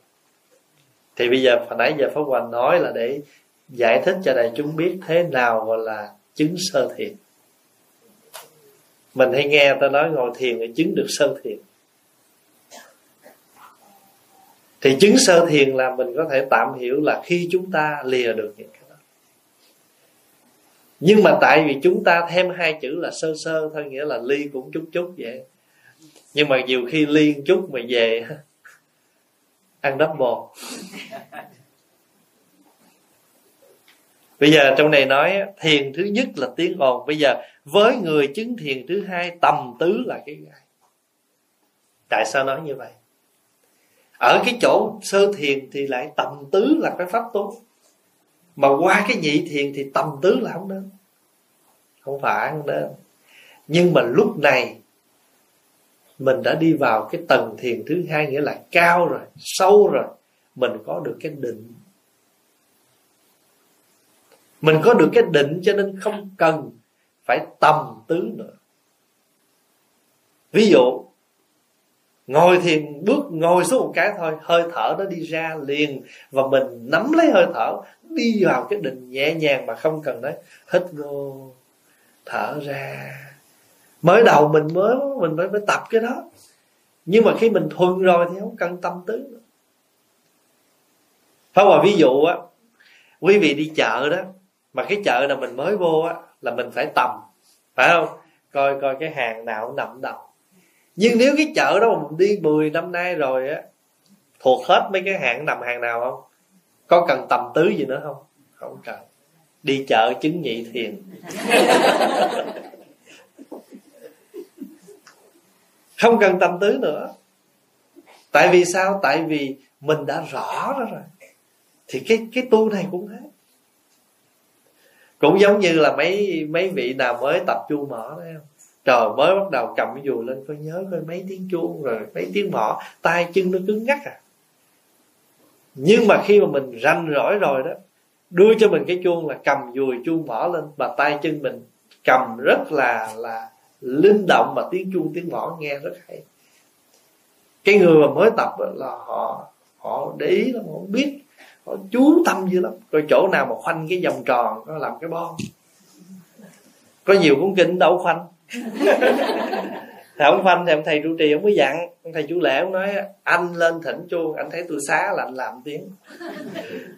S2: Thì bây giờ, hồi nãy giờ pháp hoàng nói là để giải thích cho đại chúng biết thế nào gọi là chứng sơ thiền mình hay nghe ta nói ngồi thiền để chứng được sơ thiền. Thì chứng sơ thiền là mình có thể tạm hiểu là khi chúng ta lìa được những cái đó. Nhưng mà tại vì chúng ta thêm hai chữ là sơ sơ thôi, nghĩa là ly cũng chút chút vậy. Nhưng mà nhiều khi ly chút mà về, (laughs) ăn double bây giờ trong này nói thiền thứ nhất là tiếng ồn. Bây giờ với người chứng thiền thứ hai, tầm tứ là cái gai tại sao nói như vậy? Ở cái chỗ sơ thiền thì lại tầm tứ là cái pháp tốt mà qua cái nhị thiền thì tầm tứ là không nên. Không phải, không nên. Nhưng mà lúc này, mình đã đi vào cái tầng thiền thứ hai nghĩa là cao rồi, sâu rồi, mình có được cái định. Mình có được cái định cho nên không cần phải tầm tứ nữa. Ví dụ ngồi thiền bước ngồi xuống một cái thôi hơi thở nó đi ra liền và mình nắm lấy hơi thở đi vào cái định nhẹ nhàng mà không cần nói hít vô thở ra. Mới đầu mình mới mình phải, phải tập cái đó. Nhưng mà khi mình thuần rồi thì không cần tâm tứ nữa. Phải hòa ví dụ á quý vị đi chợ đó mà cái chợ nào mình mới vô á là mình phải tầm, phải không? Coi coi cái hàng nào nằm đầu nhưng nếu cái chợ đó mà mình đi 10 năm nay rồi á, thuộc hết mấy cái hàng nằm hàng nào không? Có cần tầm tứ gì nữa không? Không cần. Đi chợ chứng nhị thiền. (laughs) Không cần tầm tứ nữa. Tại vì sao? Tại vì mình đã rõ đó rồi. Thì cái cái tu này cũng thế cũng giống như là mấy mấy vị nào mới tập chu mỏ đấy không? Trời, mới bắt đầu cầm cái dù lên, coi nhớ coi mấy tiếng chuông, rồi mấy tiếng mỏ tay chân nó cứng ngắc à. Nhưng mà khi mà mình ranh rỗi rồi đó, đưa cho mình cái chuông là cầm dùi chuông mỏ lên và tay chân mình cầm rất là là linh động mà tiếng chuông, tiếng mỏ nghe rất hay. Cái người mà mới tập là họ họ để ý lắm, họ biết họ chú tâm dữ lắm. Rồi chỗ nào mà khoanh cái vòng tròn nó làm cái bon có nhiều cuốn kinh đâu khoanh. (laughs) Thì ông khoanh thì ông thầy trụ trì ông mới dặn. Ông thầy chú lễ ông nói anh lên thỉnh chuông anh thấy tôi xá là anh làm tiếng.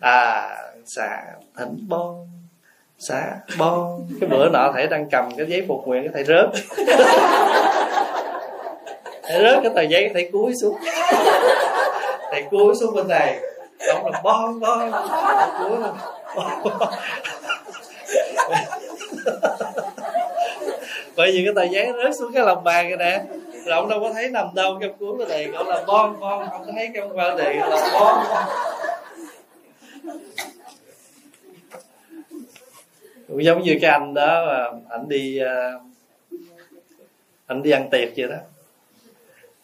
S2: À xả thỉnh bon xả bon cái bữa nọ thầy đang cầm cái giấy phục nguyện cái thầy rớt. (laughs) Thầy rớt cái tờ giấy thầy cúi xuống. (laughs) Thầy cúi xuống bên này ông là bon bon cúi bởi vì cái tờ giấy rớt xuống cái lòng bàn cái nè. Rồi ông đâu có thấy nằm đâu cái cuốn cái này, gọi là bon bon không thấy cái qua đề là bon cũng giống như cái anh đó mà anh đi ờ, anh đi ăn tiệc vậy đó.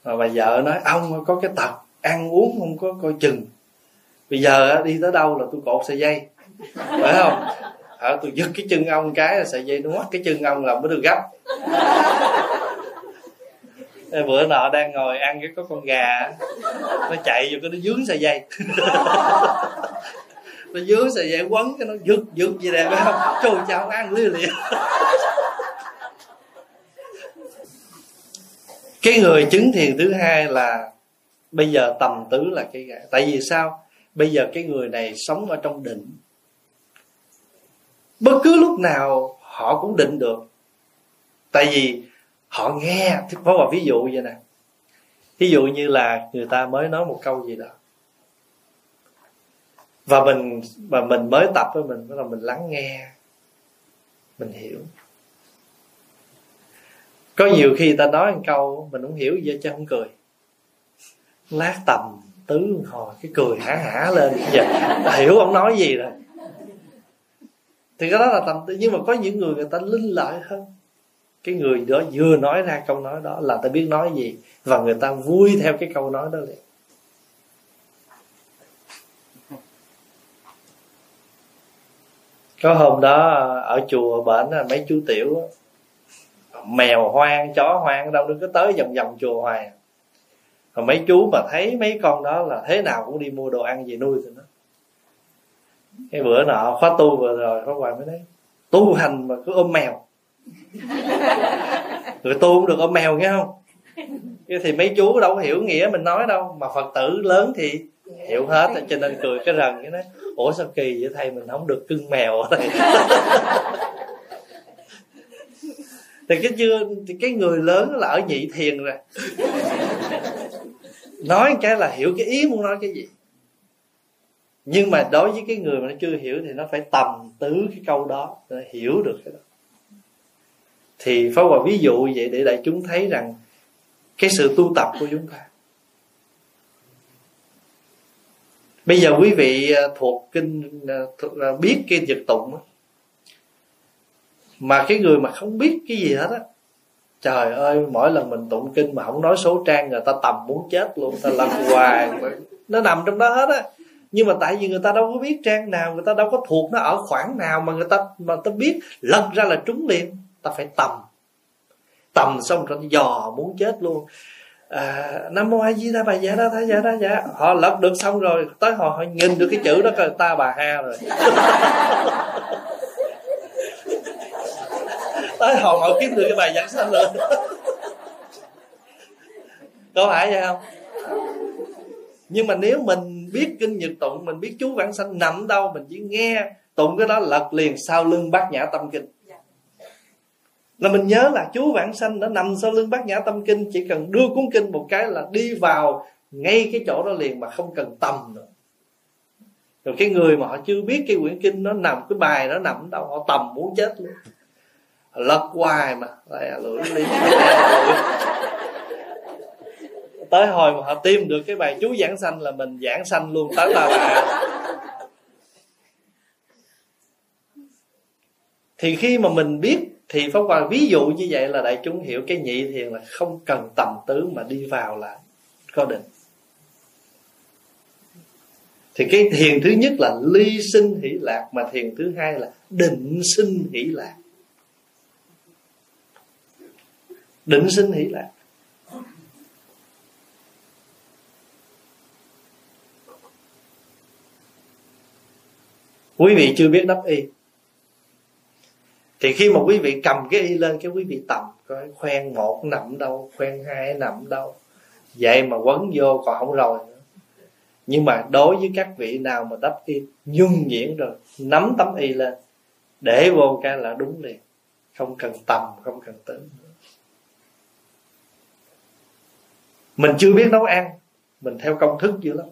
S2: Mà bà vợ nói ông có cái tập ăn uống không có coi chừng bây giờ đi tới đâu là tôi cột sợi dây. Phải không? À, tôi giật cái chân ông cái là sợi dây nó mất cái chân ông là mới được gấp. Bữa nọ đang ngồi ăn cái có con gà nó chạy vô cái nó dướng sợi dây. (laughs) Nó dướng sợi dây quấn cái nó giật giật gì đẹp phải không? Trời chào ăn lia lịa cái người chứng thiền thứ hai là bây giờ tầm tứ là cái gà. Tại vì sao? Bây giờ cái người này sống ở trong định. Bất cứ lúc nào họ cũng định được. Tại vì họ nghe thì có một ví dụ vậy nè. Ví dụ như là người ta mới nói một câu gì đó. Và mình và mình mới tập với mình là mình lắng nghe, mình hiểu. Có nhiều khi ta nói một câu, mình không hiểu gì chứ không cười. Lát tầm tứ hồi cái cười hả hả lên. Dạ, Giờ hiểu ông nói gì rồi. Thì cái đó là tầm tư. Nhưng mà có những người người ta linh lợi hơn. Cái người đó vừa nói ra câu nói đó là ta biết nói gì và người ta vui theo cái câu nói đó liền. Có hôm đó ở chùa bệnh mấy chú tiểu mèo hoang, chó hoang, đâu đừng có tới vòng vòng chùa hoài rồi mấy chú mà thấy mấy con đó là thế nào cũng đi mua đồ ăn về nuôi tụi nó. Cái bữa nọ khóa tu vừa rồi khóa hoài mới nói tu hành mà cứ ôm mèo. (laughs) Người tu cũng được ôm mèo nghe không? Thì mấy chú đâu có hiểu nghĩa mình nói đâu mà phật tử lớn thì hiểu hết cho nên cười cái rần cái nói ủa sao kỳ vậy thầy mình không được cưng mèo ở đây? (laughs) Thì cái chưa thì cái người lớn là ở nhị thiền rồi nói cái là hiểu cái ý muốn nói cái gì. Nhưng mà đối với cái người mà nó chưa hiểu thì nó phải tầm tứ cái câu đó để hiểu được cái đó. Thì phá hòa ví dụ vậy để đại chúng thấy rằng cái sự tu tập của chúng ta. Bây giờ quý vị à, thuộc kinh à, thuộc, à, biết kinh nhật tụng mà cái người mà không biết cái gì hết á trời ơi mỗi lần mình tụng kinh mà không nói số trang người ta tầm muốn chết luôn ta lăn hoài. Nó nằm trong đó hết á. Nhưng mà tại vì người ta đâu có biết trang nào người ta đâu có thuộc nó ở khoảng nào mà người ta mà ta biết lật ra là trúng liền. Ta phải tầm. Tầm xong rồi dò muốn chết luôn. À, nam mô a di đà bà dạ đó tha dạ đó dạ. Họ lật được xong rồi tới họ họ nhìn được cái chữ đó coi ta bà ha rồi tới hồi họ kiếm được cái bài giảng sanh rồi có phải vậy không? Nhưng mà nếu mình biết kinh nhật tụng mình biết chú vãng sanh nằm đâu mình chỉ nghe tụng cái đó lật liền sau lưng bát nhã tâm kinh. Là mình nhớ là chú vãng sanh nó nằm sau lưng bát nhã tâm kinh chỉ cần đưa cuốn kinh một cái là đi vào ngay cái chỗ đó liền mà không cần tầm nữa. Rồi cái người mà họ chưa biết cái quyển kinh nó nằm cái bài nó nằm đâu họ tầm muốn chết luôn lật hoài mà. Lại lưỡi liên tới hồi mà họ tìm được cái bài chú giảng sanh là mình giảng sanh luôn tới ba bà thì khi mà mình biết thì pháp hòa ví dụ như vậy là đại chúng hiểu cái nhị thiền là không cần tầm tứ mà đi vào là có định. Thì cái thiền thứ nhất là ly sinh hỷ lạc mà thiền thứ hai là định sinh hỷ lạc. Định sinh hỷ lạc. Quý vị chưa biết đắp y. Thì khi mà quý vị cầm cái y lên, cái quý vị tầm, coi, khoen một nằm đâu, khoen hai nằm đâu, vậy mà quấn vô còn không rồi nữa. Nhưng mà đối với các vị nào mà đắp y nhung nhuyễn rồi, nắm tấm y lên, để vô cái là đúng liền. Không cần tầm, không cần tính mình chưa biết nấu ăn, mình theo công thức dữ lắm.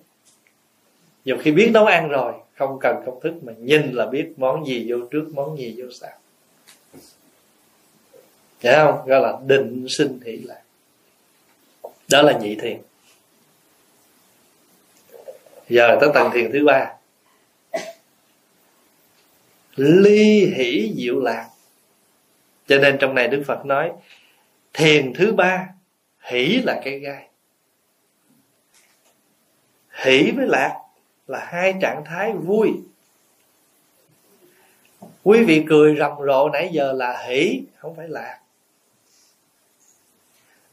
S2: Nhiều khi biết nấu ăn rồi, không cần công thức mà nhìn là biết món gì vô trước, món gì vô sau. Hiểu không? Gọi là định sinh thị lạc. Đó là nhị thiền. Giờ tới tầng thiền thứ ba. Ly hỷ diệu lạc. Cho nên trong này Đức Phật nói, Thiền thứ ba, Hỷ là cái gai. Hỷ với lạc Là hai trạng thái vui. Quý vị cười rầm rộ nãy giờ là hỷ, Không phải lạc.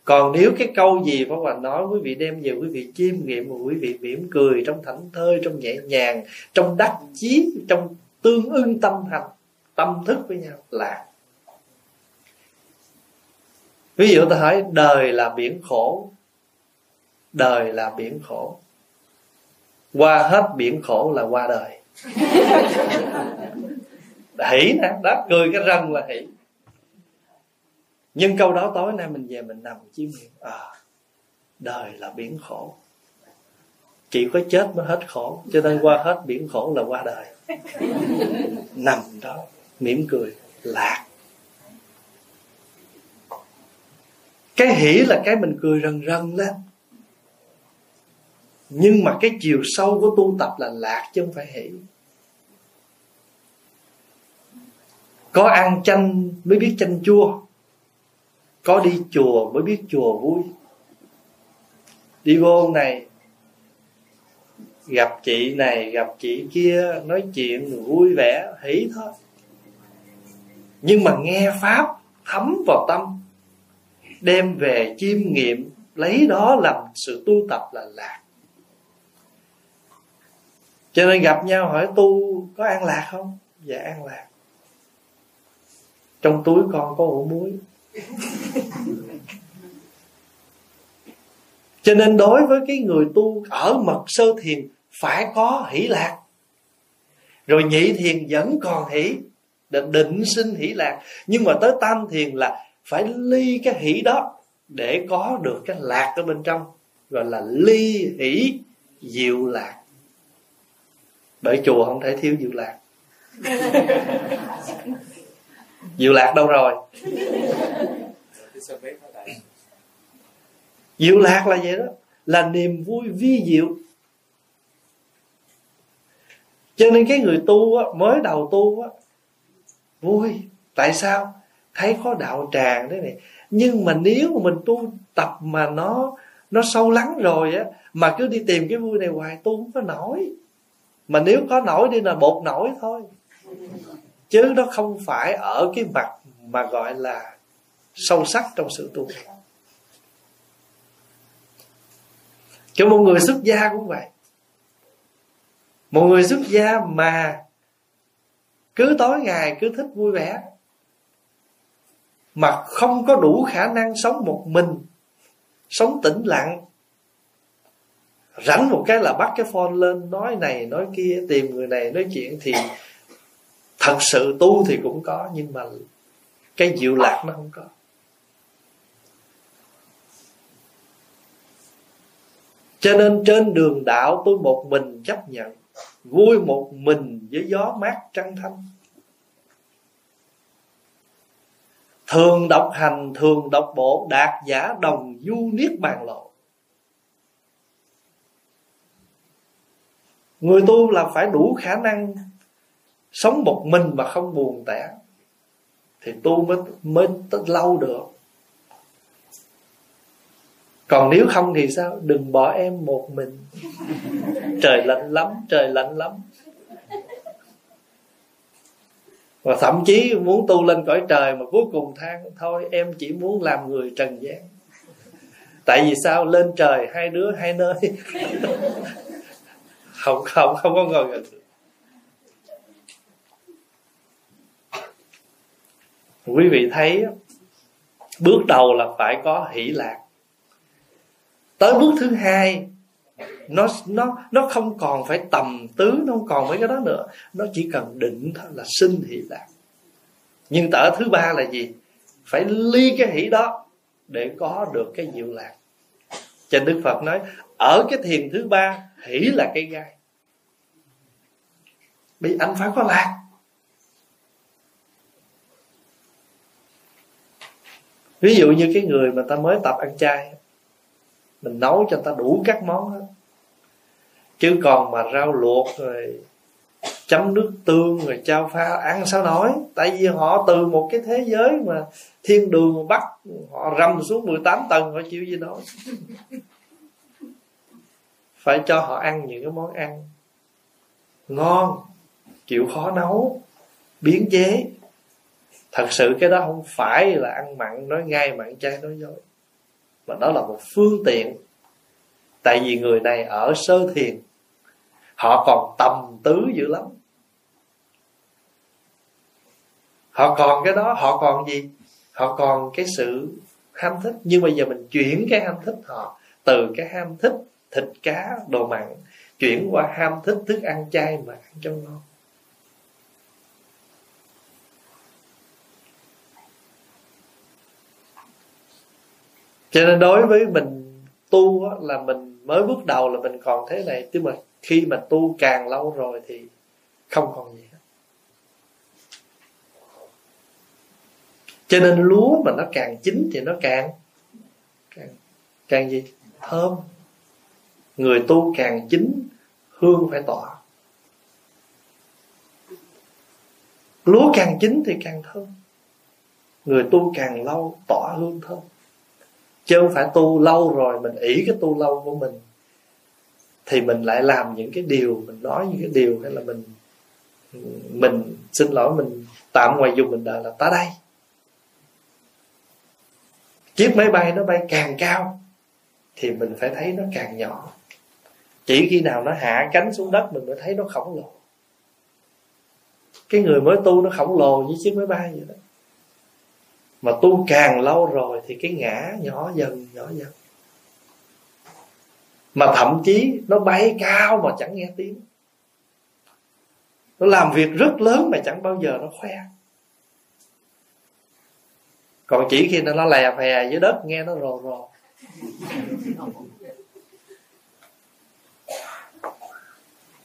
S2: Còn nếu cái câu gì Pháp Hòa nói, quý vị đem về quý vị chiêm nghiệm và quý vị mỉm cười trong thảnh thơi, trong nhẹ nhàng, trong đắc chí, trong tương ưng tâm hành, tâm thức với nhau, là. Ví dụ ta hỏi, đời là biển khổ. Đời là biển khổ qua hết biển khổ là qua đời. Hỷ nè đó cười cái răng là hỷ. Nhưng câu đó tối nay mình về mình nằm chiêm nghiệm à đời là biển khổ. Chỉ có chết mới hết khổ, cho nên qua hết biển khổ là qua đời. Nằm đó, mỉm cười, lạc. Cái hỉ là cái mình cười rần rần lên nhưng mà cái chiều sâu của tu tập là lạc chứ không phải hỷ. Có ăn chanh mới biết chanh chua. Có đi chùa mới biết chùa vui. Đi vô này, gặp chị này, gặp chị kia, nói chuyện vui vẻ, hỷ thôi. Nhưng mà nghe pháp thấm vào tâm, đem về chiêm nghiệm, lấy đó làm sự tu tập là lạc cho nên gặp nhau hỏi tu có an lạc không? Dạ an lạc. Trong túi con có ổ muối. (laughs) Cho nên đối với cái người tu ở mật sơ thiền phải có hỷ lạc. Rồi nhị thiền vẫn còn hỷ định, định sinh hỷ lạc. Nhưng mà tới tam thiền là phải ly cái hỷ đó để có được cái lạc ở bên trong gọi là ly hỷ diệu lạc bởi chùa không thể thiếu diệu lạc. (laughs) Diệu lạc đâu rồi? Diệu lạc là vậy đó. Là niềm vui vi diệu. Cho nên cái người tu á, mới đầu tu á, vui. Tại sao? Thấy có đạo tràng thế này. Nhưng mà nếu mà mình tu tập mà nó nó sâu lắng rồi á mà cứ đi tìm cái vui này hoài tu không có nổi mà nếu có nổi đi là bột nổi thôi. Chứ nó không phải ở cái mặt mà gọi là sâu sắc trong sự tu. Cho một người xuất gia cũng vậy. Một người xuất gia mà cứ tối ngày cứ thích vui vẻ, mà không có đủ khả năng sống một mình, sống tĩnh lặng rảnh một cái là bắt cái phone lên, nói này, nói kia, tìm người này nói chuyện thì thật sự tu thì cũng có, nhưng mà cái diệu lạc nó không có. Cho nên trên đường đạo tôi một mình chấp nhận, vui một mình với gió mát trăng thanh thường độc hành, thường độc bộ, đạt giả đồng du niết bàn lộ. Người tu là phải đủ khả năng sống một mình mà không buồn tẻ. Thì tu mới mới lâu được. Còn nếu không thì sao? Đừng bỏ em một mình. Trời lạnh lắm, trời lạnh lắm. Và thậm chí muốn tu lên cõi trời mà cuối cùng than, thôi, em chỉ muốn làm người trần gian. Tại vì sao? Lên trời hai đứa hai nơi không không không có ngồi gần. Quý vị thấy, bước đầu là phải có hỷ lạc. Tới bước thứ hai, nó nó nó không còn phải tầm tứ, nó không còn mấy cái đó nữa. Nó chỉ cần định thôi là sinh hỷ lạc. Nhưng tở thứ ba là gì? Phải ly cái hỷ đó để có được cái diệu lạc. Cho đức phật nói ở cái thiền thứ ba, hỷ là cây gai. Bị anh phải có lạc ví dụ như cái người mà ta mới tập ăn chay, mình nấu cho ta đủ các món hết. Chứ còn mà rau luộc rồi chấm nước tương rồi trao pha, ăn sao nói tại vì họ từ một cái thế giới mà thiên đường bắt họ rầm xuống 18 tầng, họ chịu gì nói phải cho họ ăn những cái món ăn ngon, chịu khó nấu biến chế. Thật sự cái đó không phải là ăn mặn nói ngay, mặn chay nói dối, mà đó là một phương tiện. Tại vì người này ở sơ thiền, họ còn tầm tứ dữ lắm. Họ còn cái đó, họ còn gì? Họ còn cái sự ham thích. Nhưng bây giờ mình chuyển cái ham thích họ từ cái ham thích thịt cá, đồ mặn, chuyển qua ham thích, thức ăn chay mà ăn cho ngon. Cho nên đối với mình tu là mình mới bước đầu là mình còn thế này, chứ mà khi mà tu càng lâu rồi thì không còn gì hết. Cho nên lúa mà nó càng chín thì nó càng càng càng gì? Thơm người tu càng chính, hương phải tỏa. Lúa càng chín thì càng thơm. Người tu càng lâu, tỏa hương thơm. Chứ không phải tu lâu rồi mình ỷ cái tu lâu của mình, thì mình lại làm những cái điều, mình nói những cái điều hay là mình mình xin lỗi, mình tạm ngoài dùng mình đời là ta đây. Chiếc máy bay nó bay càng cao, thì mình phải thấy nó càng nhỏ chỉ khi nào nó hạ cánh xuống đất mình mới thấy nó khổng lồ. Cái người mới tu nó khổng lồ như chiếc máy bay vậy đó. Mà tu càng lâu rồi thì cái ngã nhỏ dần nhỏ dần. Mà thậm chí nó bay cao mà chẳng nghe tiếng. Nó làm việc rất lớn mà chẳng bao giờ nó khoe. Còn chỉ khi nó lè phè dưới đất nghe nó rồ rồ. (laughs)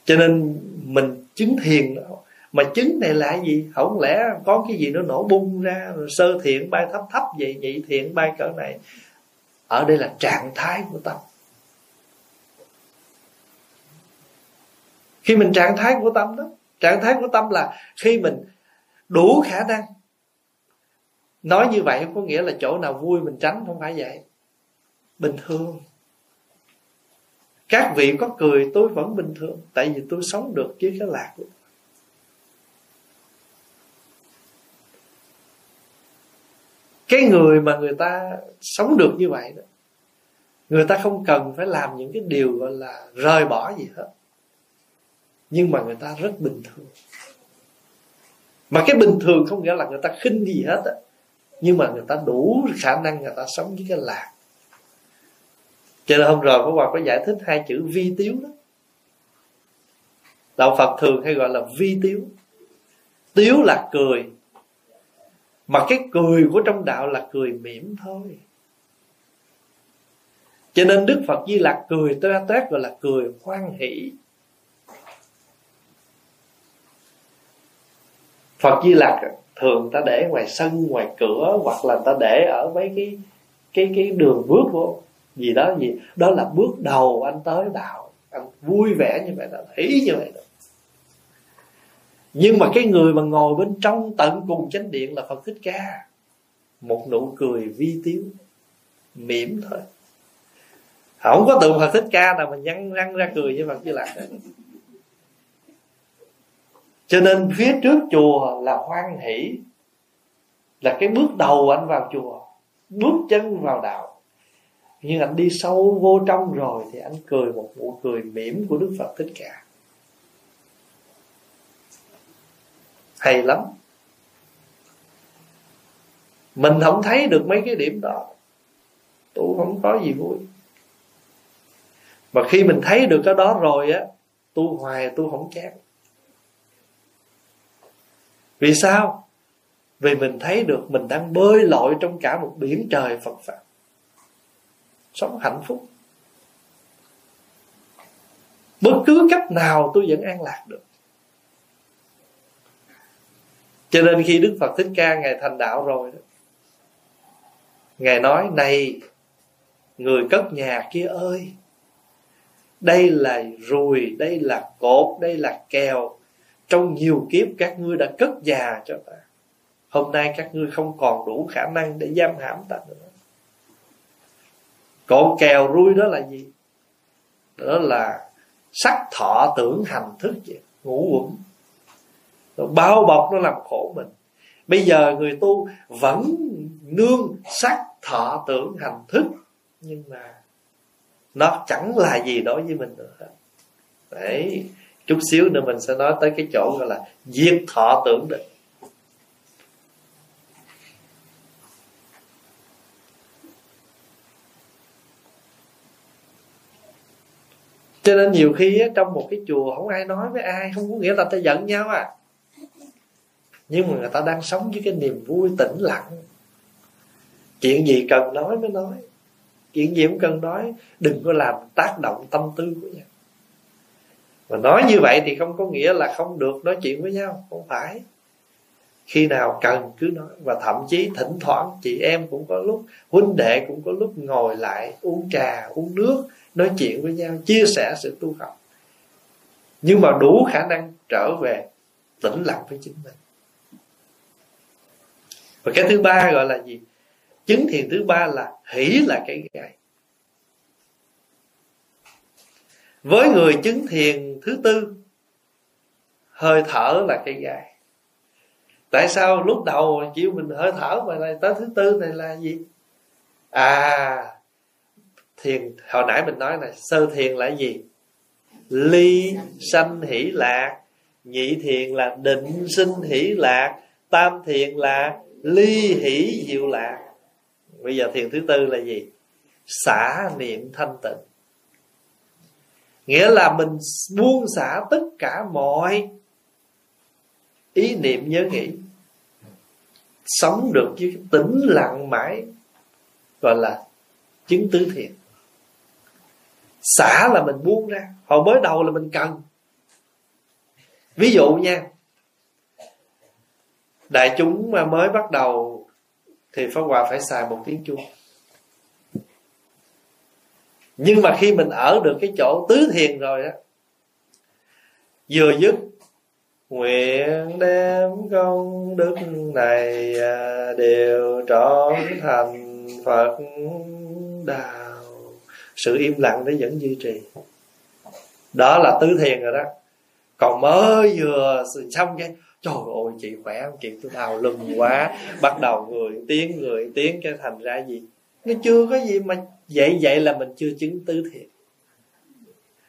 S2: cho nên mình chứng thiền, mà chứng này là gì? Không lẽ có cái gì nó nổ bung ra sơ thiện bay thấp thấp vậy, nhị thiện bay cỡ này. Ở đây là trạng thái của tâm. Khi mình trạng thái của tâm đó, trạng thái của tâm là khi mình đủ khả năng. Nói như vậy không có nghĩa là chỗ nào vui mình tránh, không phải vậy. Bình thường các vị có cười, tôi vẫn bình thường. Tại vì tôi sống được với cái lạc của cái người mà người ta sống được như vậy đó, người ta không cần phải làm những cái điều gọi là rời bỏ gì hết. Nhưng mà người ta rất bình thường. Mà cái bình thường không nghĩa là người ta khinh gì hết á. Nhưng mà người ta đủ khả năng người ta sống với cái lạc cho nên hôm rồi có Hòa có giải thích hai chữ vi tiếu đó. Đạo Phật thường hay gọi là vi tiếu. Tiếu là cười, mà cái cười của trong đạo là cười mỉm thôi. Cho nên Đức Phật Di Lặc cười toét toét gọi là cười hoan hỷ. Phật Di Lặc thường ta để ngoài sân, ngoài cửa, hoặc là ta để ở mấy cái cái cái đường bước vô gì đó gì. Đó là bước đầu anh tới đạo. Anh vui vẻ như vậy đó hỷ như vậy đó. Nhưng mà cái người mà ngồi bên trong tận cùng chánh điện là Phật Thích Ca. Một nụ cười vi tiếu mỉm thôi. Không có tượng Phật Thích Ca nào mà nhăn răng ra cười như Phật chứ Lặc. Cho nên phía trước chùa là hoan hỷ, là cái bước đầu anh vào chùa, bước chân vào đạo nhưng anh đi sâu vô trong rồi thì anh cười một nụ cười mỉm của Đức Phật Thích Ca. Hay lắm. Mình không thấy được mấy cái điểm đó. Tu không có gì vui. Mà khi mình thấy được cái đó rồi á tu hoài tu không chán. Vì sao? Vì mình thấy được mình đang bơi lội trong cả một biển trời phật pháp sống hạnh phúc. Bất cứ cách nào tôi vẫn an lạc được. Cho nên khi đức phật thích ca ngài thành đạo rồi đó, ngài nói, này, người cất nhà kia ơi, đây là rùi đây là cột, đây là kèo. Trong nhiều kiếp các ngươi đã cất già cho ta. Hôm nay các ngươi không còn đủ khả năng để giam hãm ta nữa cột kèo rui đó là gì? Đó là sắc thọ tưởng hành thức vậy ngủ quẩn nó bao bọc, nó làm khổ mình. Bây giờ người tu vẫn nương sắc thọ tưởng hành thức, nhưng mà nó chẳng là gì đối với mình nữa đấy, chút xíu nữa mình sẽ nói tới cái chỗ gọi là diệt thọ tưởng định. Cho nên nhiều khi trong một cái chùa không ai nói với ai, không có nghĩa là ta giận nhau à. Nhưng mà người ta đang sống với cái niềm vui tĩnh lặng. Chuyện gì cần nói mới nói. Chuyện gì cũng cần nói, đừng có làm tác động tâm tư của nhau. Mà nói như vậy thì không có nghĩa là không được nói chuyện với nhau, không phải. Khi nào cần cứ nói, và thậm chí thỉnh thoảng chị em cũng có lúc, huynh đệ cũng có lúc ngồi lại uống trà, uống nước nói chuyện với nhau chia sẻ sự tu học. Nhưng mà đủ khả năng trở về tĩnh lặng với chính mình. Và cái thứ ba gọi là gì? Chứng thiền thứ ba là hỷ là cái gai với người chứng thiền thứ tư hơi thở là cái gai tại sao lúc đầu chịu mình hơi thở mà lại tới thứ tư này là gì? À thiền. Hồi nãy mình nói này sơ thiền là gì? Ly sanh hỷ lạc. Nhị thiền là định sinh hỷ lạc. Tam thiền là ly hỷ diệu lạc. Bây giờ thiền thứ tư là gì? Xả niệm thanh tịnh. Nghĩa là mình buông xả tất cả mọi ý niệm nhớ nghĩ sống được với tĩnh lặng mãi, gọi là chứng tứ thiền xả là mình buông ra. Hồi mới đầu là mình cần. Ví dụ nha, đại chúng mà mới bắt đầu thì pháp hòa phải xài một tiếng chuông. Nhưng mà khi mình ở được cái chỗ tứ thiền rồi á, vừa dứt, nguyện đem công đức này à, đều trọn thành phật đạo sự im lặng đấy vẫn duy trì. Đó là tứ thiền rồi đó. Còn mới vừa xong cái, trời ơi, chị khỏe không chị tôi đau lưng quá. Bắt đầu người tiếng người tiếng, cái thành ra gì? Nó chưa có gì mà vậy vậy là mình chưa chứng tứ thiệt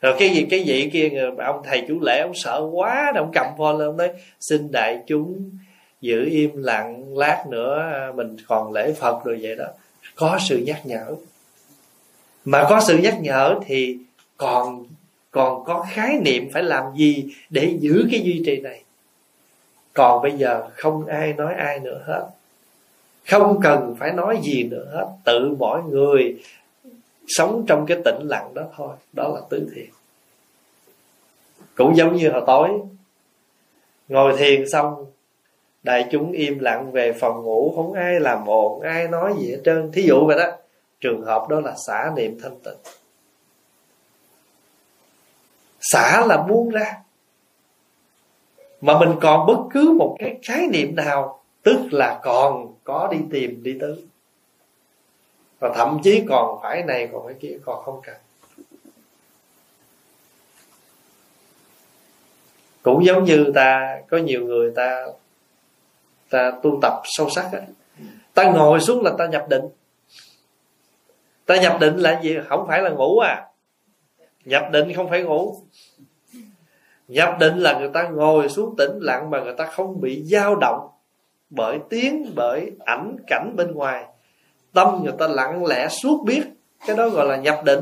S2: rồi cái gì, cái vị kia, người ông thầy chủ lễ, ông sợ quá ông cầm phone lên ông nói, xin đại chúng giữ im lặng, lát nữa mình còn lễ phật rồi vậy đó. Có sự nhắc nhở mà có sự nhắc nhở thì còn còn có khái niệm phải làm gì để giữ cái duy trì này. Còn bây giờ không ai nói ai nữa hết. Không cần phải nói gì nữa hết. Tự mỗi người sống trong cái tĩnh lặng đó thôi. Đó là tứ thiền. Cũng giống như hồi tối. Ngồi thiền xong, đại chúng im lặng về phòng ngủ. Không ai làm ồn ai nói gì hết trơn. Thí dụ vậy đó trường hợp đó là xả niệm thanh tịnh. Xả là buông ra. Mà mình còn bất cứ một cái khái niệm nào, tức là còn có đi tìm, đi tới. Và thậm chí còn phải này, còn phải kia, còn không cần. Cũng giống như ta, có nhiều người ta ta tu tập sâu sắc ấy ta ngồi xuống là ta nhập định ta nhập định là gì? Không phải là ngủ à. Nhập định không phải ngủ. Nhập định là người ta ngồi xuống tĩnh lặng mà người ta không bị dao động bởi tiếng, bởi ảnh cảnh bên ngoài. Tâm người ta lặng lẽ suốt biết. Cái đó gọi là nhập định.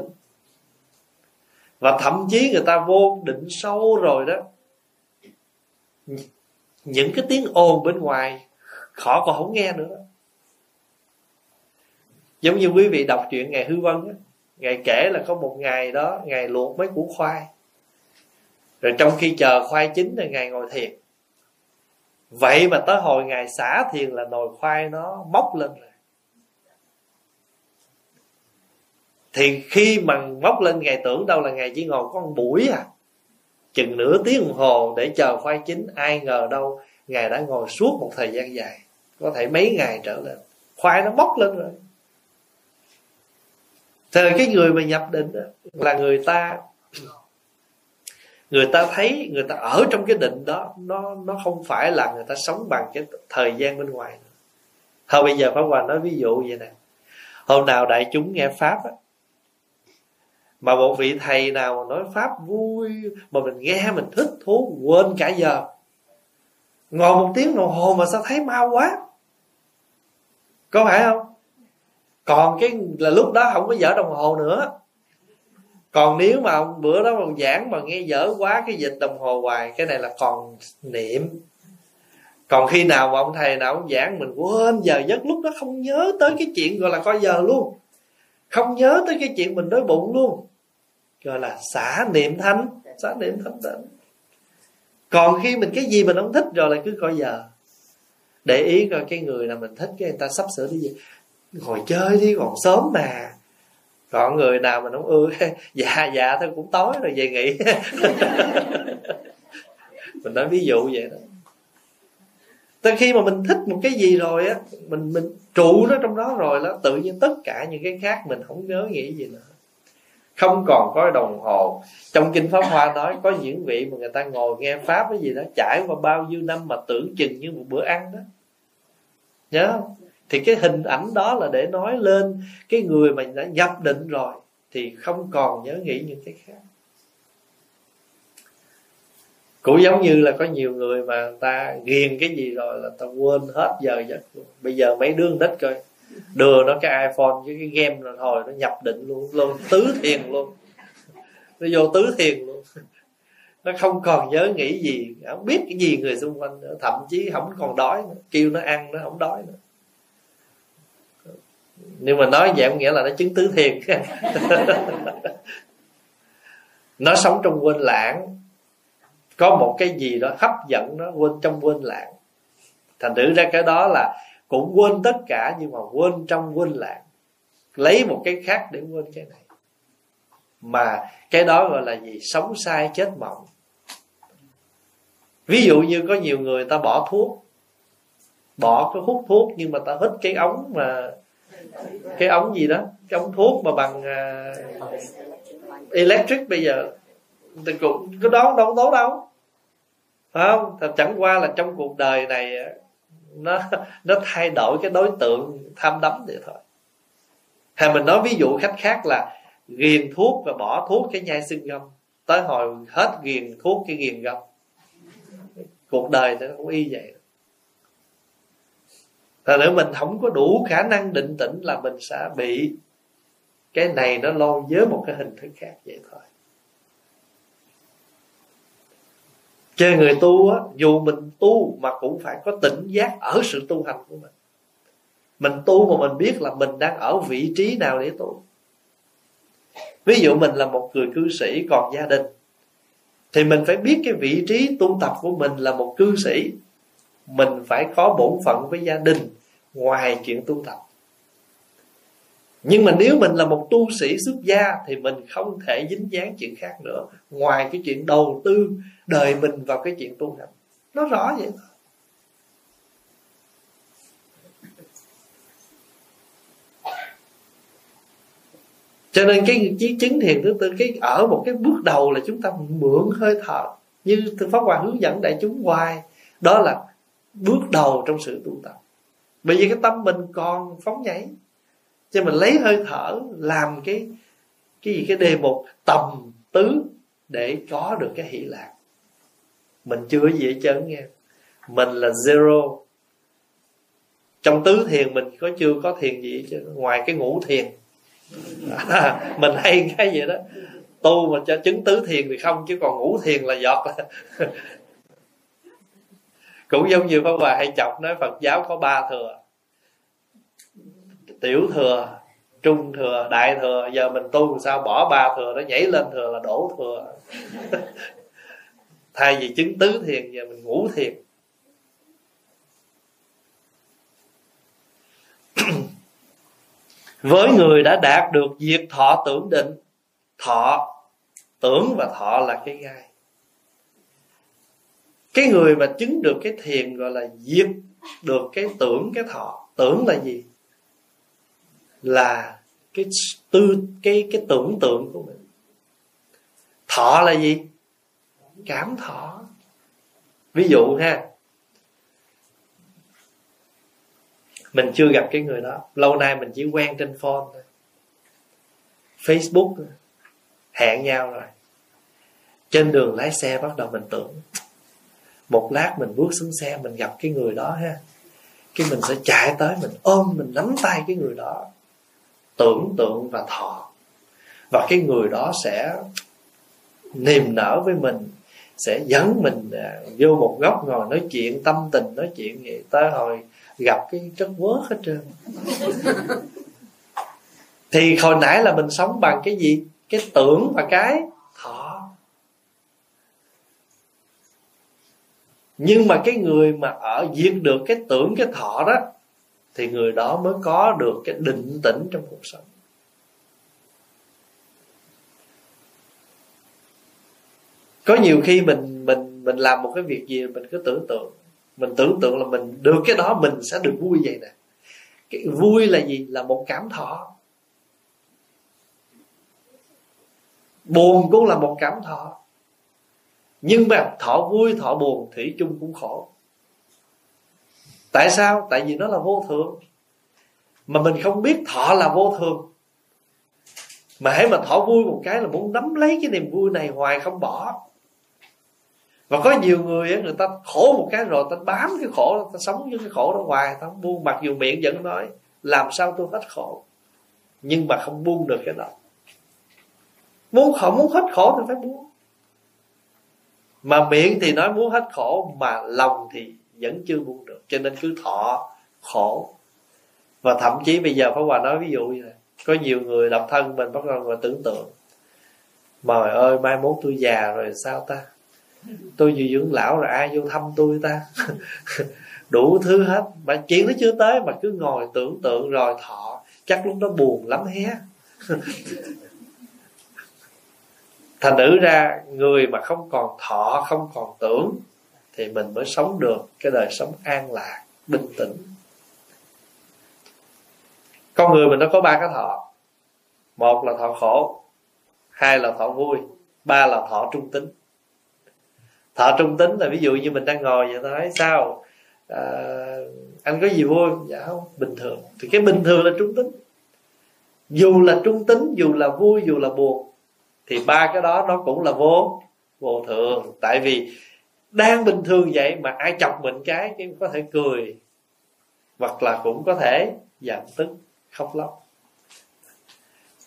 S2: Và thậm chí người ta vô định sâu rồi đó. Những cái tiếng ồn bên ngoài họ còn không nghe nữa giống như quý vị đọc chuyện ngày hư vân á, ngày kể là có một ngày đó, ngày luộc mấy củ khoai. Rồi trong khi chờ khoai chín thì ngày ngồi thiền. Vậy mà tới hồi ngày xả thiền là nồi khoai nó móc lên rồi. Thì khi mà móc lên, ngày tưởng đâu là ngày chỉ ngồi có một buổi à. Chừng nửa tiếng đồng hồ để chờ khoai chín, ai ngờ đâu ngài đã ngồi suốt một thời gian dài. Có thể mấy ngày trở lên, khoai nó bốc lên rồi thời cái người mà nhập định đó, là người ta người ta thấy người ta ở trong cái định đó nó nó không phải là người ta sống bằng cái thời gian bên ngoài nữa. thôi bây giờ pháp hòa nói ví dụ vậy nè. Hôm nào đại chúng nghe pháp á mà một vị thầy nào nói pháp vui mà mình nghe mình thích thú quên cả giờ. Ngồi một tiếng đồng hồ mà sao thấy mau quá? Có phải không? Còn cái là lúc đó không có dở đồng hồ nữa. Còn nếu mà ông bữa đó ông giảng mà nghe dở quá cái dịch đồng hồ hoài, cái này là còn niệm. Còn khi nào mà ông thầy nào ông giảng mình quên giờ giấc, lúc đó không nhớ tới cái chuyện gọi là coi giờ luôn. Không nhớ tới cái chuyện mình đói bụng luôn. Gọi là xả niệm thanh xả niệm thanh tịnh còn khi mình cái gì mình không thích, rồi là cứ coi giờ. Để ý coi cái người nào mình thích, cái người ta sắp sửa đi gì ngồi chơi đi, còn sớm mà. Còn người nào mà nó ưa (laughs) dạ dạ thôi, cũng tối rồi, về nghỉ. (laughs) Mình nói ví dụ vậy đó. Tới khi mà mình thích một cái gì rồi á, mình mình trụ nó trong đó rồi đó tự nhiên tất cả những cái khác mình không nhớ nghĩ gì nữa. Không còn có đồng hồ. Trong kinh pháp hoa nói, có những vị mà người ta ngồi nghe pháp cái gì đó, trải qua bao nhiêu năm mà tưởng chừng như một bữa ăn đó. Nhớ không? Thì cái hình ảnh đó là để nói lên cái người mà đã nhập định rồi thì không còn nhớ nghĩ những cái khác. Cũng giống như là có nhiều người mà ta ghiền cái gì rồi là ta quên hết giờ giấc luôn. Bây giờ mấy đứa đích coi, đưa nó cái iphone với cái game rồi thôi, nó nhập định luôn luôn, tứ thiền luôn. Nó vô tứ thiền luôn. Nó không còn nhớ nghĩ gì, không biết cái gì người xung quanh nữa, thậm chí không còn đói nữa. Kêu nó ăn nó không đói nữa nhưng mà nói vậy nghĩa là nó chứng tứ thiền (laughs) nó sống trong quên lãng. Có một cái gì đó hấp dẫn nó quên trong quên lãng. Thành thử ra cái đó là cũng quên tất cả nhưng mà quên trong quên lãng. Lấy một cái khác để quên cái này. Mà cái đó gọi là gì? Sống sai chết mộng. Ví dụ như có nhiều người ta bỏ thuốc. Bỏ cái hút thuốc nhưng mà ta hít cái ống mà cái ống gì đó cái ống thuốc mà bằng uh, electric bây giờ. Thì cũng cái đó đâu tốt đâu. Phải không? Thì chẳng qua là trong cuộc đời này à, nó (laughs) nó thay đổi cái đối tượng tham đắm vậy thôi. Hay mình nói ví dụ khách khác là ghiền thuốc và bỏ thuốc cái nhai xương gâm tới hồi hết ghiền thuốc cái ghiền gâm cuộc đời nó cũng y vậy là nữa mình không có đủ khả năng định tĩnh là mình sẽ bị cái này nó lôi với một cái hình thức khác vậy thôi. Cho người tu á, dù mình tu mà cũng phải có tỉnh giác ở sự tu hành của mình. Mình tu mà mình biết là mình đang ở vị trí nào để tu. Ví dụ mình là một người cư sĩ còn gia đình, thì mình phải biết cái vị trí tu tập của mình là một cư sĩ mình phải có bổn phận với gia đình ngoài chuyện tu tập. Nhưng mà nếu mình là một tu sĩ xuất gia thì mình không thể dính dáng chuyện khác nữa. Ngoài cái chuyện đầu tư đời mình vào cái chuyện tu hành. Nó rõ vậy. Thôi cho nên cái chí chứng thiền thứ tư, cái ở một cái bước đầu là chúng ta mượn hơi thở. Như pháp hòa hướng dẫn đại chúng hoài. Đó là bước đầu trong sự tu tập. Bởi vì cái tâm mình còn phóng nhảy cho mình lấy hơi thở làm cái cái gì cái đề mục tầm tứ để có được cái hỷ lạc. Mình chưa gì hết trơn nghe. Mình là zero. Trong tứ thiền mình có chưa có thiền gì chứ ngoài cái ngũ thiền. À, mình hay cái gì đó. Tu mà cho chứng tứ thiền thì không chứ còn ngũ thiền là giọt cũng giống như pháp hòa hay chọc nói phật giáo có ba thừa. Tiểu thừa, trung thừa, đại thừa. Giờ mình tu sao bỏ ba thừa nó nhảy lên thừa là đổ thừa. (laughs) Thay vì chứng tứ thiền, giờ mình ngủ thiền. (coughs) Với người đã đạt được diệt thọ tưởng định, thọ tưởng và thọ là cái gai cái người mà chứng được cái thiền gọi là diệt được cái tưởng cái thọ, tưởng là gì? Là cái tư, cái cái tưởng tượng của mình. Thọ là gì? Cảm thọ. Ví dụ ha, mình chưa gặp cái người đó, lâu nay mình chỉ quen trên phone thôi. Facebook hẹn nhau rồi. Trên đường lái xe bắt đầu mình tưởng một lát mình bước xuống xe, mình gặp cái người đó ha. Cái mình sẽ chạy tới, mình ôm, mình nắm tay cái người đó. Tưởng tượng và thọ. Và cái người đó sẽ niềm nở với mình, sẽ dẫn mình à, vô một góc ngồi nói chuyện, tâm tình nói chuyện vậy. Tới hồi gặp cái chất vớt hết trơn. Thì hồi nãy là mình sống bằng cái gì? Cái tưởng và cái thọ nhưng mà cái người mà ở diệt được cái tưởng cái thọ đó, thì người đó mới có được cái định tĩnh trong cuộc sống. Có nhiều khi mình mình mình làm một cái việc gì, mình cứ tưởng tượng. Mình tưởng tượng là mình được cái đó, mình sẽ được vui vậy nè. Cái vui là gì? Là một cảm thọ. Buồn cũng là một cảm thọ nhưng mà thọ vui, thọ buồn thủy chung cũng khổ. Tại sao? Tại vì nó là vô thường. Mà mình không biết thọ là vô thường. Mà hãy mà thọ vui một cái là muốn nắm lấy cái niềm vui này hoài không bỏ. Và có nhiều người người ta khổ một cái rồi, ta bám cái khổ ta sống với cái khổ đó hoài. Ta không buông mặc dù miệng vẫn nói, làm sao tôi hết khổ? Nhưng mà không buông được cái đó. Muốn khổ, muốn hết khổ thì phải buông mà miệng thì nói muốn hết khổ, mà lòng thì vẫn chưa buông được. Cho nên cứ thọ khổ. Và thậm chí bây giờ Pháp Hòa nói ví dụ như này có nhiều người độc thân mình, bắt đầu ngồi tưởng tượng. Mà ơi, mai mốt tôi già rồi sao ta? Tôi vừa dưỡng lão rồi, ai vô thăm tôi ta? (laughs) Đủ thứ hết. Mà chuyện nó chưa tới, mà cứ ngồi tưởng tượng rồi thọ. Chắc lúc đó buồn lắm hé. (laughs) thành nữ ra người mà không còn thọ không còn tưởng thì mình mới sống được cái đời sống an lạc bình tĩnh. Con người mình nó có ba cái thọ. Một là thọ khổ hai là thọ vui ba là thọ trung tính. Thọ trung tính là ví dụ như mình đang ngồi vậy nói sao? À, anh có gì vui? Dạ không bình thường. Thì cái bình thường là trung tính. Dù là trung tính dù là vui dù là buồn thì ba cái đó nó cũng là vô vô thường. Tại vì đang bình thường vậy mà ai chọc mình cái cái có thể cười, hoặc là cũng có thể giận tức, khóc lóc.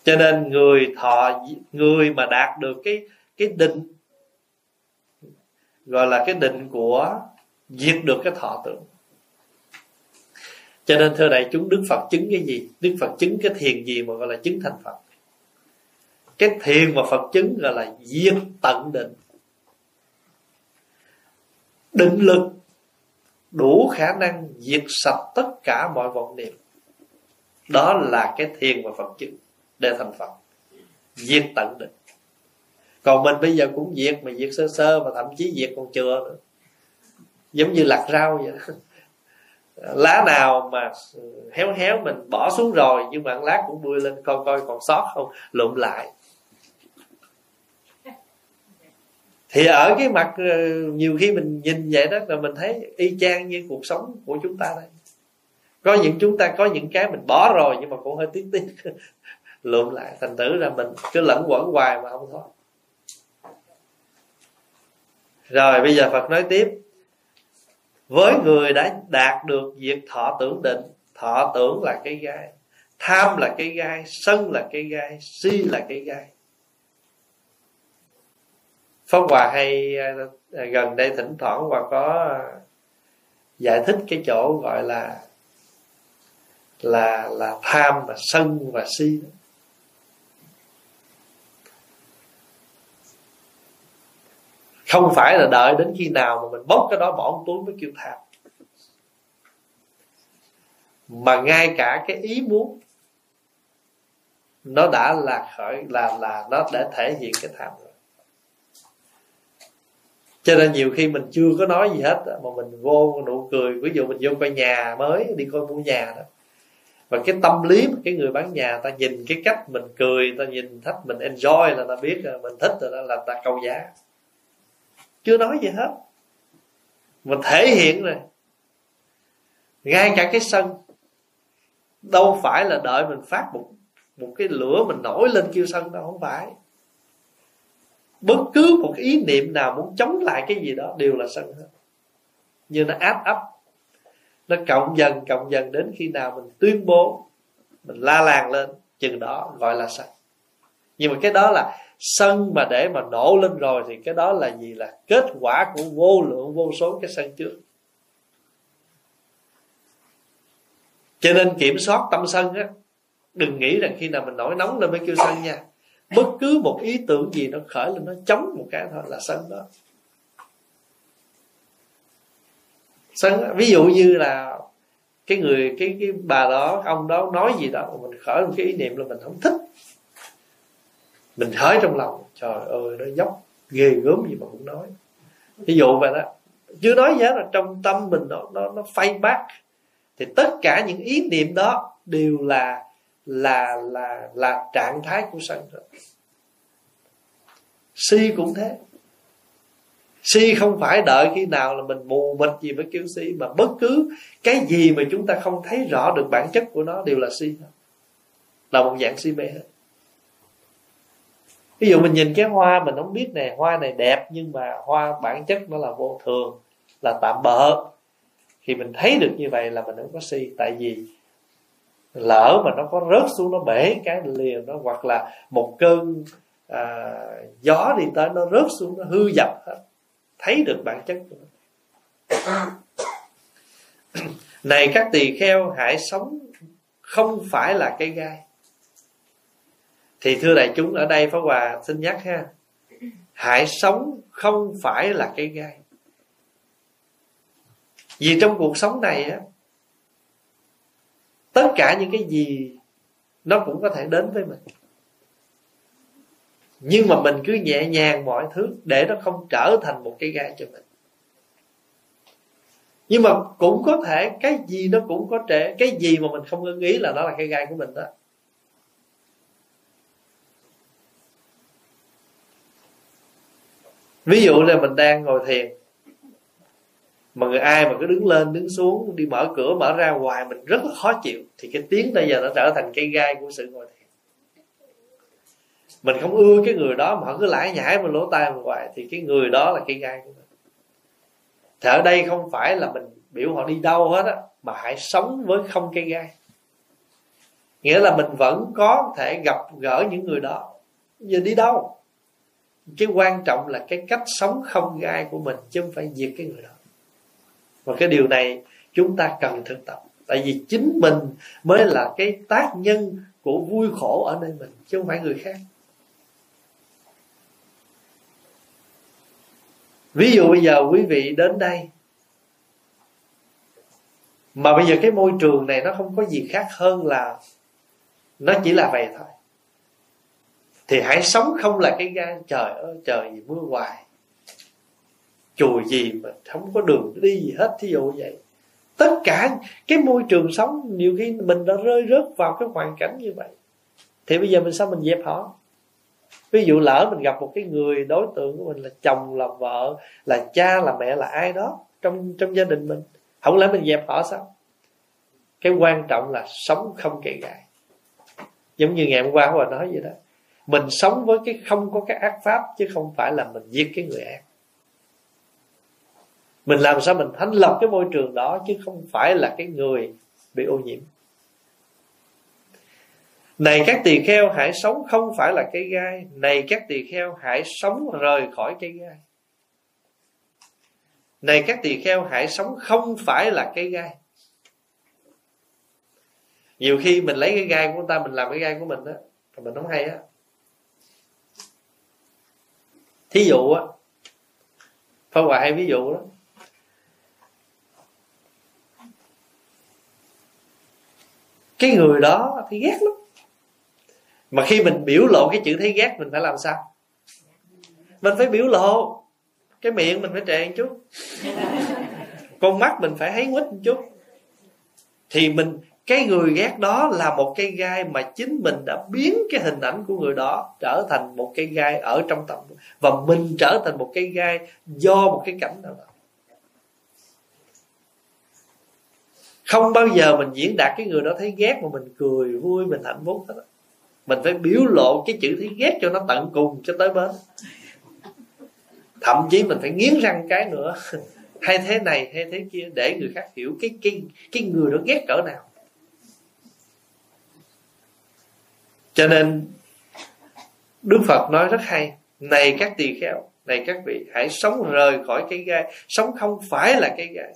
S2: Cho nên người thọ, người mà đạt được cái cái định, gọi là cái định của diệt được cái thọ tưởng. Cho nên thưa đại chúng, đức phật chứng cái gì? Đức phật chứng cái thiền gì mà gọi là chứng thành phật? Cái thiền và phật chứng gọi là diệt tận định. Định lực đủ khả năng diệt sạch tất cả mọi vọng niệm. Đó là cái thiền và phật chứng để thành phật. Diệt tận định. Còn mình bây giờ cũng diệt, mà diệt sơ sơ và thậm chí diệt còn chưa nữa. Giống như lặt rau vậy đó. (laughs) Lá nào mà héo héo mình bỏ xuống rồi, nhưng mà lá cũng bươi lên, coi coi còn sót không? Lụm lại. Thì ở cái mặt ờ, nhiều khi mình nhìn vậy đó là mình thấy y chang như cuộc sống của chúng ta đây. Có những chúng ta, có những cái mình bỏ rồi nhưng mà cũng hơi tiếc tiếc (laughs) lượm lại. Thành tử là mình cứ lẫn quẩn hoài mà không thoát rồi, bây giờ phật nói tiếp. Với người đã đạt được việc thọ tưởng định, thọ tưởng là cái gai, tham là cái gai, sân là cái gai, si là cái gai Pháp Hòa hay ờ, ờ, gần đây thỉnh thoảng Hòa có ờ, giải thích cái chỗ gọi là là là tham và sân và si. Không phải là đợi đến khi nào mà mình bóc cái đó bỏ túi mới kêu tham. Mà ngay cả cái ý muốn, nó đã là khởi, là là nó đã thể hiện cái tham rồi cho nên nhiều khi mình chưa có nói gì hết mà mình vô nụ cười. Ví dụ mình vô coi nhà mới đi coi mua nhà đó. Và cái tâm lý mà cái người bán nhà ta nhìn cái cách mình cười ta nhìn thích mình enjoy là ta biết là mình thích rồi đó là ta câu giá. Chưa nói gì hết. Mình thể hiện rồi ngay cả cái sân đâu phải là đợi mình phát một một cái lửa mình nổi lên kêu sân đâu không phải bất cứ một ý niệm nào muốn chống lại cái gì đó đều là sân hết như nó áp ấp nó cộng dần cộng dần đến khi nào mình tuyên bố, mình la làng lên, chừng đó gọi là sân. Nhưng mà cái đó là sân mà để mà nổ lên rồi thì cái đó là gì? Là kết quả của vô lượng, vô số cái sân trước. Cho nên kiểm soát tâm sân á, đừng nghĩ rằng khi nào mình nổi nóng lên mới kêu sân nha bất cứ một ý tưởng gì nó khởi lên, nó chống một cái thôi là sân đó. Sân ví dụ như là cái người, cái cái bà đó ông đó nói gì đó mình khởi một cái ý niệm là mình không thích. Mình khởi trong lòng. Trời ơi, nó dốc ghê gớm gì mà cũng nói. Ví dụ vậy đó. Chưa nói gì hết là trong tâm mình nó nó nó phay bác. Thì tất cả những ý niệm đó đều là là là là trạng thái của sân rồi si cũng thế. Si không phải đợi khi nào là mình mù mịt gì mới kêu si, mà bất cứ cái gì mà chúng ta không thấy rõ được bản chất của nó đều là si là một dạng si mê hết. Ví dụ mình nhìn cái hoa mình không biết nè, hoa này đẹp nhưng mà hoa bản chất nó là vô thường, là tạm bợ. Thì mình thấy được như vậy là mình không có si, tại vì lỡ mà nó có rớt xuống nó bể cái liền nó hoặc là một cơn à, gió đi tới nó rớt xuống nó hư dập hết. Thấy được bản chất của nó. (coughs) Này các tỳ kheo hãy sống không phải là cây gai. Thì thưa đại chúng ở đây Pháp Hòa xin nhắc ha. Hãy sống không phải là cây gai. Vì trong cuộc sống này á tất cả những cái gì nó cũng có thể đến với mình. Nhưng mà mình cứ nhẹ nhàng mọi thứ để nó không trở thành một cái gai cho mình. Nhưng mà cũng có thể cái gì nó cũng có thể cái gì mà mình không ưng ý là nó là cái gai của mình đó. Ví dụ là mình đang ngồi thiền mà người ai mà cứ đứng lên, đứng xuống, đi mở cửa, mở ra hoài, mình rất là khó chịu. Thì cái tiếng bây giờ nó trở thành cây gai của sự ngồi thiền. Mình không ưa cái người đó mà họ cứ lải nhải mình lỗ tai mình hoài. Thì cái người đó là cây gai của mình. Thì ở đây không phải là mình biểu họ đi đâu hết á, mà hãy sống với không cây gai. Nghĩa là mình vẫn có thể gặp gỡ những người đó. Giờ đi đâu? Cái quan trọng là cái cách sống không gai của mình, chứ không phải diệt cái người đó và cái điều này chúng ta cần thực tập. Tại vì chính mình mới là cái tác nhân của vui khổ ở nơi mình, chứ không phải người khác. Ví dụ bây giờ quý vị đến đây, mà bây giờ cái môi trường này nó không có gì khác hơn là nó chỉ là vậy thôi. Thì hãy sống không là cái gan trời ơi, trời gì mưa hoài chùa gì mà không có đường đi gì hết, thí dụ vậy. Tất cả cái môi trường sống, nhiều khi mình đã rơi rớt vào cái hoàn cảnh như vậy. Thì bây giờ mình sao mình dẹp họ? Ví dụ lỡ mình gặp một cái người đối tượng của mình là chồng, là vợ, là cha, là mẹ, là ai đó trong trong gia đình mình, không lẽ mình dẹp họ sao? Cái quan trọng là sống không kệ gại giống như ngày hôm qua hòa nói vậy đó. Mình sống với cái không có cái ác pháp chứ không phải là mình giết cái người ác mình làm sao mình thanh lọc cái môi trường đó chứ không phải là cái người bị ô nhiễm. Này các tỳ kheo, hãy sống không phải là cây gai. Này các tỳ kheo, hãy sống rời khỏi cây gai. Này các tỳ kheo, hãy sống không phải là cây gai. Nhiều khi mình lấy cái gai của người ta, mình làm cái gai của mình đó mình không hay á. Thí dụ á phong Hòa hay ví dụ đó. Cái người đó thấy ghét lắm. Mà khi mình biểu lộ cái chữ thấy ghét, mình phải làm sao? Mình phải biểu lộ. Cái miệng mình phải tràn chút. Con mắt mình phải thấy quýt một chút. Thì mình, cái người ghét đó là một cây gai mà chính mình đã biến cái hình ảnh của người đó trở thành một cây gai ở trong tâm. Và mình trở thành một cây gai do một cái cảnh nào đó. Không bao giờ mình diễn đạt cái người đó thấy ghét mà mình cười vui, mình hạnh phúc hết mình phải biểu lộ cái chữ thấy ghét cho nó tận cùng cho tới bến. Thậm chí mình phải nghiến răng cái nữa. (laughs) Hay thế này, hay thế kia, để người khác hiểu cái cái cái người đó ghét cỡ nào. Cho nên, đức phật nói rất hay, này các tỳ kheo, này các vị, hãy sống rời khỏi cái gai, sống không phải là cái gai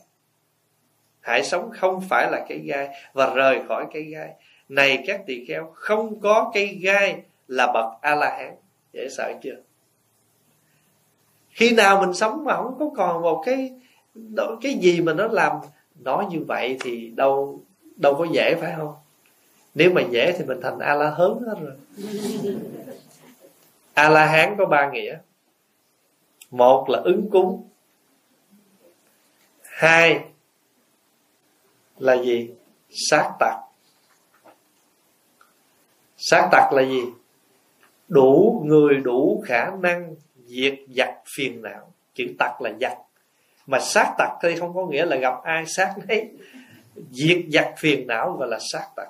S2: hãy sống không phải là cái gai và rời khỏi cái gai. Này các tỳ kheo, không có cây gai là bậc a la hán dễ sợ chưa? Khi nào mình sống mà không có còn một cái cái gì mà nó làm nó như vậy thì đâu đâu có dễ, phải không? Nếu mà dễ thì mình thành a la hớn hết rồi. (laughs) A la hán có ba nghĩa. Một là ứng cúng. Hai là gì? Sát tặc sát tặc là gì? Đủ người đủ khả năng diệt giặc phiền não. Chữ tặc là giặc. Mà sát tặc thì không có nghĩa là gặp ai sát đấy diệt giặc phiền não gọi là sát tặc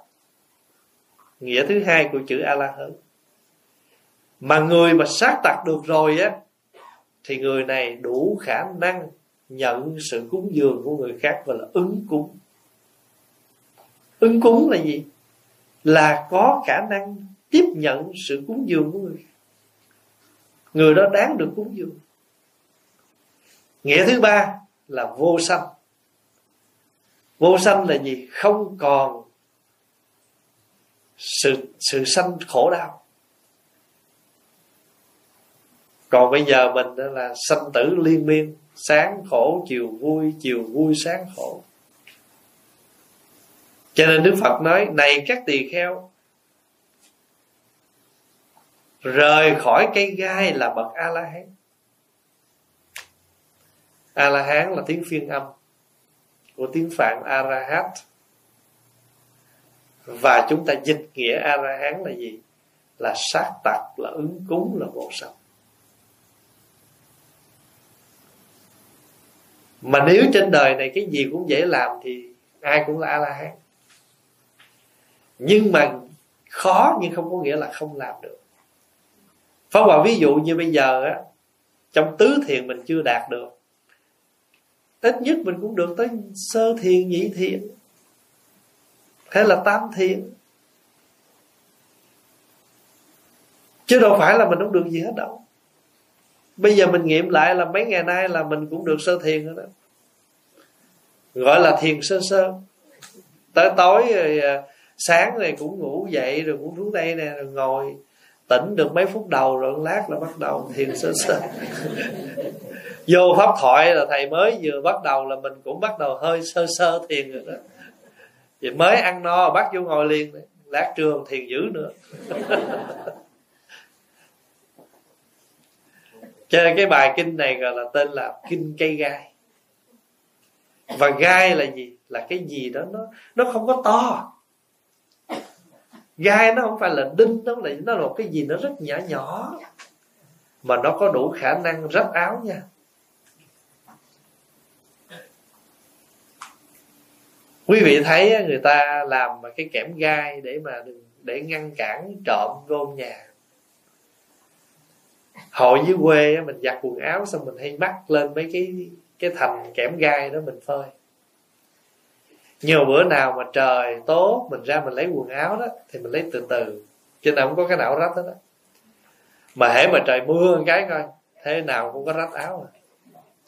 S2: nghĩa thứ hai của chữ a la hớn mà người mà sát tặc được rồi á, thì người này đủ khả năng nhận sự cúng dường của người khác và là ứng cúng ứng cúng là gì? Là có khả năng tiếp nhận sự cúng dường của người. Khác người đó đáng được cúng dường. Nghĩa thứ ba là vô sanh. Vô sanh là gì? Không còn sự sự sanh khổ đau. Còn bây giờ mình đó là sanh tử liên miên, sáng khổ, chiều vui chiều vui sáng khổ cho nên đức phật nói, này các tỳ kheo, rời khỏi cây gai là bậc a la hán a la hán là tiếng phiên âm của tiếng phạn arahat và chúng ta dịch nghĩa a la hán là gì? Là sát tặc là ứng cúng, là vô sạch mà nếu trên đời này cái gì cũng dễ làm thì ai cũng là a la hán nhưng mà khó nhưng không có nghĩa là không làm được. Pháp Hòa ví dụ như bây giờ á Trong tứ thiền mình chưa đạt được ít nhất mình cũng được tới sơ thiền nhị thiền hay là tam thiền. Chứ đâu phải là mình không được gì hết đâu. Bây giờ mình nghiệm lại là mấy ngày nay là mình cũng được sơ thiền rồi đó. Gọi là thiền sơ sơ. Tới tối rồi à, sáng này cũng ngủ dậy, rồi cũng xuống đây nè, rồi ngồi. Tỉnh được mấy phút đầu rồi lát là bắt đầu thiền sơ sơ vô pháp thoại là thầy mới vừa bắt đầu là mình cũng bắt đầu hơi sơ sơ thiền rồi đó. Thì mới ăn no bắt vô ngồi liền. Lát trường thiền dữ nữa. (laughs) Cho nên cái bài kinh này gọi là tên là kinh cây gai. Và gai là gì? Là cái gì đó nó nó không có to gai nó không phải là đinh, nó là nó là một cái gì nó rất nhỏ nhỏ. Mà nó có đủ khả năng rách áo nha. Quý vị thấy người ta làm cái kẽm gai để mà để ngăn cản trộm vô nhà. Hội dưới quê mình giặt quần áo xong mình hay mắc lên mấy cái cái thành kẽm gai đó mình phơi nhiều bữa nào mà trời tốt, mình ra mình lấy quần áo đó, thì mình lấy từ từ. Chứ nào không có cái nào rách hết đó. Mà hễ mà trời mưa một cái coi, thế nào cũng có rách áo rồi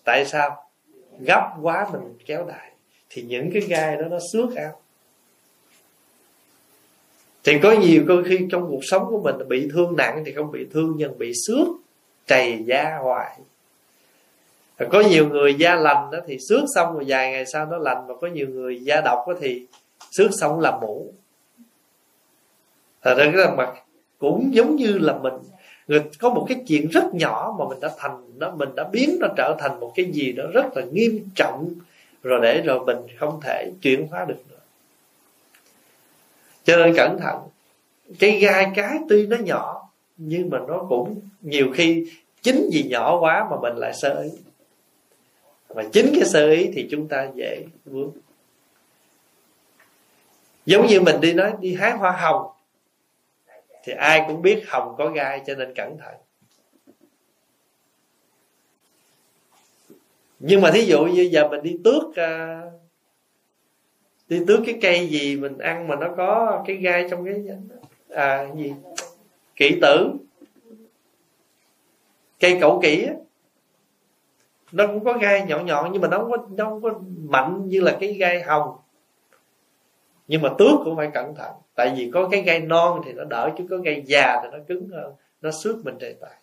S2: tại sao? Gấp quá mình kéo đại thì những cái gai đó nó xước áo. Thì có nhiều cơ khi trong cuộc sống của mình bị thương nặng thì không bị thương nhưng bị xước, trầy da hoài có nhiều người da lành đó thì xước xong rồi vài ngày sau nó lành và có nhiều người da độc đó thì xước xong là mũ thật ra cái mặt cũng giống như là mình, người có một cái chuyện rất nhỏ mà mình đã thành, nó mình đã biến nó trở thành một cái gì đó rất là nghiêm trọng, rồi để rồi mình không thể chuyển hóa được nữa. Cho nên cẩn thận, cái gai cái tuy nó nhỏ, nhưng mà nó cũng nhiều khi chính vì nhỏ quá mà mình lại sơ ý và chính cái sơ ý thì chúng ta dễ vướng. Giống như mình đi nói, đi hái hoa hồng, thì ai cũng biết hồng có gai cho nên cẩn thận. Nhưng mà thí dụ như giờ mình đi tước à, đi tước cái cây gì mình ăn mà nó có cái gai trong cái à gì? Kỹ tử. Cây cẩu kỹ á nó cũng có gai nhọn nhọn nhưng mà nó không có, nó không có mạnh như là cái gai hồng. Nhưng mà tước cũng phải cẩn thận. Tại vì có cái gai non thì nó đỡ, chứ có gai già thì nó cứng hơn nó xước mình trời tài.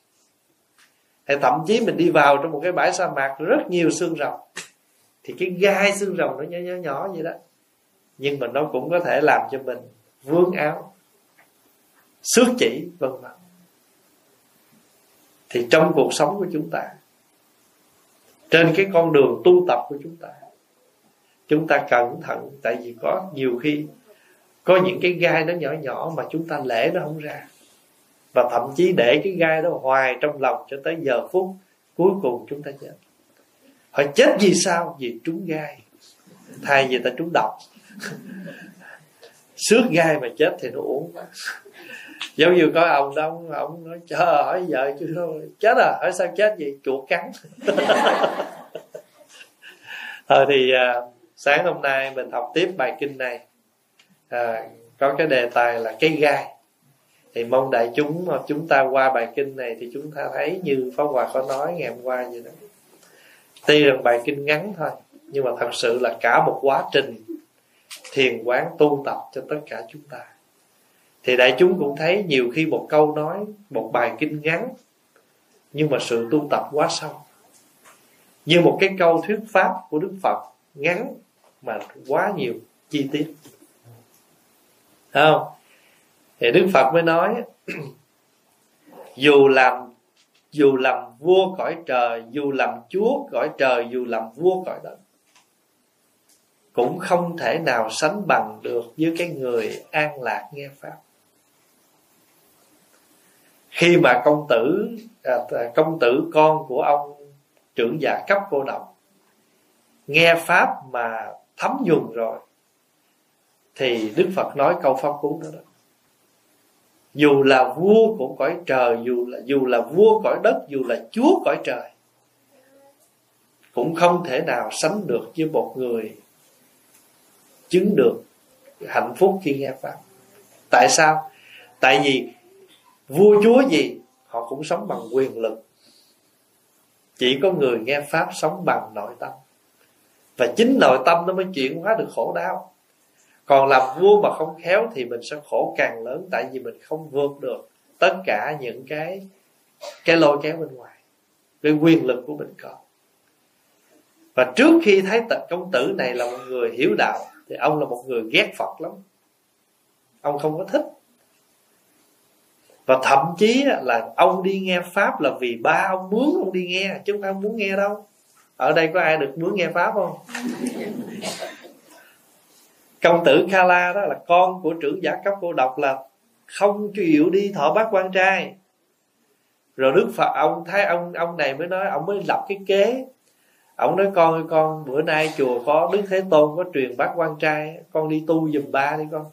S2: Hay thậm chí mình đi vào trong một cái bãi sa mạc rất nhiều xương rồng. Thì cái gai xương rồng nó nhỏ nhỏ nhỏ vậy đó. Nhưng mà nó cũng có thể làm cho mình vướng áo, xước chỉ, vân vân. Thì trong cuộc sống của chúng ta trên cái con đường tu tập của chúng ta chúng ta cẩn thận. Tại vì có nhiều khi có những cái gai nó nhỏ nhỏ mà chúng ta lễ nó không ra. Và thậm chí để cái gai đó hoài trong lòng cho tới giờ phút cuối cùng chúng ta chết. Họ chết vì sao? Vì trúng gai. Thay vì ta trúng độc. (laughs) Xước gai mà chết thì nó uổng. quá giống như có ông đó ông, ông nói chờ hỏi vợ chứ thôi. Chết à hỏi sao chết gì chuột cắn. (laughs) Thôi thì à, sáng hôm nay mình học tiếp bài kinh này. À, có cái đề tài là cây gai. Thì mong đại chúng mà chúng ta qua bài kinh này thì chúng ta thấy như pháp hòa có nói ngày hôm qua vậy đó. Tuy rằng bài kinh ngắn thôi nhưng mà thật sự là cả một quá trình thiền quán tu tập cho tất cả chúng ta thì đại chúng cũng thấy nhiều khi một câu nói, một bài kinh ngắn, nhưng mà sự tu tập quá sâu. Như một cái câu thuyết pháp của đức phật ngắn mà quá nhiều chi tiết. Không? Thì đức phật mới nói, (clears throat) dù làm dù làm vua cõi trời, dù làm chúa cõi trời, dù làm vua cõi đất, cũng không thể nào sánh bằng được với cái người an lạc nghe pháp khi mà công tử à, à, công tử con của ông trưởng giả cấp cô độc nghe pháp mà thấm nhuần rồi thì đức phật nói câu pháp cú đó, đó. Dù là vua của cõi trời dù là dù là vua cõi đất dù là chúa cõi trời cũng không thể nào sánh được với một người chứng được hạnh phúc khi nghe pháp. Tại sao? Tại vì vua chúa gì, họ cũng sống bằng quyền lực. Chỉ có người nghe pháp sống bằng nội tâm. Và chính nội tâm nó mới chuyển hóa được khổ đau. Còn làm vua mà không khéo thì mình sẽ khổ càng lớn, tại vì mình không vượt được tất cả những cái cái lôi kéo bên ngoài, cái quyền lực của mình có. Và trước khi thấy tật công tử này là một người hiểu đạo, thì ông là một người ghét phật lắm. Ông không có thích và thậm chí là ông đi nghe pháp là vì ba ông muốn ông đi nghe, chứ không ai muốn nghe đâu. Ở đây có ai được muốn nghe pháp không? Công tử kala đó là con của trưởng giả cấp cô độc là không chịu đi thọ bát quan trai. Rồi đức phật, ông thấy ông ông này mới nói, ông mới lập cái kế. Ông nói, con ơi, con, bữa nay chùa có đức thế tôn có truyền bát quan trai, con đi tu giùm ba đi con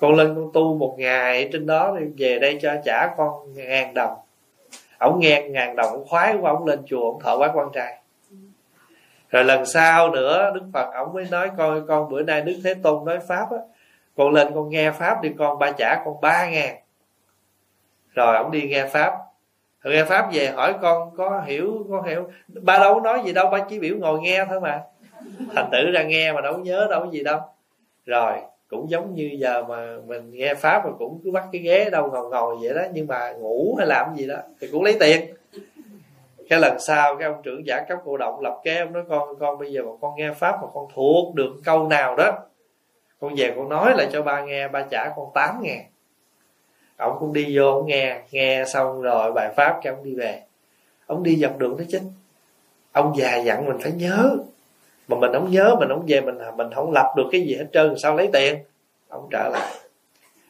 S2: con lên con tu một ngày trên đó thì về đây cho trả con ngàn đồng. Ổng nghe ngàn đồng ổng khoái quá ổng lên chùa ổng thợ quá, quan trai. Rồi lần sau nữa đức phật ổng mới nói con, con bữa nay đức thế tôn nói pháp á. Con lên con nghe pháp đi con ba trả con ba ngàn. Rồi ổng đi nghe pháp. Nghe pháp về hỏi con có hiểu có hiểu ba đâu nói gì đâu ba chỉ biểu ngồi nghe thôi mà. Thành tử ra nghe mà đâu nhớ đâu có gì đâu. Rồi cũng giống như giờ mà mình nghe pháp mà cũng cứ bắt cái ghế đâu ngồi ngồi vậy đó, nhưng mà ngủ hay làm gì đó thì cũng lấy tiền. Cái lần sau cái ông trưởng giả cấp cổ động lập kế, ông nói, con con bây giờ mà con nghe pháp mà con thuộc được câu nào đó, con về con nói lại cho ba nghe, ba trả con tám ngàn ông cũng đi vô, ông nghe nghe xong rồi bài pháp cái ông đi về. Ông đi dọc đường đó chứ ông già dặn mình phải nhớ mà mình không nhớ, mình không về, mình mình không lập được cái gì hết trơn, sao lấy tiền? Ông trở lại.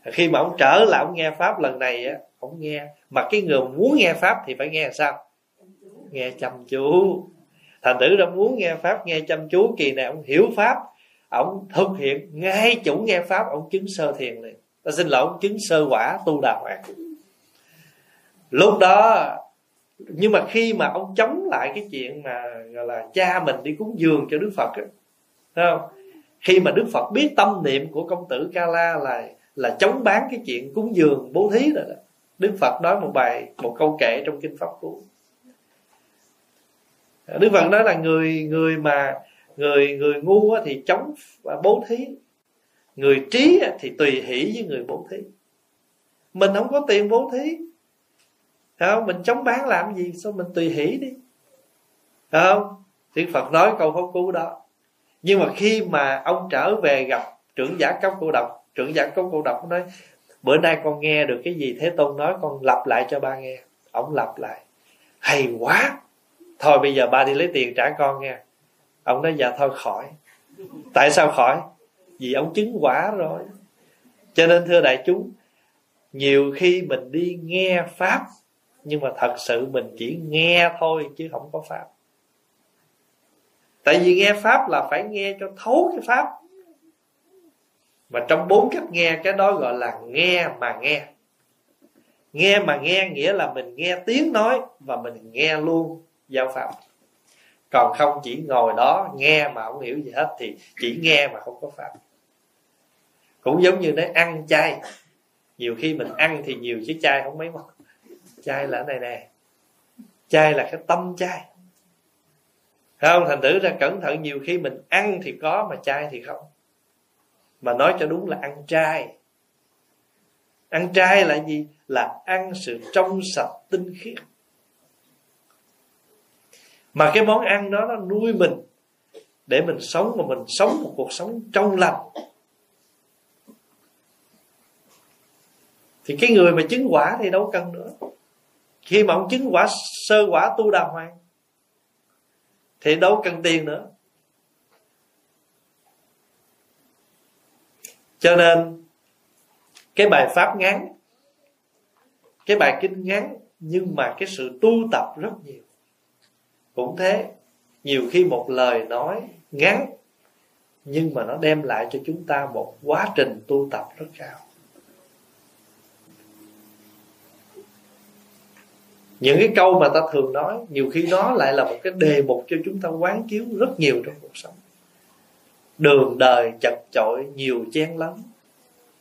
S2: Khi mà ông trở lại, ông nghe pháp lần này á, ông nghe. Mà cái người muốn nghe pháp thì phải nghe sao? Nghe chăm chú. Thành tử ra muốn nghe pháp, nghe chăm chú, kỳ này ông hiểu pháp, ông thực hiện ngay chủ nghe pháp, ông chứng sơ thiền liền. Ta xin lỗi, ông chứng sơ quả tu đà hoàng lúc đó nhưng mà khi mà ông chống lại cái chuyện mà, gọi là, cha mình đi cúng dường cho đức phật á không? Khi mà đức phật biết tâm niệm của công tử ca la là là chống bán cái chuyện cúng dường bố thí rồi đó, đức phật nói một bài, một câu kệ trong kinh pháp cú. Đức phật nói là người người mà, người người ngu thì chống bố thí, người trí thì tùy hỷ với người bố thí. Mình không có tiền bố thí không? Mình chống bán làm gì? Sao mình tùy hỷ đi? Không? Thì phật nói câu pháp cú đó. Nhưng mà khi mà ông trở về gặp trưởng giả cấp cô độc, trưởng giả cấp cô độc nói, bữa nay con nghe được cái gì thế tôn nói, con lặp lại cho ba nghe. Ông lặp lại, hay quá! Thôi bây giờ ba đi lấy tiền trả con nghe. ông nói dạ thôi, khỏi. Tại sao khỏi? Vì ông chứng quả rồi. Cho nên thưa đại chúng, nhiều khi mình đi nghe pháp nhưng mà thật sự mình chỉ nghe thôi chứ không có pháp. Tại vì nghe pháp là phải nghe cho thấu cái pháp. Mà trong bốn cách nghe, cái đó gọi là nghe mà nghe. Nghe mà nghe nghĩa là mình nghe tiếng nói và mình nghe luôn giáo pháp. Còn không chỉ ngồi đó nghe mà không hiểu gì hết thì chỉ nghe mà không có pháp. Cũng giống như nói ăn chay. Nhiều khi mình ăn thì nhiều chứ chay không mấy món chai là cái này nè. Chai là cái tâm chay không? Thành thử ra cẩn thận nhiều khi mình ăn thì có mà chai thì không. Mà nói cho đúng là ăn trai, ăn trai là gì? Là ăn sự trong sạch tinh khiết. Mà cái món ăn đó nó nuôi mình để mình sống mà mình sống một cuộc sống trong lành. Thì cái người mà chứng quả thì đâu cần nữa khi mà ông chứng quả sơ quả tu đà hoàng, thì đâu cần tiền nữa. Cho nên, cái bài pháp ngắn cái bài kinh ngắn nhưng mà cái sự tu tập rất nhiều. Cũng thế, nhiều khi một lời nói ngắn nhưng mà nó đem lại cho chúng ta một quá trình tu tập rất cao. Những cái câu mà ta thường nói, nhiều khi nó lại là một cái đề mục cho chúng ta quán chiếu rất nhiều trong cuộc sống. Đường đời chật chội, nhiều chen lắm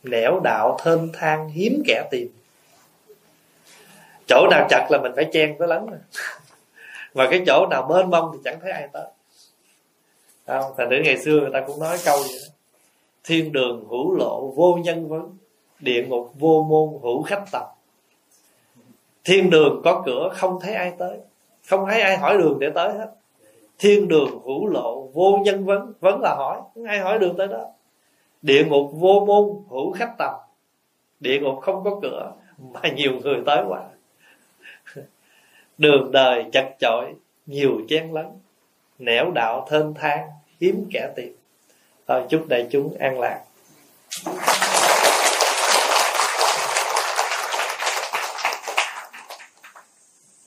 S2: nẻo đạo thênh thang, hiếm kẻ tìm. Chỗ nào chặt là mình phải chen với lắm (laughs) mà cái chỗ nào mênh mông thì chẳng thấy ai tới. Không? Thành nữ ngày xưa người ta cũng nói câu vậy đó. Thiên đường hữu lộ, vô nhân vấn, địa ngục, vô môn, hữu khách tập thiên đường có cửa, không thấy ai tới. Không thấy ai hỏi đường để tới hết. Thiên đường hữu lộ, vô nhân vấn. Vấn là hỏi, không ai hỏi đường tới đó. Địa ngục vô môn, hữu khách tầm. Địa ngục không có cửa, mà nhiều người tới quá. Đường đời chật chội, nhiều chen lấn. Nẻo đạo thênh thang, hiếm kẻ tìm. Thôi chúc đại chúng an lạc.